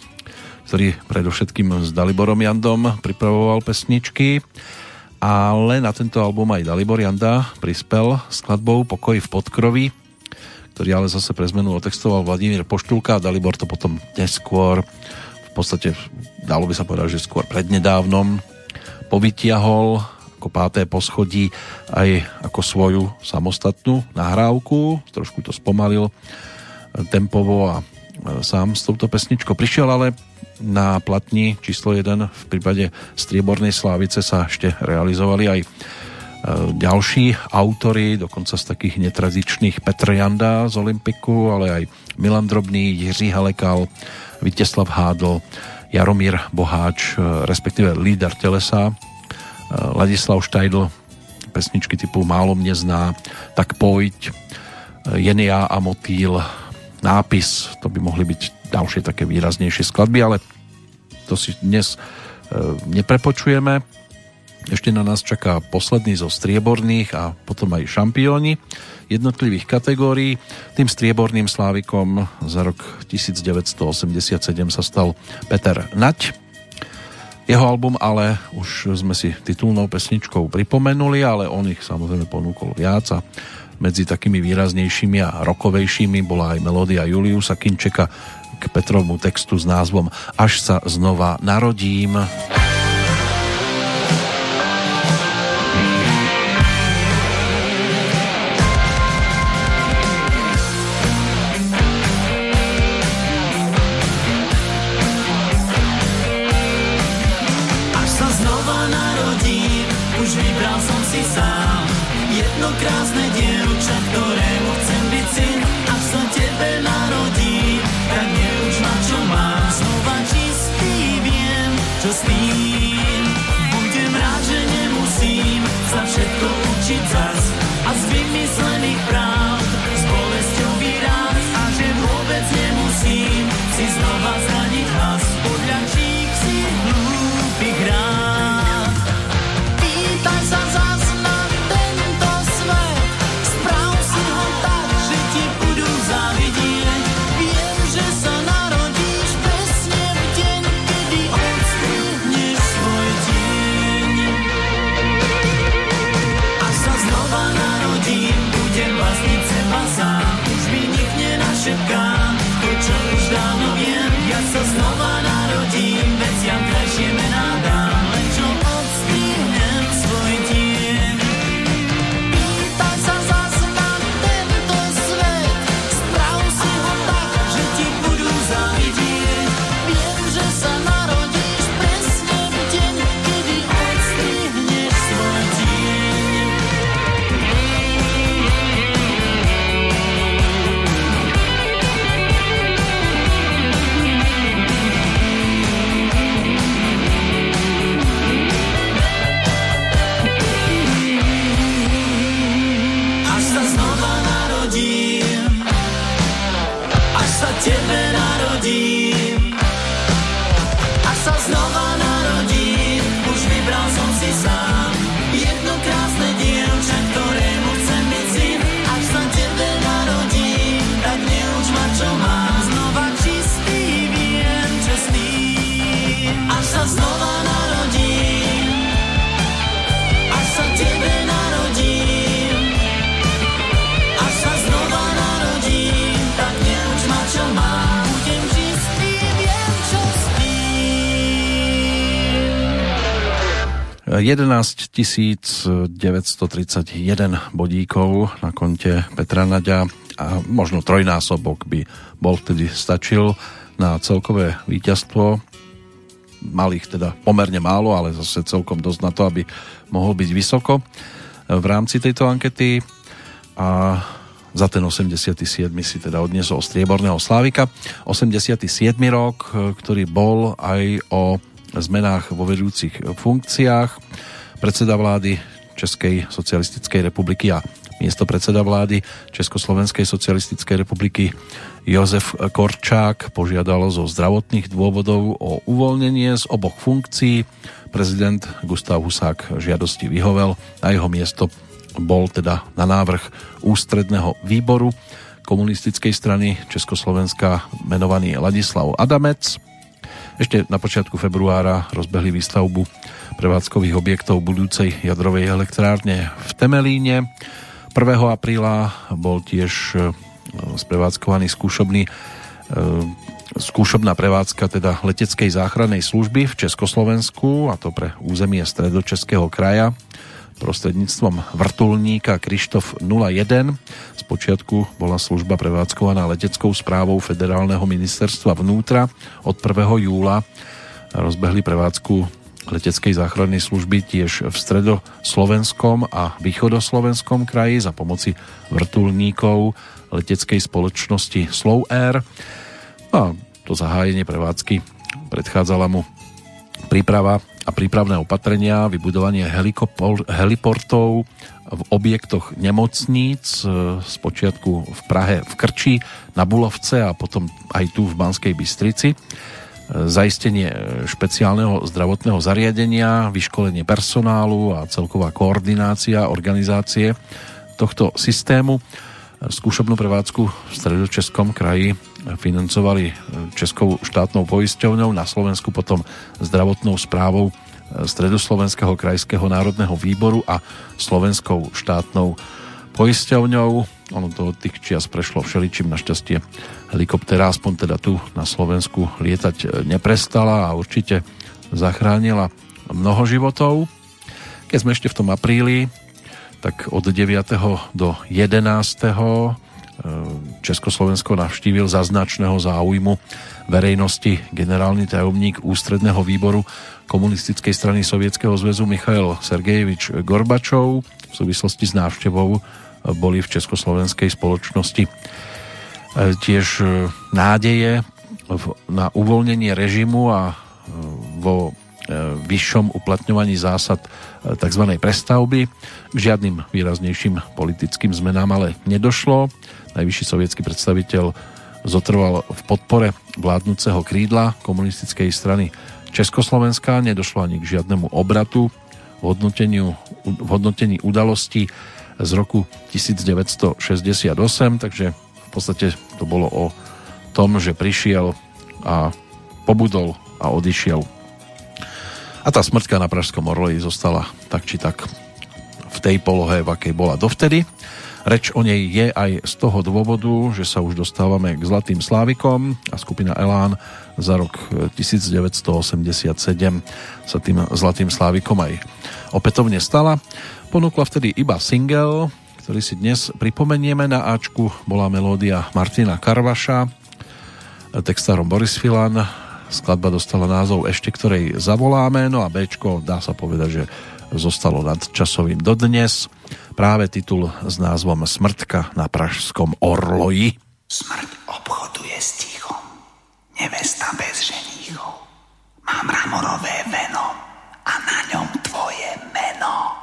ktorý predovšetkým s Daliborom Jandom pripravoval pesničky ale na tento album aj Dalibor Janda prispel skladbou Pokoj v podkroví, ktorý ale zase pre zmenu otextoval Vladimír Poštulka a Dalibor to potom neskôr v podstate dalo by sa povedať, že skôr prednedávnom povytiahol ako páté poschodí aj ako svoju samostatnú nahrávku, trošku to spomalil tempovo a e, sám s touto pesničkou. Prišiel, ale na platni číslo 1 v prípade Striebornej Slávice sa ešte realizovali aj ďalší autory, dokonca z takých netradičných Petr Janda z Olympiku, ale aj Milan Drobný, Jiří Halekal, Viteslav Hádl, Jaromír Boháč, respektíve líder Telesa, Ladislav Štajdl, pesničky typu Málo mne zná, Tak pojď, Jenia a Motýl, Nápis, to by mohli byť ďalšie také výraznejšie skladby, ale to si dnes neprepočujeme. Ešte na nás čaká posledný zo strieborných a potom aj šampióni jednotlivých kategórií. Tým strieborným slávikom za rok 1987 sa stal Peter Nať. Jeho album ale už sme si titulnou pesničkou pripomenuli, ale on ich samozrejme ponúkol viac a medzi takými výraznejšími a rokovejšími bola aj melódia Juliusa Kinčeka k Petrovmu textu s názvom Až sa znova narodím. si 11 931 bodíkov na konte Petra Naďa a možno trojnásobok by bol vtedy stačil na celkové víťazstvo. Mal ich teda pomerne málo, ale zase celkom dosť na to, aby mohol byť vysoko v rámci tejto ankety a za ten 87. si teda odniesol strieborného Slávika. 87. rok, ktorý bol aj o zmenách vo vedúcich funkciách. Predseda vlády Českej socialistickej republiky a miesto predseda vlády Československej socialistickej republiky Jozef Korčák požiadal zo zdravotných dôvodov o uvoľnenie z oboch funkcií. Prezident Gustav Husák žiadosti vyhovel. Na jeho miesto bol teda na návrh ústredného výboru komunistickej strany Československa menovaný Ladislav Adamec. Ešte na počiatku februára rozbehli výstavbu prevádzkových objektov budúcej jadrovej elektrárne v Temelíne. 1. apríla bol tiež e, sprevádzkovaný skúšobný e, skúšobná prevádzka teda leteckej záchrannej služby v Československu a to pre územie stredočeského kraja prostredníctvom vrtulníka Krištof 01. Spočiatku bola služba prevádzkovaná leteckou správou Federálneho ministerstva vnútra. Od 1. júla rozbehli prevádzku leteckej záchrannej služby tiež v stredoslovenskom a východoslovenskom kraji za pomoci vrtulníkov leteckej spoločnosti Slow Air. A to zahájenie prevádzky predchádzala mu príprava a prípravné opatrenia, vybudovanie helikopor- heliportov v objektoch nemocníc, z počiatku v Prahe v Krči, na Bulovce a potom aj tu v Banskej Bystrici. Zaistenie špeciálneho zdravotného zariadenia, vyškolenie personálu a celková koordinácia organizácie tohto systému. Skúšobnú prevádzku v stredočeskom kraji financovali Českou štátnou poisťovňou, na Slovensku potom zdravotnou správou Stredoslovenského krajského národného výboru a Slovenskou štátnou poisťovňou. Ono to od tých čias prešlo všeličím, našťastie helikoptera aspoň teda tu na Slovensku lietať neprestala a určite zachránila mnoho životov. Keď sme ešte v tom apríli, tak od 9. do 11 Československo navštívil za značného záujmu verejnosti generálny tajomník ústredného výboru komunistickej strany Sovietskeho zväzu Michail Sergejevič Gorbačov. V súvislosti s návštevou boli v Československej spoločnosti tiež nádeje na uvoľnenie režimu a vo vyššom uplatňovaní zásad tzv. prestavby. K žiadnym výraznejším politickým zmenám ale nedošlo. Najvyšší sovietský predstaviteľ zotrval v podpore vládnúceho krídla komunistickej strany Československa. Nedošlo ani k žiadnemu obratu v, v hodnotení udalostí z roku 1968, takže podstate to bolo o tom, že prišiel a pobudol a odišiel a tá smrtka na Pražskom Orloji zostala tak či tak v tej polohe, v akej bola dovtedy. Reč o nej je aj z toho dôvodu, že sa už dostávame k Zlatým Slávikom a skupina Elán za rok 1987 sa tým Zlatým Slávikom aj opätovne stala. Ponúkla vtedy iba single, ktorý si dnes pripomenieme na Ačku, bola melódia Martina Karvaša, textárom Boris Filan, Skladba dostala názov Ešte ktorej zavoláme, no a Bčko dá sa povedať, že zostalo nad časovým dodnes. Práve titul s názvom Smrtka na Pražskom Orloji. Smrť obchoduje s tichom, nevesta bez ženíchov. Mám ramorové veno a na ňom tvoje meno.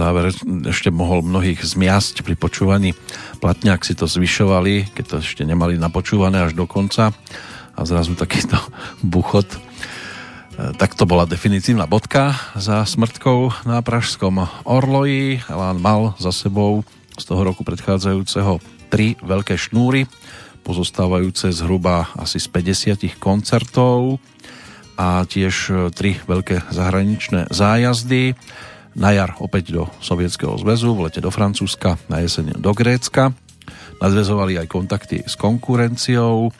Záver ešte mohol mnohých zmiasť pri počúvaní platňa, ak si to zvyšovali, keď to ešte nemali napočúvané až do konca a zrazu takýto buchot. E, tak to bola definitívna bodka za smrtkou na Pražskom Orloji. Elán mal za sebou z toho roku predchádzajúceho tri veľké šnúry, pozostávajúce zhruba asi z 50 koncertov a tiež tri veľké zahraničné zájazdy. Na jar opäť do Sovietskeho zväzu, v lete do Francúzska, na jeseň do Grécka. Nadvezovali aj kontakty s konkurenciou.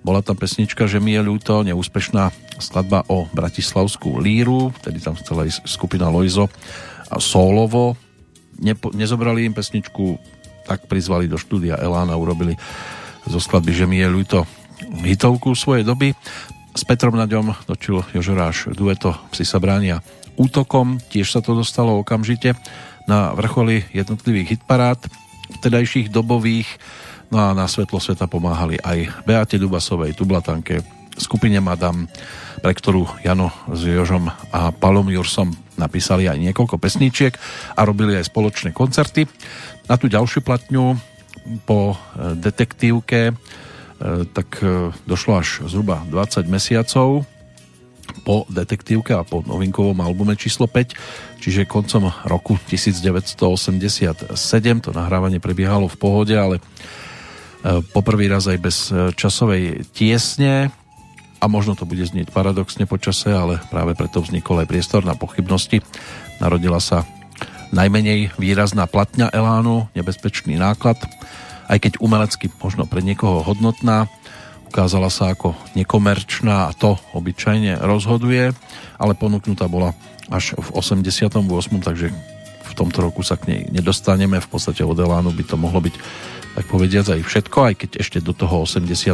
Bola tam pesnička, že mi je ľúto, neúspešná skladba o Bratislavskú líru, vtedy tam chcela ísť skupina Loizo a Solovo. Nepo, nezobrali im pesničku, tak prizvali do štúdia Elána, urobili zo skladby, že mi je ľúto hitovku svojej doby. S Petrom Naďom točil Jožoráš dueto Psi sa bránia útokom, tiež sa to dostalo okamžite na vrcholy jednotlivých hitparád vtedajších dobových No a na svetlo sveta pomáhali aj Beate Dubasovej, Tublatanke, skupine Madam, pre ktorú Jano s Jožom a Palom Jursom napísali aj niekoľko pesničiek a robili aj spoločné koncerty. Na tú ďalšiu platňu po e, detektívke e, tak e, došlo až zhruba 20 mesiacov po detektívke a po novinkovom albume číslo 5, čiže koncom roku 1987 to nahrávanie prebiehalo v pohode, ale E, poprvý raz aj bez e, časovej tiesne. A možno to bude znieť paradoxne počase, ale práve preto vznikol aj priestor na pochybnosti. Narodila sa najmenej výrazná platňa Elánu, nebezpečný náklad, aj keď umelecky možno pre niekoho hodnotná, ukázala sa ako nekomerčná a to obyčajne rozhoduje, ale ponúknutá bola až v 88. takže v tomto roku sa k nej nedostaneme, v podstate od Elánu by to mohlo byť tak povediac aj všetko, aj keď ešte do toho 87.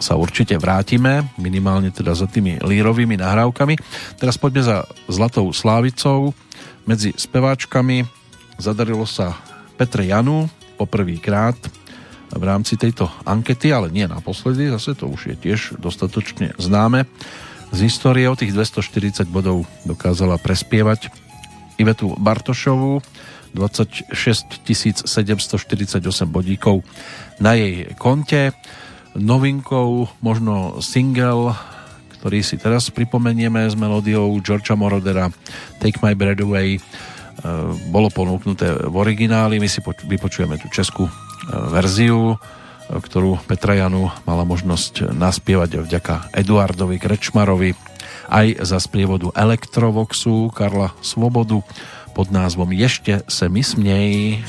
sa určite vrátime, minimálne teda za tými lírovými nahrávkami. Teraz poďme za Zlatou Slávicou. Medzi speváčkami zadarilo sa Petre Janu poprvýkrát v rámci tejto ankety, ale nie naposledy, zase to už je tiež dostatočne známe. Z histórie o tých 240 bodov dokázala prespievať Ivetu Bartošovú, 26 748 bodíkov na jej konte. Novinkou možno single, ktorý si teraz pripomenieme s melódiou Georgia Morodera Take My Breath Away e, bolo ponúknuté v origináli, my si vypočujeme tú českú verziu, ktorú Petra Janu mala možnosť naspievať vďaka Eduardovi Krečmarovi aj za sprievodu Elektrovoxu Karla Svobodu pod názvom Ešte se mi smnej.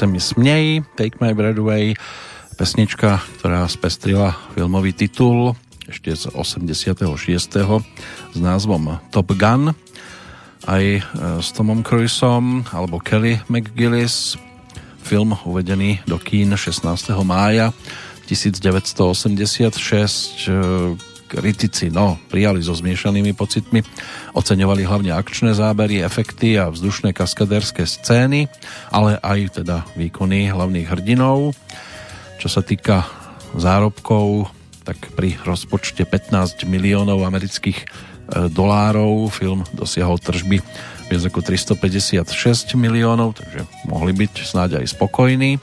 Sa mi smnej, Take My Breath Away, pesnička, ktorá spestrila filmový titul ešte z 86. s názvom Top Gun aj e, s Tomom Cruiseom alebo Kelly McGillis film uvedený do kín 16. mája 1986 kritici no, prijali so zmiešanými pocitmi, oceňovali hlavne akčné zábery, efekty a vzdušné kaskadérske scény, ale aj teda výkony hlavných hrdinov. Čo sa týka zárobkov, tak pri rozpočte 15 miliónov amerických e, dolárov film dosiahol tržby viac ako 356 miliónov, takže mohli byť snáď aj spokojní.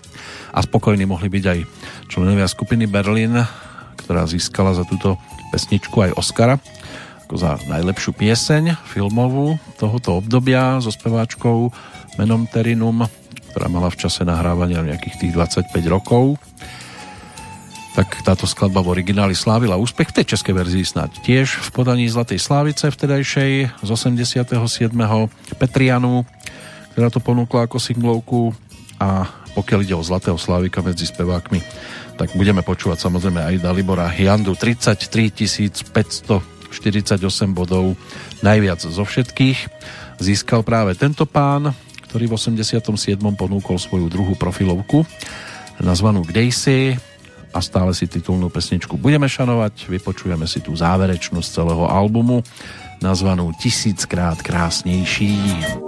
A spokojní mohli byť aj členovia skupiny Berlin, ktorá získala za túto pesničku aj Oscara za najlepšiu pieseň filmovú tohoto obdobia so speváčkou menom Terinum, ktorá mala v čase nahrávania nejakých tých 25 rokov. Tak táto skladba v origináli slávila úspech v tej českej verzii snáď tiež v podaní Zlatej Slávice vtedajšej z 87. Petrianu, ktorá to ponúkla ako singlovku a pokiaľ ide o Zlatého Slávika medzi spevákmi, tak budeme počúvať samozrejme aj Dalibora Hiandu. 33 548 bodov, najviac zo všetkých. Získal práve tento pán, ktorý v 87. ponúkol svoju druhú profilovku nazvanú Gdejsi a stále si titulnú pesničku budeme šanovať. Vypočujeme si tú záverečnú z celého albumu nazvanú Tisíckrát krásnejší. krásnější,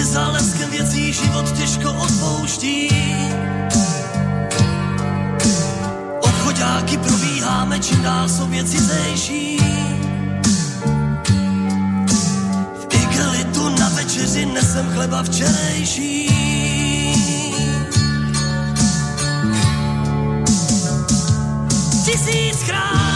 Ty záleskem věcí život těžko odpouští. Obchodáky probíháme čím dál věci. cizejší. V igelitu na večeři nesem chleba včerejší. Tisíckrát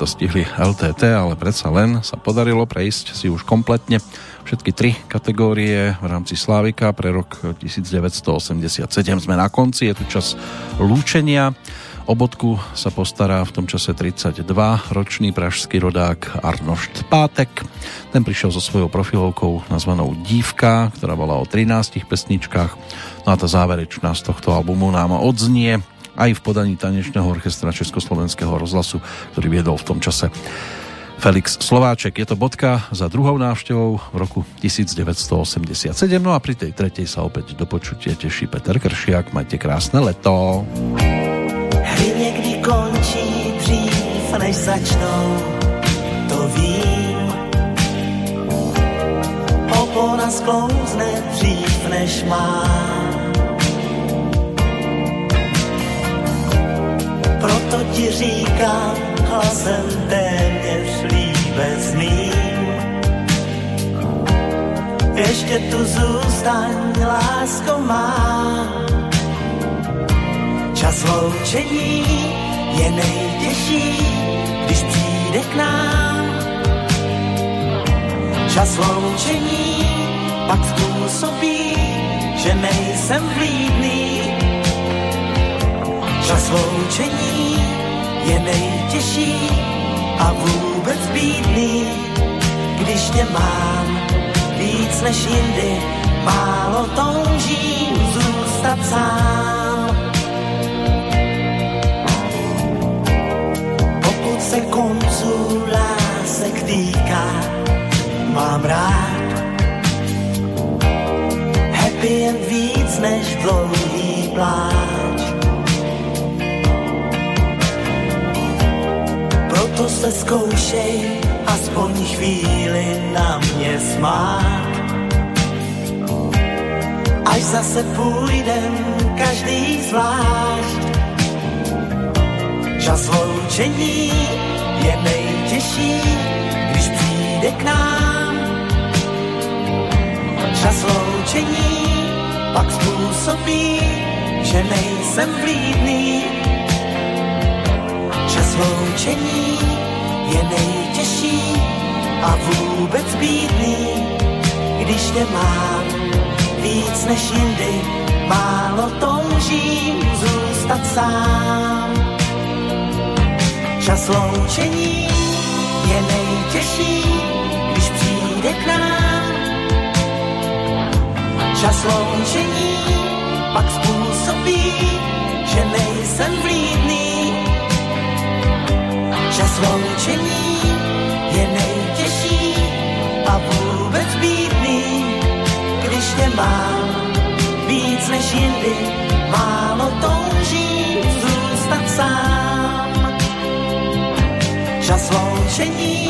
to stihli LTT, ale predsa len sa podarilo prejsť si už kompletne všetky tri kategórie v rámci Slávika pre rok 1987. Sme na konci, je tu čas lúčenia. O bodku sa postará v tom čase 32 ročný pražský rodák Arnošt Pátek. Ten prišiel so svojou profilovkou nazvanou Dívka, ktorá bola o 13 pesničkách. No a tá záverečná z tohto albumu nám odznie aj v podaní tanečného orchestra Československého rozhlasu, ktorý viedol v tom čase Felix Slováček. Je to bodka za druhou návštevou v roku 1987. No a pri tej tretej sa opäť do počutia teší Peter Kršiak. Majte krásne leto. Hry někdy končí dřív, než začnou, to vím. Opona sklouzne dřív, než má. Proto ti říkám hlasem téměř líbezným. Ještě tu zůstaň, lásko má. Čas loučení je nejtěžší, když přijde k nám. Čas loučení pak způsobí, že nejsem vlídný. Čas loučení je nejtěžší a vůbec bídný, když tě mám víc než jindy, málo toužím zůstat sám. Pokud se konců lásek týká, mám rád happy end víc než dlouhý pláč. Proto se zkoušej aspoň chvíli na mě smát. Až zase půjdem každý zvlášť. Čas loučení je nejtěžší, když přijde k nám. Čas loučení pak způsobí, že nejsem vlídný. Čas loučení je nejtěžší a vůbec bídný, když tě mám víc než jindy, málo toužím zůstat sám. Čas loučení je nejtěžší, když přijde k nám. Čas loučení pak způsobí, že nejsem vlídný že sloučení je nejtěžší a vůbec bídný, když tě mám víc než jindy, málo touží zůstat sám. Že sloučení